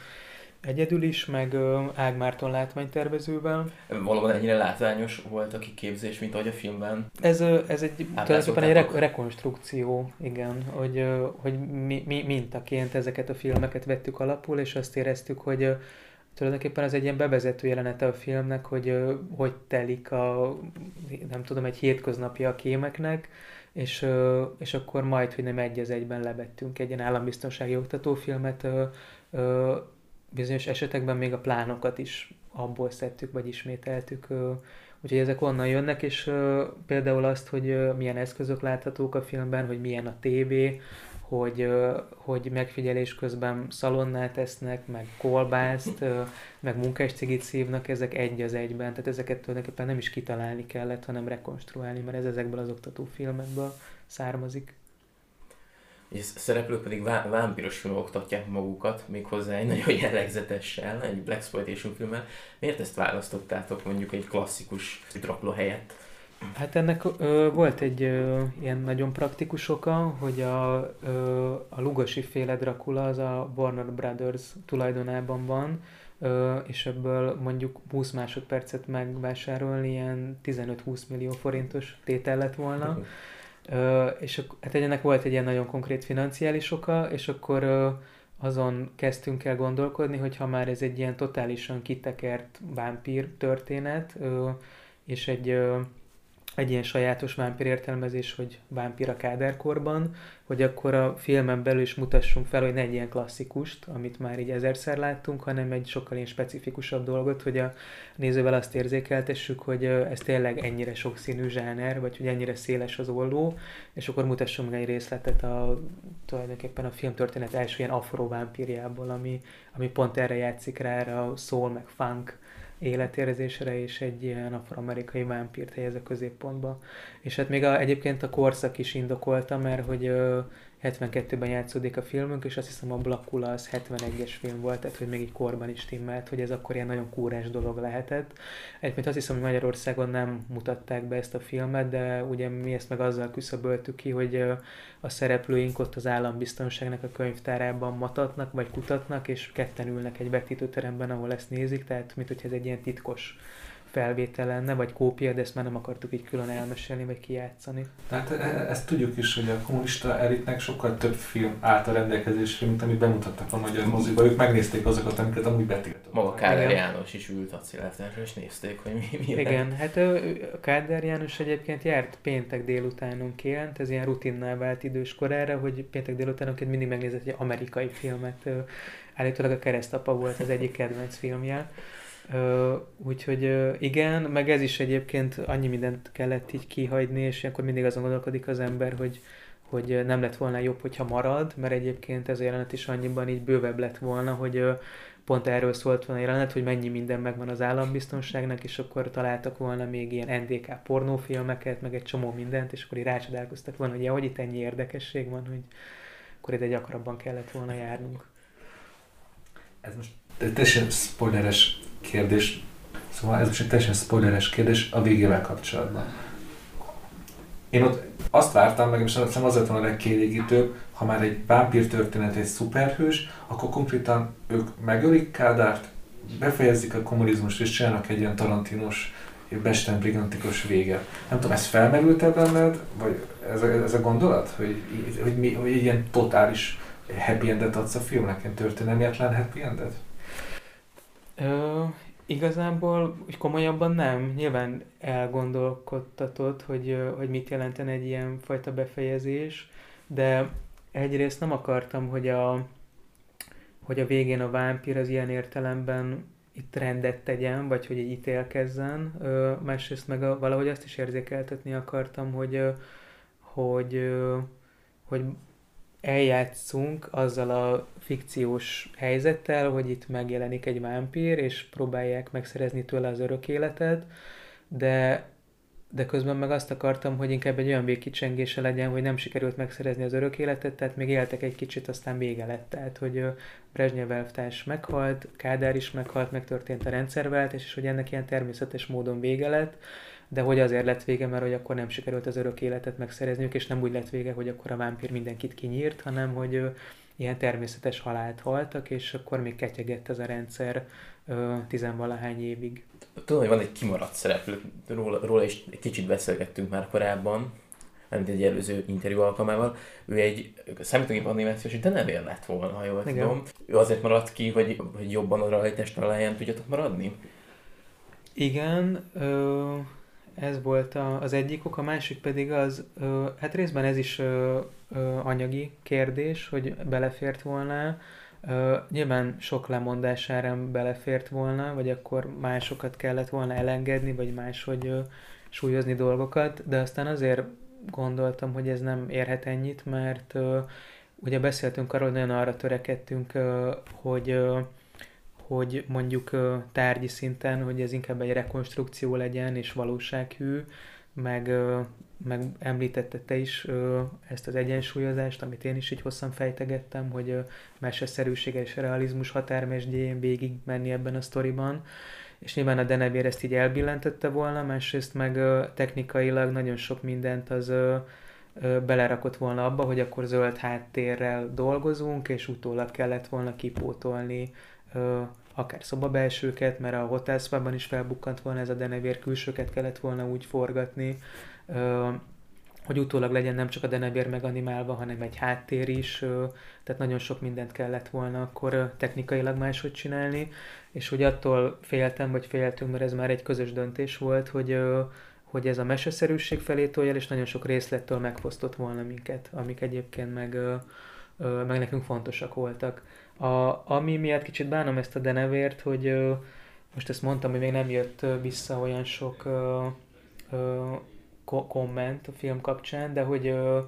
Egyedül is, meg Ágmárton látványtervezővel. Valóban ennyire látványos volt a kiképzés, mint ahogy a filmben. Ez, ez egy tulajdonképpen egy re- rekonstrukció, igen, hogy, hogy mi, mi mintaként ezeket a filmeket vettük alapul, és azt éreztük, hogy tulajdonképpen az egy ilyen bevezető jelenete a filmnek, hogy hogy telik a, nem tudom, egy hétköznapja a kémeknek, és, és akkor majd, hogy nem egy az egyben levettünk egy ilyen állambiztonsági oktatófilmet, bizonyos esetekben még a plánokat is abból szedtük, vagy ismételtük. Úgyhogy ezek onnan jönnek, és például azt, hogy milyen eszközök láthatók a filmben, hogy milyen a tévé, hogy, hogy megfigyelés közben szalonnát tesznek, meg kolbászt, meg munkáscigit szívnak, ezek egy az egyben. Tehát ezeket tulajdonképpen nem is kitalálni kellett, hanem rekonstruálni, mert ez ezekből az oktatófilmekből származik. És szereplők pedig vá- vámpirosul oktatják magukat, méghozzá egy nagyon jellegzetessel, egy Black Exploitation filmmel. Miért ezt választottátok mondjuk egy klasszikus Dracula helyett? Hát ennek ö, volt egy ö, ilyen nagyon praktikus oka, hogy a, ö, a Lugosi féle Dracula az a Warner Brothers tulajdonában van, ö, és ebből mondjuk 20 másodpercet megvásárolni ilyen 15-20 millió forintos tétel lett volna. És hát ennek volt egy ilyen nagyon konkrét financiális oka, és akkor azon kezdtünk el gondolkodni, hogy ha már ez egy ilyen totálisan kitekert vámpír történet, és egy egy ilyen sajátos vámpír értelmezés, hogy vámpír a káderkorban, hogy akkor a filmen belül is mutassunk fel, hogy ne egy ilyen klasszikust, amit már így ezerszer láttunk, hanem egy sokkal ilyen specifikusabb dolgot, hogy a nézővel azt érzékeltessük, hogy ez tényleg ennyire sokszínű zsáner, vagy hogy ennyire széles az olló, és akkor mutassunk meg egy részletet a, tulajdonképpen a filmtörténet első ilyen afrovámpírjából, ami, ami pont erre játszik rá, erre a soul meg funk életérzésre, és egy ilyen afroamerikai vámpírt helyez a középpontba. És hát még a, egyébként a korszak is indokolta, mert hogy 72-ben játszódik a filmünk, és azt hiszem a Blackula az 71-es film volt, tehát hogy még egy korban is timmelt, hogy ez akkor ilyen nagyon kúrás dolog lehetett. Egyébként azt hiszem, hogy Magyarországon nem mutatták be ezt a filmet, de ugye mi ezt meg azzal küszöböltük ki, hogy a szereplőink ott az állambiztonságnak a könyvtárában matatnak, vagy kutatnak, és ketten ülnek egy vetítőteremben, ahol ezt nézik, tehát mint hogy ez egy ilyen titkos felvétel lenne, vagy kópia, de ezt már nem akartuk így külön elmesélni, vagy kijátszani. Tehát e, e, ezt tudjuk is, hogy a kommunista elitnek sokkal több film állt a rendelkezésre, mint amit bemutattak a magyar moziba. Ők megnézték azokat, amiket amúgy betiltottak. Maga Káder János is ült a Szilártásra, és nézték, hogy mi, mi Igen, hát a Káder János egyébként járt péntek délutánonként, ez ilyen rutinná vált idős korára, hogy péntek délutánonként mindig megnézett egy amerikai filmet. Állítólag a Keresztapa volt az egyik kedvenc filmje úgyhogy igen, meg ez is egyébként annyi mindent kellett így kihagyni, és akkor mindig azon gondolkodik az ember, hogy, hogy nem lett volna jobb, hogyha marad, mert egyébként ez a jelenet is annyiban így bővebb lett volna, hogy pont erről szólt volna a jelenet, hogy mennyi minden megvan az állambiztonságnak, és akkor találtak volna még ilyen NDK pornófilmeket, meg egy csomó mindent, és akkor így rácsodálkoztak volna, hogy ja, hogy itt ennyi érdekesség van, hogy akkor ide gyakrabban kellett volna járnunk. Ez most teljesen spoileres kérdés, szóval ez most egy teljesen spoileres kérdés a végével kapcsolatban. Én ott azt vártam, meg és azt az lett a legkielégítőbb, ha már egy vámpír történet egy szuperhős, akkor konkrétan ők megölik Kádárt, befejezik a kommunizmust és csinálnak egy ilyen tarantinos, besten brigantikus vége. Nem tudom, ez felmerült-e benned, vagy ez a, ez a gondolat, hogy, hogy, mi, hogy egy ilyen totális happy endet adsz a filmnek, ilyen történelmietlen happy endet? Ö, igazából úgy komolyabban nem. Nyilván elgondolkodtatod, hogy, hogy mit jelentene egy ilyen fajta befejezés, de egyrészt nem akartam, hogy a, hogy a végén a vámpír az ilyen értelemben itt rendet tegyen, vagy hogy egy ítélkezzen. Ö, másrészt meg a, valahogy azt is érzékeltetni akartam, hogy, hogy, hogy eljátszunk azzal a fikciós helyzettel, hogy itt megjelenik egy vámpír, és próbálják megszerezni tőle az örök életet, de, de közben meg azt akartam, hogy inkább egy olyan végkicsengése legyen, hogy nem sikerült megszerezni az örök életet, tehát még éltek egy kicsit, aztán vége lett. Tehát, hogy Brezsnyev elvtárs meghalt, Kádár is meghalt, megtörtént a rendszerváltás, és hogy ennek ilyen természetes módon vége lett, de hogy azért lett vége, mert hogy akkor nem sikerült az örök életet megszerezniük, és nem úgy lett vége, hogy akkor a vámpír mindenkit kinyírt, hanem hogy ilyen természetes halált haltak, és akkor még ketyegett ez a rendszer ö, tizenvalahány évig. Tudom, hogy van egy kimaradt szereplő, róla, róla is egy kicsit beszélgettünk már korábban, mint egy előző interjú alkalmával, ő egy számítógép animációs denevér lett volna, ha jól Igen. tudom. Ő azért maradt ki, hogy, hogy jobban a rajtest talaján tudjatok maradni? Igen, ö, ez volt a, az egyik ok, a másik pedig az, ö, hát részben ez is ö, ö, anyagi kérdés, hogy belefért volna. Ö, nyilván sok lemondás árán belefért volna, vagy akkor másokat kellett volna elengedni, vagy máshogy ö, súlyozni dolgokat, de aztán azért gondoltam, hogy ez nem érhet ennyit, mert ö, ugye beszéltünk arról, hogy nagyon arra törekedtünk, ö, hogy ö, hogy mondjuk tárgyi szinten, hogy ez inkább egy rekonstrukció legyen és valósághű, meg, meg említette te is ezt az egyensúlyozást, amit én is így hosszan fejtegettem, hogy ö, meseszerűség és realizmus határmesdjén végig menni ebben a sztoriban, és nyilván a Denevér ezt így elbillentette volna, másrészt meg technikailag nagyon sok mindent az belerakott volna abba, hogy akkor zöld háttérrel dolgozunk, és utólag kellett volna kipótolni ö, akár szobabelsőket, mert a Hotelszfában is felbukkant volna ez a denevér, külsőket kellett volna úgy forgatni, hogy utólag legyen nem csak a denevér meganimálva, hanem egy háttér is, tehát nagyon sok mindent kellett volna akkor technikailag máshogy csinálni, és hogy attól féltem, vagy féltünk, mert ez már egy közös döntés volt, hogy hogy ez a meseszerűség felé toljál, és nagyon sok részlettől megfosztott volna minket, amik egyébként meg, meg nekünk fontosak voltak. A, ami miatt kicsit bánom ezt a denevért, hogy ö, most ezt mondtam, hogy még nem jött vissza olyan sok ö, ö, ko- komment a film kapcsán, de hogy, ö,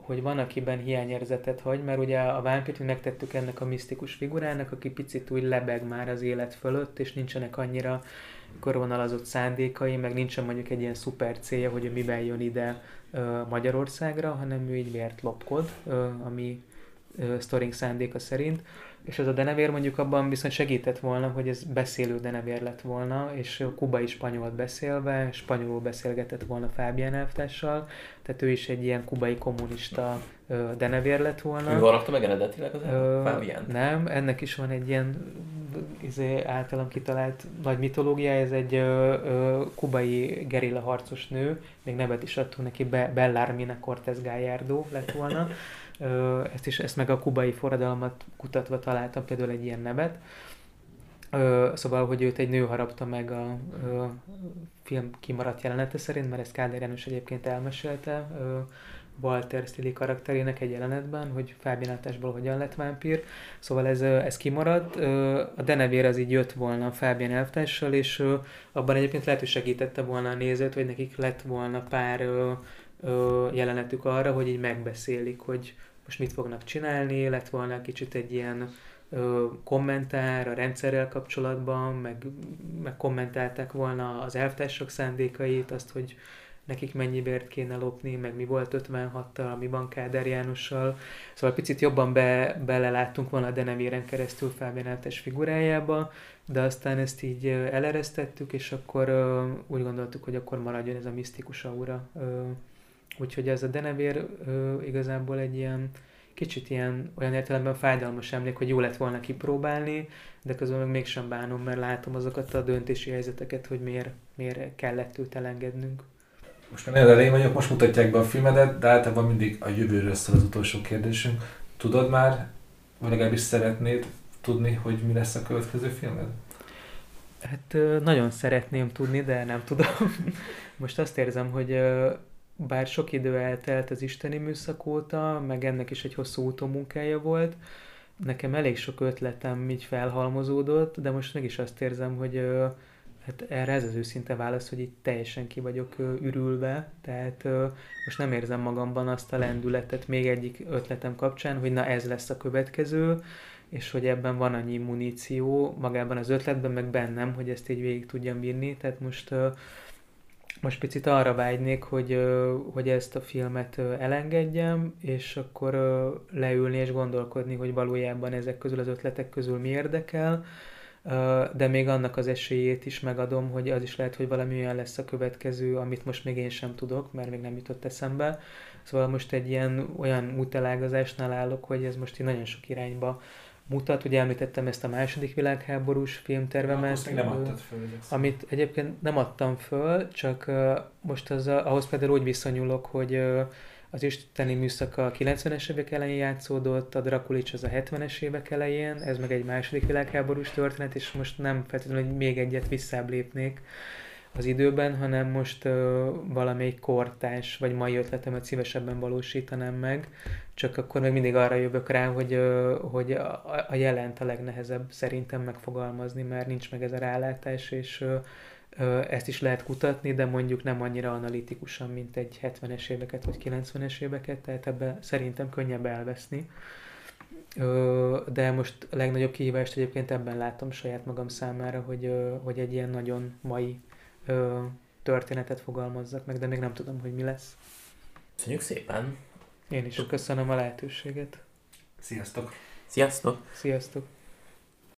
hogy van, akiben hiányérzetet hagy, mert ugye a vámpírt mi megtettük ennek a misztikus figurának, aki picit úgy lebeg már az élet fölött, és nincsenek annyira körvonalazott szándékai, meg nincsen mondjuk egy ilyen szuper célja, hogy ő miben jön ide Magyarországra, hanem ő így miért lopkod, ami ö, sztorink szándéka szerint. És ez a denevér mondjuk abban viszont segített volna, hogy ez beszélő denevér lett volna, és kubai spanyolt beszélve, spanyolul beszélgetett volna Fábián elvtárssal, tehát ő is egy ilyen kubai kommunista ö, denevér lett volna. Ő harapta meg eredetileg az Fábián? Nem, ennek is van egy ilyen izé, általam kitalált nagy mitológia, ez egy ö, ö, kubai gerilla harcos nő, még nevet is adtunk neki, Be- Bellarmina Cortez Gallardo lett volna. Ezt, is, ezt meg a kubai forradalmat kutatva találtam például egy ilyen nevet. Szóval, hogy őt egy nő harapta meg a film kimaradt jelenete szerint, mert ezt Kádár János egyébként elmesélte Walter Stili karakterének egy jelenetben, hogy Fábián hogyan lett vámpír. Szóval ez, ez kimaradt. A denevér az így jött volna Fábián elvtárssal, és abban egyébként lehet, hogy segítette volna a nézőt, vagy nekik lett volna pár jelenetük arra, hogy így megbeszélik, hogy most mit fognak csinálni, lett volna kicsit egy ilyen ö, kommentár a rendszerrel kapcsolatban, meg, meg kommentálták volna az elvtársak szándékait, azt, hogy nekik mennyibért kéne lopni, meg mi volt 56-tal, mi van Kádár Jánossal. Szóval picit jobban be, beleláttunk volna a Denevéren keresztül Általános figurájába, de aztán ezt így eleresztettük, és akkor ö, úgy gondoltuk, hogy akkor maradjon ez a misztikus aura. Ö, Úgyhogy ez a denevér ö, igazából egy ilyen kicsit ilyen olyan értelemben fájdalmas emlék, hogy jó lett volna kipróbálni, de közben meg mégsem bánom, mert látom azokat a döntési helyzeteket, hogy miért, miért kellett őt elengednünk. Most már elején vagyok, most mutatják be a filmedet, de általában mindig a jövőről szól az utolsó kérdésünk. Tudod már, vagy legalábbis szeretnéd tudni, hogy mi lesz a következő filmed? Hát nagyon szeretném tudni, de nem tudom. (laughs) Most azt érzem, hogy bár sok idő eltelt az isteni műszak óta, meg ennek is egy hosszú utómunkája volt, nekem elég sok ötletem így felhalmozódott, de most mégis azt érzem, hogy hát erre ez az őszinte válasz, hogy itt teljesen ki vagyok ürülve, tehát most nem érzem magamban azt a lendületet még egyik ötletem kapcsán, hogy na ez lesz a következő, és hogy ebben van annyi muníció magában az ötletben, meg bennem, hogy ezt így végig tudjam bírni, tehát most most picit arra vágynék, hogy, hogy ezt a filmet elengedjem, és akkor leülni és gondolkodni, hogy valójában ezek közül az ötletek közül mi érdekel, de még annak az esélyét is megadom, hogy az is lehet, hogy valami olyan lesz a következő, amit most még én sem tudok, mert még nem jutott eszembe. Szóval most egy ilyen olyan útelágazásnál állok, hogy ez most így nagyon sok irányba mutat. Ugye említettem ezt a második világháborús filmtervemet. Még nem adtad föl, hogy amit egyébként nem adtam föl, csak most az, a- ahhoz például úgy viszonyulok, hogy az isteni műszak a 90-es évek elején játszódott, a Drakulics az a 70-es évek elején, ez meg egy második világháborús történet, és most nem feltétlenül, hogy még egyet visszább lépnék az időben, hanem most ö, valamelyik kortás vagy mai ötletemet szívesebben valósítanám meg, csak akkor még mindig arra jövök rá, hogy, hogy a, a jelent a legnehezebb szerintem megfogalmazni, mert nincs meg ez a rálátás, és ezt is lehet kutatni, de mondjuk nem annyira analitikusan, mint egy 70-es éveket vagy 90-es éveket, tehát ebbe szerintem könnyebb elveszni. De most a legnagyobb kihívást egyébként ebben látom saját magam számára, hogy, hogy egy ilyen nagyon mai történetet fogalmazzak meg, de még nem tudom, hogy mi lesz. Köszönjük szépen! Én is köszönöm a lehetőséget. Sziasztok! Sziasztok! Sziasztok!